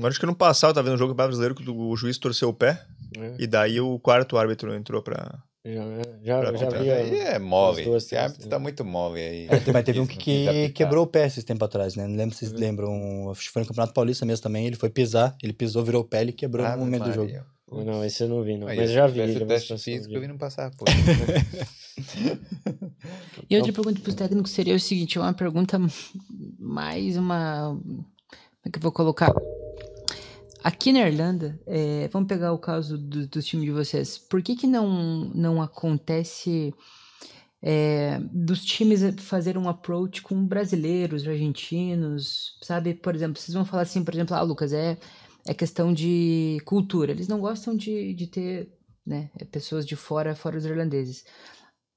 Acho que no passado tava vendo um jogo brasileiro que o juiz torceu o pé. É, E daí o quarto árbitro entrou pra. Já, já, já vi. Aí é mole. Esse árbitro tá né? muito mole aí. É, mas teve um que, que quebrou o pé esses tempo atrás, né? Não lembro se vocês lembram, acho que foi no Campeonato Paulista mesmo também, ele foi pisar, ele pisou, virou o pé e quebrou Ave no momento do jogo. Maria. Não, esse eu não vi, não. Aí, Mas já vi. vi teste físico, eu não passar isso. E outra pergunta para os técnicos seria o seguinte: é uma pergunta mais uma. Como é que eu vou colocar? Aqui na Irlanda, é, vamos pegar o caso do, do time de vocês. Por que, que não, não acontece é, dos times fazer um approach com brasileiros, argentinos, sabe? Por exemplo, vocês vão falar assim, por exemplo, ah, Lucas, é, é questão de cultura. Eles não gostam de, de ter né, pessoas de fora, fora os irlandeses.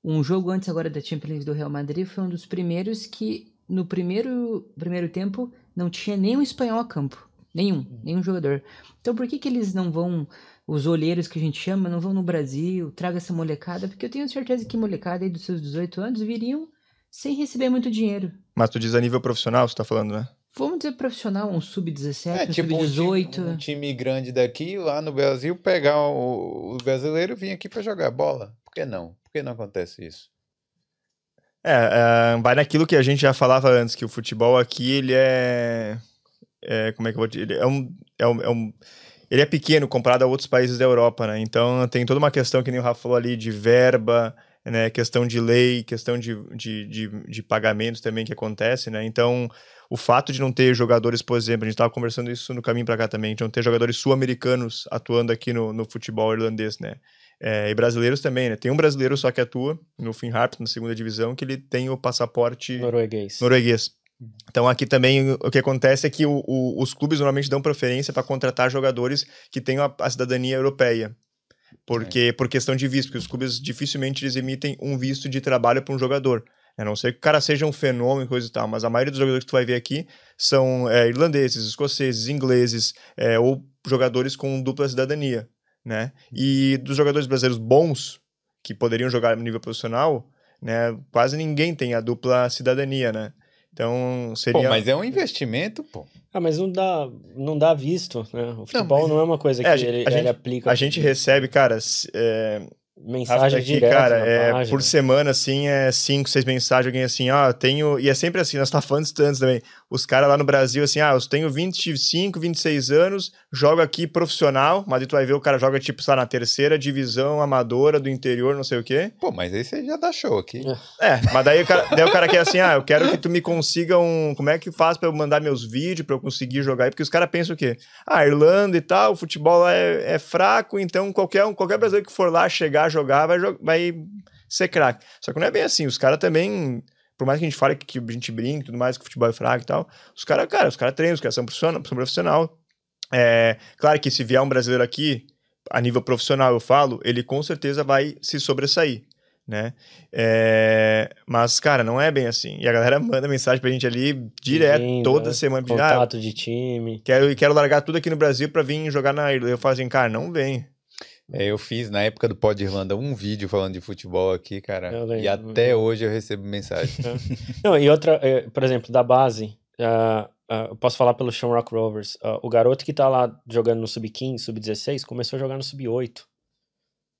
Um jogo antes agora da Champions League do Real Madrid foi um dos primeiros que no primeiro, primeiro tempo não tinha nenhum espanhol a campo. Nenhum, nenhum jogador. Então por que que eles não vão, os olheiros que a gente chama, não vão no Brasil, traga essa molecada? Porque eu tenho certeza que molecada aí dos seus 18 anos viriam sem receber muito dinheiro. Mas tu diz a nível profissional, você tá falando, né? Vamos dizer profissional, um sub-17, É um tipo um sub-18. time, um time grande daqui, lá no Brasil, pegar o, o brasileiro e vir aqui pra jogar bola. Por que não? Por que não acontece isso? É, é, vai naquilo que a gente já falava antes, que o futebol aqui, ele é. É, como é que eu vou dizer? Ele é um, é um, é um- Ele é pequeno comparado a outros países da Europa, né? Então tem toda uma questão, que nem o Rafa falou ali, de verba, né? Questão de lei, questão de, de, de, de pagamentos também que acontece, né? Então, o fato de não ter jogadores, por exemplo, a gente estava conversando isso no caminho para cá também, de não ter jogadores sul-americanos atuando aqui no, no futebol irlandês, né? É, e brasileiros também, né? Tem um brasileiro só que atua no Finn Harp, na segunda divisão, que ele tem o passaporte Norueguês. norueguês. Então aqui também o que acontece é que o- o- os clubes normalmente dão preferência para contratar jogadores que tenham a, a cidadania europeia. Porque, por questão de visto, porque os clubes dificilmente eles emitem um visto de trabalho para um jogador. A não ser que o cara seja um fenômeno e coisa e tal, mas a maioria dos jogadores que tu vai ver aqui são é, irlandeses, escoceses, ingleses, é, ou jogadores com dupla cidadania, né? E dos jogadores brasileiros bons, que poderiam jogar no nível profissional, né, quase ninguém tem a dupla cidadania, né? Então, seria... Pô, mas é um investimento, pô. Ah, mas não dá, não dá visto, né? O futebol mas- não, é uma coisa que É, a gente- ele, a gente- ele aplica. A gente recebe, cara, é, mensagem daqui, direta cara, na é, página. por semana, assim, é cinco, seis mensagens, alguém assim, ah, eu tenho, e é sempre assim, nós tá falando antes também, os caras lá no Brasil, assim, ah, eu tenho 25, 26 anos, jogo aqui profissional, mas aí tu vai ver o cara joga, tipo, sei lá, na terceira divisão amadora do interior, não sei o quê, Pô, mas aí você já dá show aqui. é, mas daí o cara, daí o cara quer assim, ah, eu quero que tu me consiga um, como é que faz pra eu mandar meus vídeos, pra eu conseguir jogar aí, porque os caras pensam o quê? Ah, Irlanda e tal, o futebol lá é, é fraco, então qualquer, um, qualquer brasileiro que for lá chegar, jogar, vai, vai ser craque. Só que não é bem assim, os caras também, por mais que a gente fale que, a gente brinca e tudo mais, que o futebol é fraco e tal, os caras, cara, os caras treinam, os caras são profissional, são profissional. É, claro que se vier um brasileiro aqui, a nível profissional eu falo, ele com certeza vai se sobressair, né? É, mas, cara, não é bem assim. E a galera manda mensagem pra gente ali direto, toda né? semana, ah, Contato de time. quero, quero largar tudo aqui no Brasil pra vir jogar na Irlanda. Eu falo assim, cara, não vem. É, eu fiz na época do Pod Irlanda um vídeo falando de futebol aqui, cara. E até hoje eu recebo mensagem. Não, e outra, eh, por exemplo, da base, ah, ah, eu posso falar pelo Shamrock Rovers. Ah, o garoto que tá lá jogando no Sub-15, Sub-16, começou a jogar no Sub-8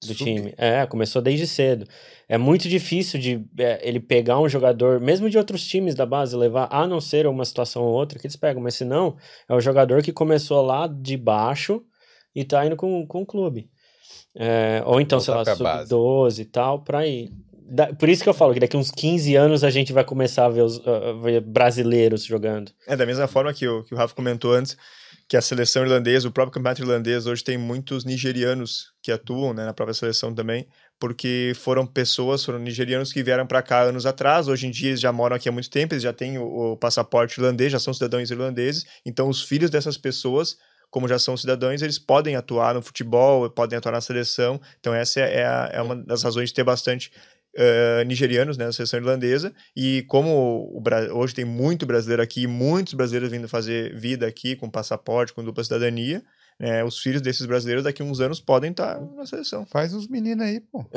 do time. É, começou desde cedo. É muito difícil de eh, ele pegar um jogador, mesmo de outros times da base, levar, a não ser uma situação ou outra, que eles pegam. Mas se não, é o jogador que começou lá de baixo e tá indo com, com o clube. É, ou então, sei lá, Voltar pra base. sub-12 e tal, pra ir. Da- por isso que eu falo que daqui uns 15 anos a gente vai começar a ver os ver brasileiros jogando. É da mesma forma que o, que o Rafa comentou antes, que a seleção irlandesa, o próprio campeonato irlandês, hoje tem muitos nigerianos que atuam né, na própria seleção também, porque foram pessoas, foram nigerianos que vieram para cá anos atrás, hoje em dia eles já moram aqui há muito tempo, eles já têm o, o passaporte irlandês, já são cidadãos irlandeses, então os filhos dessas pessoas, como já são cidadãos, eles podem atuar no futebol, podem atuar na seleção, então essa é, a- é uma das razões de ter bastante eh, nigerianos né, na seleção irlandesa, e como o hoje tem muito brasileiro aqui, muitos brasileiros vindo fazer vida aqui com passaporte, com dupla cidadania, né, os filhos desses brasileiros daqui a uns anos podem estar na seleção. Faz uns meninos aí, pô.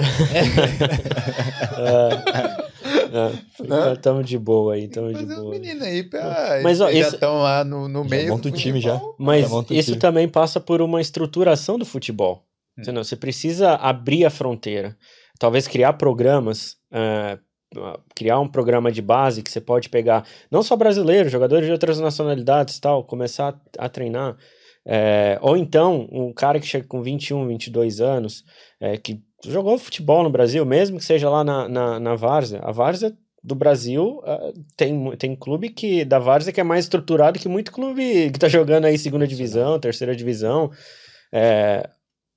É, Estamos de boa aí, estamos de boa. meninos aí, pra... Mas, ó, eles já estão lá no, no Já meio. monta do o time já. Mas Já isso time. também passa por uma estruturação do futebol. Hum. Entendeu? Você precisa abrir a fronteira. Talvez criar programas, ah, criar um programa de base que você pode pegar, não só brasileiros, jogadores de outras nacionalidades e tal, começar a, a treinar. É, ou então, um cara que chega com 21, 22 anos, é, que jogou futebol no Brasil, mesmo que seja lá na, na, na Várzea. A Várzea do Brasil ah, tem, tem clube que da Várzea que é mais estruturado que muito clube que tá jogando aí segunda divisão, terceira divisão. É,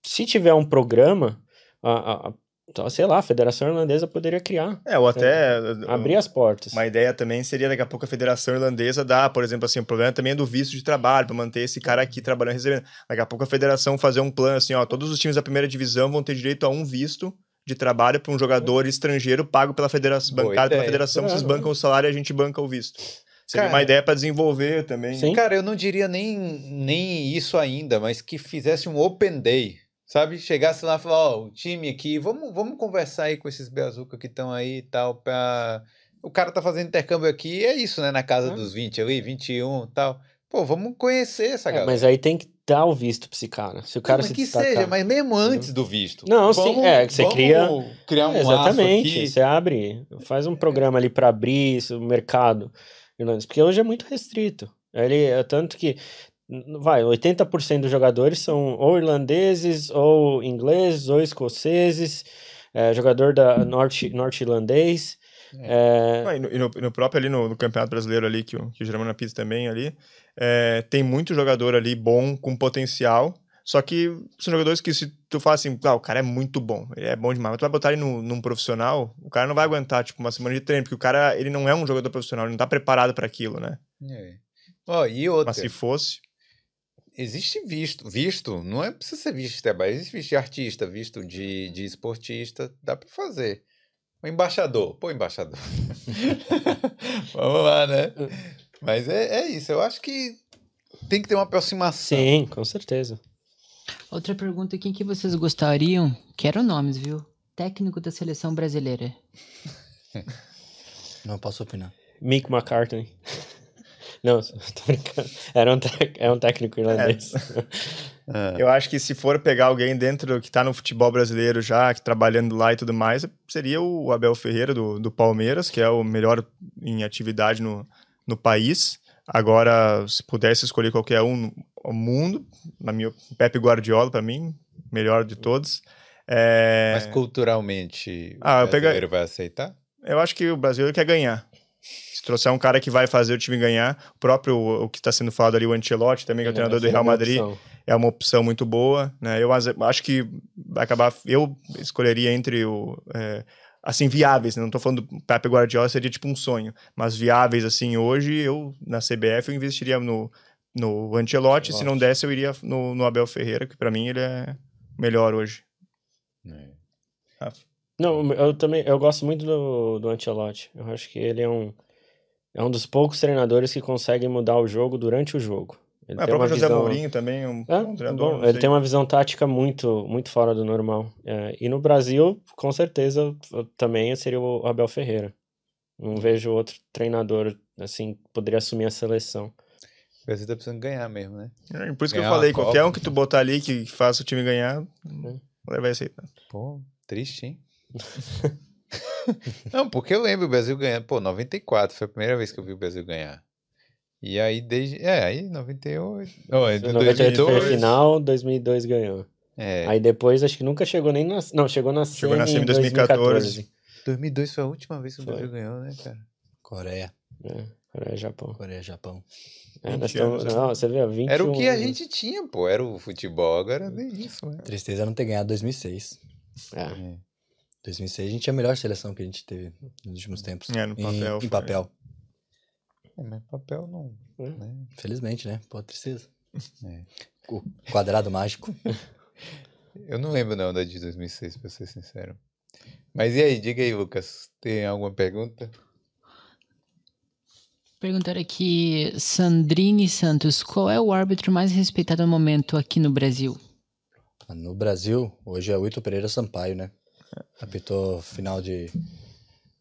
se tiver um programa, a- a- então, sei lá, a Federação Irlandesa poderia criar, É, ou até abrir as portas. Uma ideia também seria daqui a pouco a Federação Irlandesa dar, por exemplo, assim, o problema também é do visto de trabalho, para manter esse cara aqui trabalhando recebendo. Daqui a pouco a Federação fazer um plano assim, ó, todos os times da primeira divisão vão ter direito a um visto de trabalho para um jogador estrangeiro pago pela federação, bancado pela federação, vocês bancam o salário e a gente banca o visto. Seria Cara, uma ideia para desenvolver também. Sim. Cara, eu não diria nem, nem isso ainda, mas que fizesse um open day, sabe? Chegasse lá e falar, ó, o time aqui, vamos, vamos conversar aí com esses Beazuca que estão aí e tal, pra... O cara tá fazendo intercâmbio aqui, é isso, né? Na casa Ah. dos 20 ali, 21 e tal. Pô, vamos conhecer essa É, galera. mas aí tem que dar o visto pra esse cara. Se o cara Não, se que destacar. seja, mas mesmo antes do visto. Não, sim, é, que você vamos cria- criar um É, exatamente. Você abre, faz um programa ali para abrir isso, o mercado porque hoje é muito restrito. Ele é tanto que vai, 80% dos jogadores são ou irlandeses, ou ingleses, ou escoceses, é, jogador da norte norte-irlandês. É, Ah, e, no, e no- no próprio ali no, no Campeonato Brasileiro ali, que o, que o Germano Pizza também ali, é, tem muito jogador ali bom, com potencial, só que são jogadores que se tu fala assim, ah, o cara é muito bom, ele é bom demais, mas tu vai botar ele no, num profissional, o cara não vai aguentar, tipo, uma semana de treino, porque o cara, ele não é um jogador profissional, ele não tá preparado para aquilo, né? É. Ó, e outra, Mas se fosse... existe visto. Visto, não é precisa ser visto de trabalho, existe visto de artista, visto de, de esportista, dá pra fazer. O embaixador, pô, embaixador. Vamos lá, né? Mas é, é isso, eu acho que tem que ter uma aproximação. sim, com certeza. Outra pergunta, quem que vocês gostariam? Quero nomes, viu? Técnico da seleção brasileira. Não posso opinar. Mick McCartney. Não, tô brincando. Era um, é um técnico irlandês. Ah, Eu acho que se for pegar alguém dentro que tá no futebol brasileiro já, que trabalhando lá e tudo mais, seria o Abel Ferreira do, do Palmeiras, que é o melhor em atividade no, no país. Agora, se pudesse escolher qualquer um no mundo, na minha Pepe Guardiola para mim, melhor de todos. É, Mas culturalmente, Ah, eu o pega- brasileiro vai aceitar? eu acho que o brasileiro quer ganhar. Se trouxer um cara que vai fazer o time ganhar, o próprio o que está sendo falado ali, o Ancelotti também, que é o treinador do Real Madrid, é uma opção muito boa, né? Eu acho que vai acabar. Eu escolheria entre o. é, assim, viáveis, né? não tô falando do Pepe Guardiola, seria tipo um sonho, mas viáveis, assim, hoje, eu, na CBF, eu investiria no, no Ancelotti, se não desse, eu iria no, no Abel Ferreira, que pra mim ele é melhor hoje. É. Rafa. Não, eu também eu gosto muito do, do Ancelotti. Eu acho que ele é um, é um dos poucos treinadores que conseguem mudar o jogo durante o jogo. Ele Ah, tem próprio uma José visão... Mourinho também, um É, bom treinador. bom, ele tem uma visão tática muito, muito fora do normal. É, e no Brasil, com certeza, também seria o Abel Ferreira. Não vejo outro treinador assim que poderia assumir a seleção. O Brasil tá precisando ganhar mesmo, né? É, Por isso que eu Ganhar falei, qualquer Copa. um que tu botar ali que faça o time ganhar, ele vai aceitar. Pô, triste, hein? Não, porque eu lembro o Brasil ganhando. Pô, 94 foi a primeira vez que eu vi o Brasil ganhar. E aí, desde. É, aí 98. Oh, é de 98 foi a 2002. final, 2002 ganhou. É, Aí depois acho que nunca chegou nem na. Não, chegou na Chegou na semi em 2014. 2002 foi a última vez que o Foi. Brasil ganhou, né, cara? Coreia. É, Coreia, Japão. Coreia, Japão. É, nós 20 anos, estamos, né? não, você vê, 21 Era o que a gente tinha, pô. Era o futebol, agora nem isso, né? Tristeza não ter ganhado 2006. É. 2006 a gente tinha a melhor seleção que a gente teve nos últimos tempos. É, no Em- papel Em, foi. papel. É, mas papel não. É. né? Felizmente, né? Pô, tristeza. É. O quadrado mágico. Eu não lembro não da de 2006, pra ser sincero. Mas e aí, diga aí, Lucas. Tem alguma pergunta? Perguntaram aqui, Sandrine Santos, qual é o árbitro mais respeitado no momento aqui no Brasil? No Brasil, hoje é o Ito Pereira Sampaio, né? Apitou final de,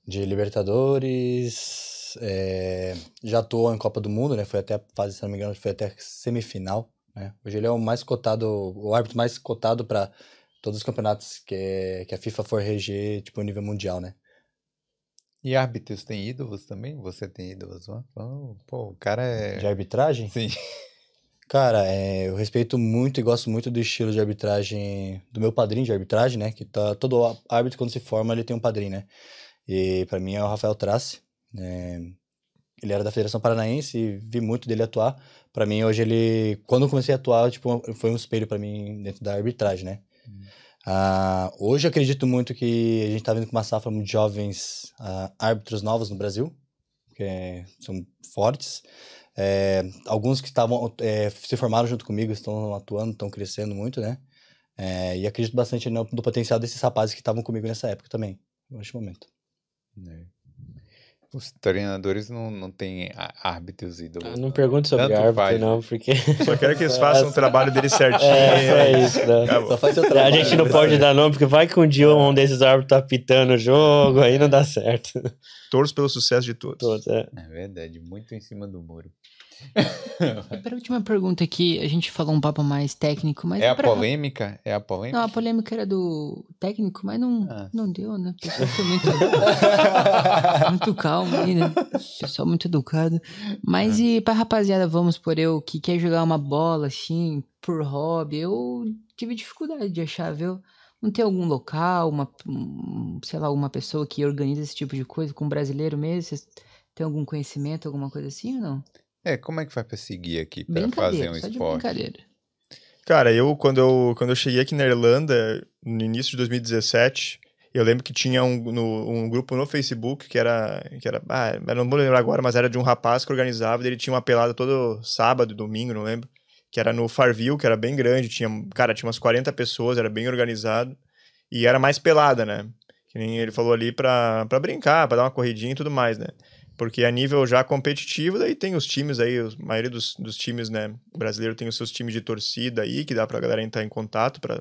de Libertadores, é, já atuou em Copa do Mundo, né? Foi até a fase, se não me engano, foi até semifinal, né? Hoje ele é o mais cotado, o árbitro mais cotado para todos os campeonatos que, que a FIFA for reger, tipo, nível mundial, né? E árbitros têm ídolos também? Você tem ídolos lá? Oh, pô, o cara é. De arbitragem? Sim. Cara, é, eu respeito muito e gosto muito do estilo de arbitragem do meu padrinho de arbitragem, né? Que tá, todo árbitro, quando se forma, ele tem um padrinho, né? E pra mim é o Rafael Trace. né? ele era da Federação Paranaense e vi muito dele atuar. Pra mim, hoje ele... Quando eu comecei a atuar, tipo, foi um espelho pra mim dentro da arbitragem, né? Ah, hoje eu acredito muito que a gente tá vindo com uma safra de jovens ah, árbitros novos no Brasil, que são fortes. É, alguns que estavam é, se formaram junto comigo estão atuando, estão crescendo muito, né? É, e acredito bastante no, no potencial desses rapazes que estavam comigo nessa época também, neste momento. É. Os treinadores não, não têm árbitros ídolos. Ah, Não pergunte sobre Tanto árbitro, faz, né? não, porque. Só quero que eles façam o trabalho deles certinho. É, só isso, né? Só faz seu A trabalho. gente não né? pode dar nome, porque vai que um dia um desses árbitros tá pitando o jogo, aí não dá certo. Torço pelo sucesso de todos. Todos, é. É verdade, muito em cima do muro. Para a última pergunta aqui, a gente falou um papo mais técnico, mas É a pra- polêmica? É a polêmica? Não, a polêmica era do técnico, mas não, Ah. não deu, né? O pessoal foi muito, muito calmo aí, né? Pessoal muito educado. Mas Ah. e pra rapaziada, vamos por eu, que quer jogar uma bola, assim, por hobby, eu tive dificuldade de achar, viu? Não tem algum local, uma, um, sei lá, alguma pessoa que organiza esse tipo de coisa com um brasileiro mesmo? Vocês têm algum conhecimento, alguma coisa assim ou não? É, como é que vai pra seguir aqui pra fazer um só de esporte? brincadeira. Cara, eu quando, eu quando eu cheguei aqui na Irlanda, no início de 2017, eu lembro que tinha um, no- um grupo no Facebook que era. Que era ah, eu não vou lembrar agora, mas era de um rapaz que organizava, e ele tinha uma pelada todo sábado, domingo, não lembro. Que era no Farville, que era bem grande, tinha, cara, tinha umas 40 pessoas, era bem organizado. E era mais pelada, né? Que nem ele falou ali pra, pra brincar, pra dar uma corridinha e tudo mais, né? Porque a nível já competitivo, daí tem os times aí, a maioria dos, dos times, né, brasileiro tem os seus times de torcida aí, que dá pra galera entrar em contato pra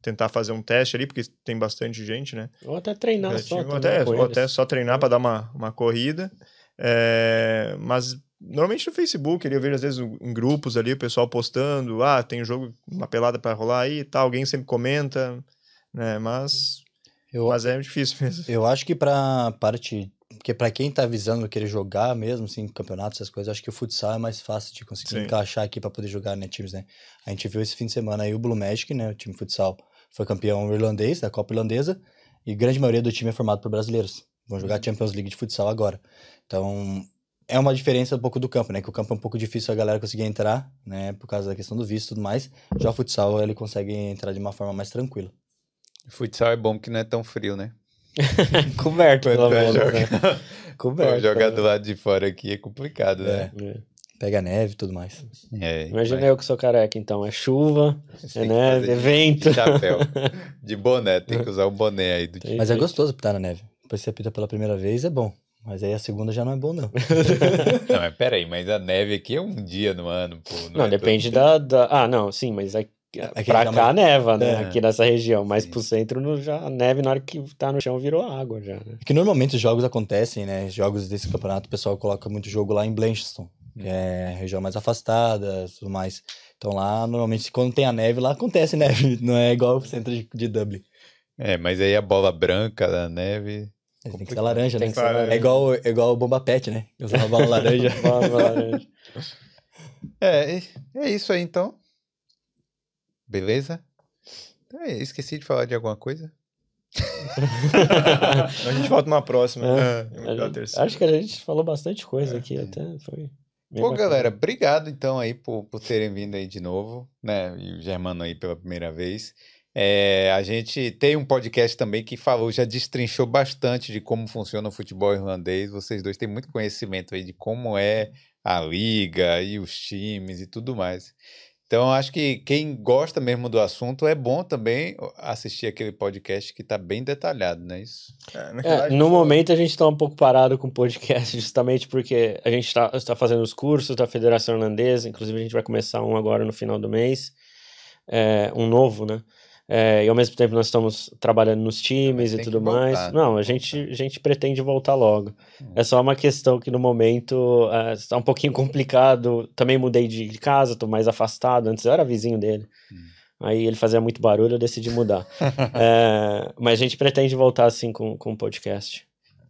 tentar fazer um teste ali, porque tem bastante gente, né? Ou até treinar É, só. tipo, também até, ou até só treinar pra dar uma, uma corrida. É, mas normalmente no Facebook, ali, eu vejo às vezes em grupos ali, o pessoal postando, ah, tem jogo, uma pelada pra rolar aí e tal, alguém sempre comenta, né? Mas, Eu, mas é difícil mesmo. eu acho que pra parte. Porque pra quem tá visando querer jogar mesmo, assim, campeonatos, essas coisas, acho que o futsal é mais fácil de conseguir Sim. encaixar aqui pra poder jogar, né, times, né? A gente viu esse fim de semana aí o Blue Magic, né? O time futsal foi campeão irlandês, da Copa Irlandesa, e grande maioria do time é formado por brasileiros. Vão jogar Champions League de futsal agora. Então, é uma diferença um pouco do campo, né? Que o campo é um pouco difícil a galera conseguir entrar, né? Por causa da questão do visto e tudo mais. Já o futsal, ele consegue entrar de uma forma mais tranquila. Futsal é bom que não é tão frio, né? Coberto, pelo menos. né? jogar, Coberto. jogar né? do lado de fora aqui é complicado, né? É. Pega neve e tudo mais. É, Imagina vai- eu que sou careca, então. É chuva, é neve, é vento. De chapéu. De boné, tem que usar o boné aí do time. Mas é gostoso pitar na neve. Depois você apita pela primeira vez, é bom. Mas aí a segunda já não é bom, não. Não, mas peraí, mas a neve aqui é um dia no ano, pô. Não, é depende da, da- Ah, não, sim, mas aqui, pra cá mais- neva, né? É. Aqui nessa região. Mas Sim. pro centro não- já, a neve na hora que tá no chão virou água já, né? Porque normalmente os jogos acontecem, né? Jogos desse campeonato, o pessoal coloca muito jogo lá em Blanchardstown, que é a região mais afastada tudo mais. Então lá, normalmente, quando tem a neve, lá acontece neve. Não é igual o centro de, de Dublin. É, mas aí a bola branca da neve. Tem que ser laranja, Tem né? que ser laranja. É igual, é igual o Bomba Pet, né? Usar uma bola laranja. Bola laranja. É, é- é isso aí então. Beleza? É, esqueci de falar de alguma coisa. A gente volta numa próxima. É. né? Da gente- acho que a gente falou bastante coisa aqui, até foi. Pô, bacana. galera, obrigado então aí por, por terem vindo aí de novo, né? E o Germano aí pela primeira vez. É, a gente tem um podcast também que falou, já destrinchou bastante de como funciona o futebol irlandês. Vocês dois têm muito conhecimento aí de como é a liga e os times e tudo mais. Então, acho que quem gosta mesmo do assunto é bom também assistir aquele podcast que está bem detalhado, não é isso? É, É, no momento a gente está um pouco parado com o podcast, justamente porque a gente está tá fazendo os cursos da Federação Irlandesa, inclusive a gente vai começar um agora no final do mês, é, um novo, né? É, e ao mesmo tempo nós estamos trabalhando nos times e tudo mais. Não, a gente, a gente pretende voltar logo. Hum. É só uma questão que no momento está um pouquinho complicado. Também mudei de casa, estou mais afastado. Antes eu era vizinho dele. Aí ele fazia muito barulho, eu decidi mudar. É, mas a gente pretende voltar assim com, com o podcast.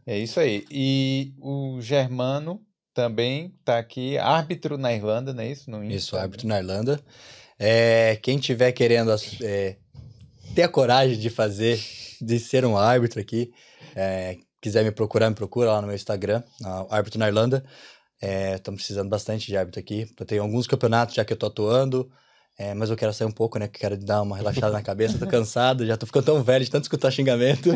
É isso aí. E o Germano também está aqui, árbitro na Irlanda, não é isso? No Isso, Insta, árbitro na Irlanda. É, quem tiver querendo é, ter a coragem de fazer, de ser um árbitro aqui, é, quiser me procurar, me procura lá no meu Instagram, árbitro na Irlanda. Estamos precisando bastante de árbitro aqui. Eu tenho alguns campeonatos já que eu tô atuando, é, mas eu quero sair um pouco, né? que Quero dar uma relaxada na cabeça, tô cansado, já tô ficando tão velho de tanto escutar xingamento.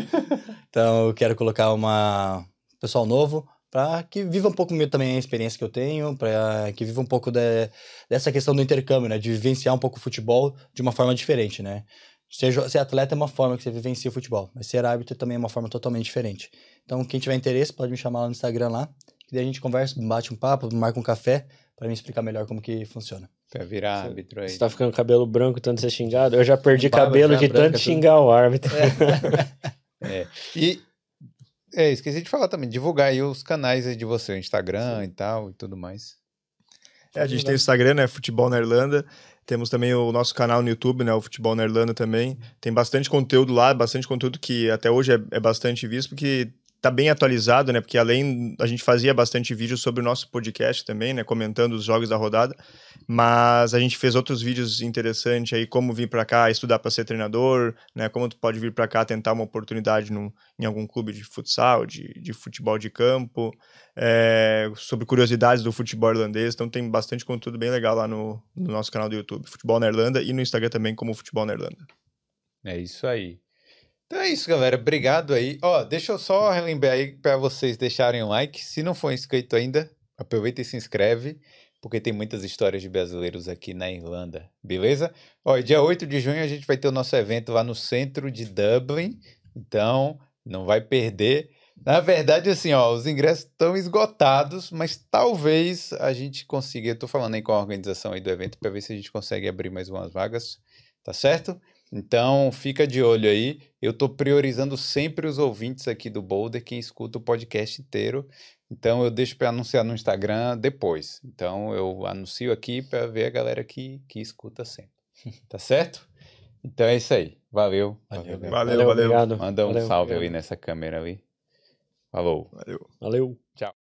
Então eu quero colocar uma pessoal novo para que viva um pouco também a experiência que eu tenho, para que viva um pouco da- dessa questão do intercâmbio, né? De vivenciar um pouco o futebol de uma forma diferente, né? Ser, ser atleta é uma forma que você vivencia o futebol, mas ser árbitro também é uma forma totalmente diferente. Então, quem tiver interesse, pode me chamar lá no Instagram lá, que daí a gente conversa, bate um papo, marca um café, para me explicar melhor como que funciona. Pra virar árbitro aí. Você tá ficando cabelo branco tanto ser xingado? Eu já perdi Barba cabelo já de branca, tanto tudo. xingar o árbitro. E é, esqueci de falar também, divulgar aí os canais aí de você, o Instagram e tal e tudo mais. É, a gente tem o Instagram, né? Futebol na Irlanda. Temos também o nosso canal no YouTube, né? O Futebol na Irlanda também. Tem bastante conteúdo lá, bastante conteúdo que até hoje é, é bastante visto, porque tá bem atualizado, né? Porque além a gente fazia bastante vídeo sobre o nosso podcast também, né? Comentando os jogos da rodada, mas a gente fez outros vídeos interessantes aí, como vir para cá estudar para ser treinador, né? Como tu pode vir para cá tentar uma oportunidade num, em algum clube de futsal, de, de futebol de campo, é, sobre curiosidades do futebol irlandês. Então tem bastante conteúdo bem legal lá no, no nosso canal do YouTube, Futebol na Irlanda, e no Instagram também como Futebol na Irlanda. É isso aí. Então é isso, galera. Obrigado aí. Ó, deixa eu só relembrar aí para vocês deixarem um like. Se não for inscrito ainda, aproveita e se inscreve, porque tem muitas histórias de brasileiros aqui na Irlanda, beleza? Ó, dia 8 de junho a gente vai ter o nosso evento lá no centro de Dublin, então não vai perder. Na verdade, assim, ó, os ingressos estão esgotados, mas talvez a gente consiga. Eu tô falando aí com a organização aí do evento para ver se a gente consegue abrir mais umas vagas, tá certo? Então, fica de olho aí. Eu tô priorizando sempre os ouvintes aqui do Boulder, quem escuta o podcast inteiro. Então, eu deixo para anunciar no Instagram depois. Então, eu anuncio aqui para ver a galera que, que escuta sempre. Tá certo? Então é isso aí. Valeu. Valeu. Valeu, valeu. obrigado. Manda um Valeu, salve obrigado. ali nessa câmera ali. Falou. Valeu. Valeu. Tchau.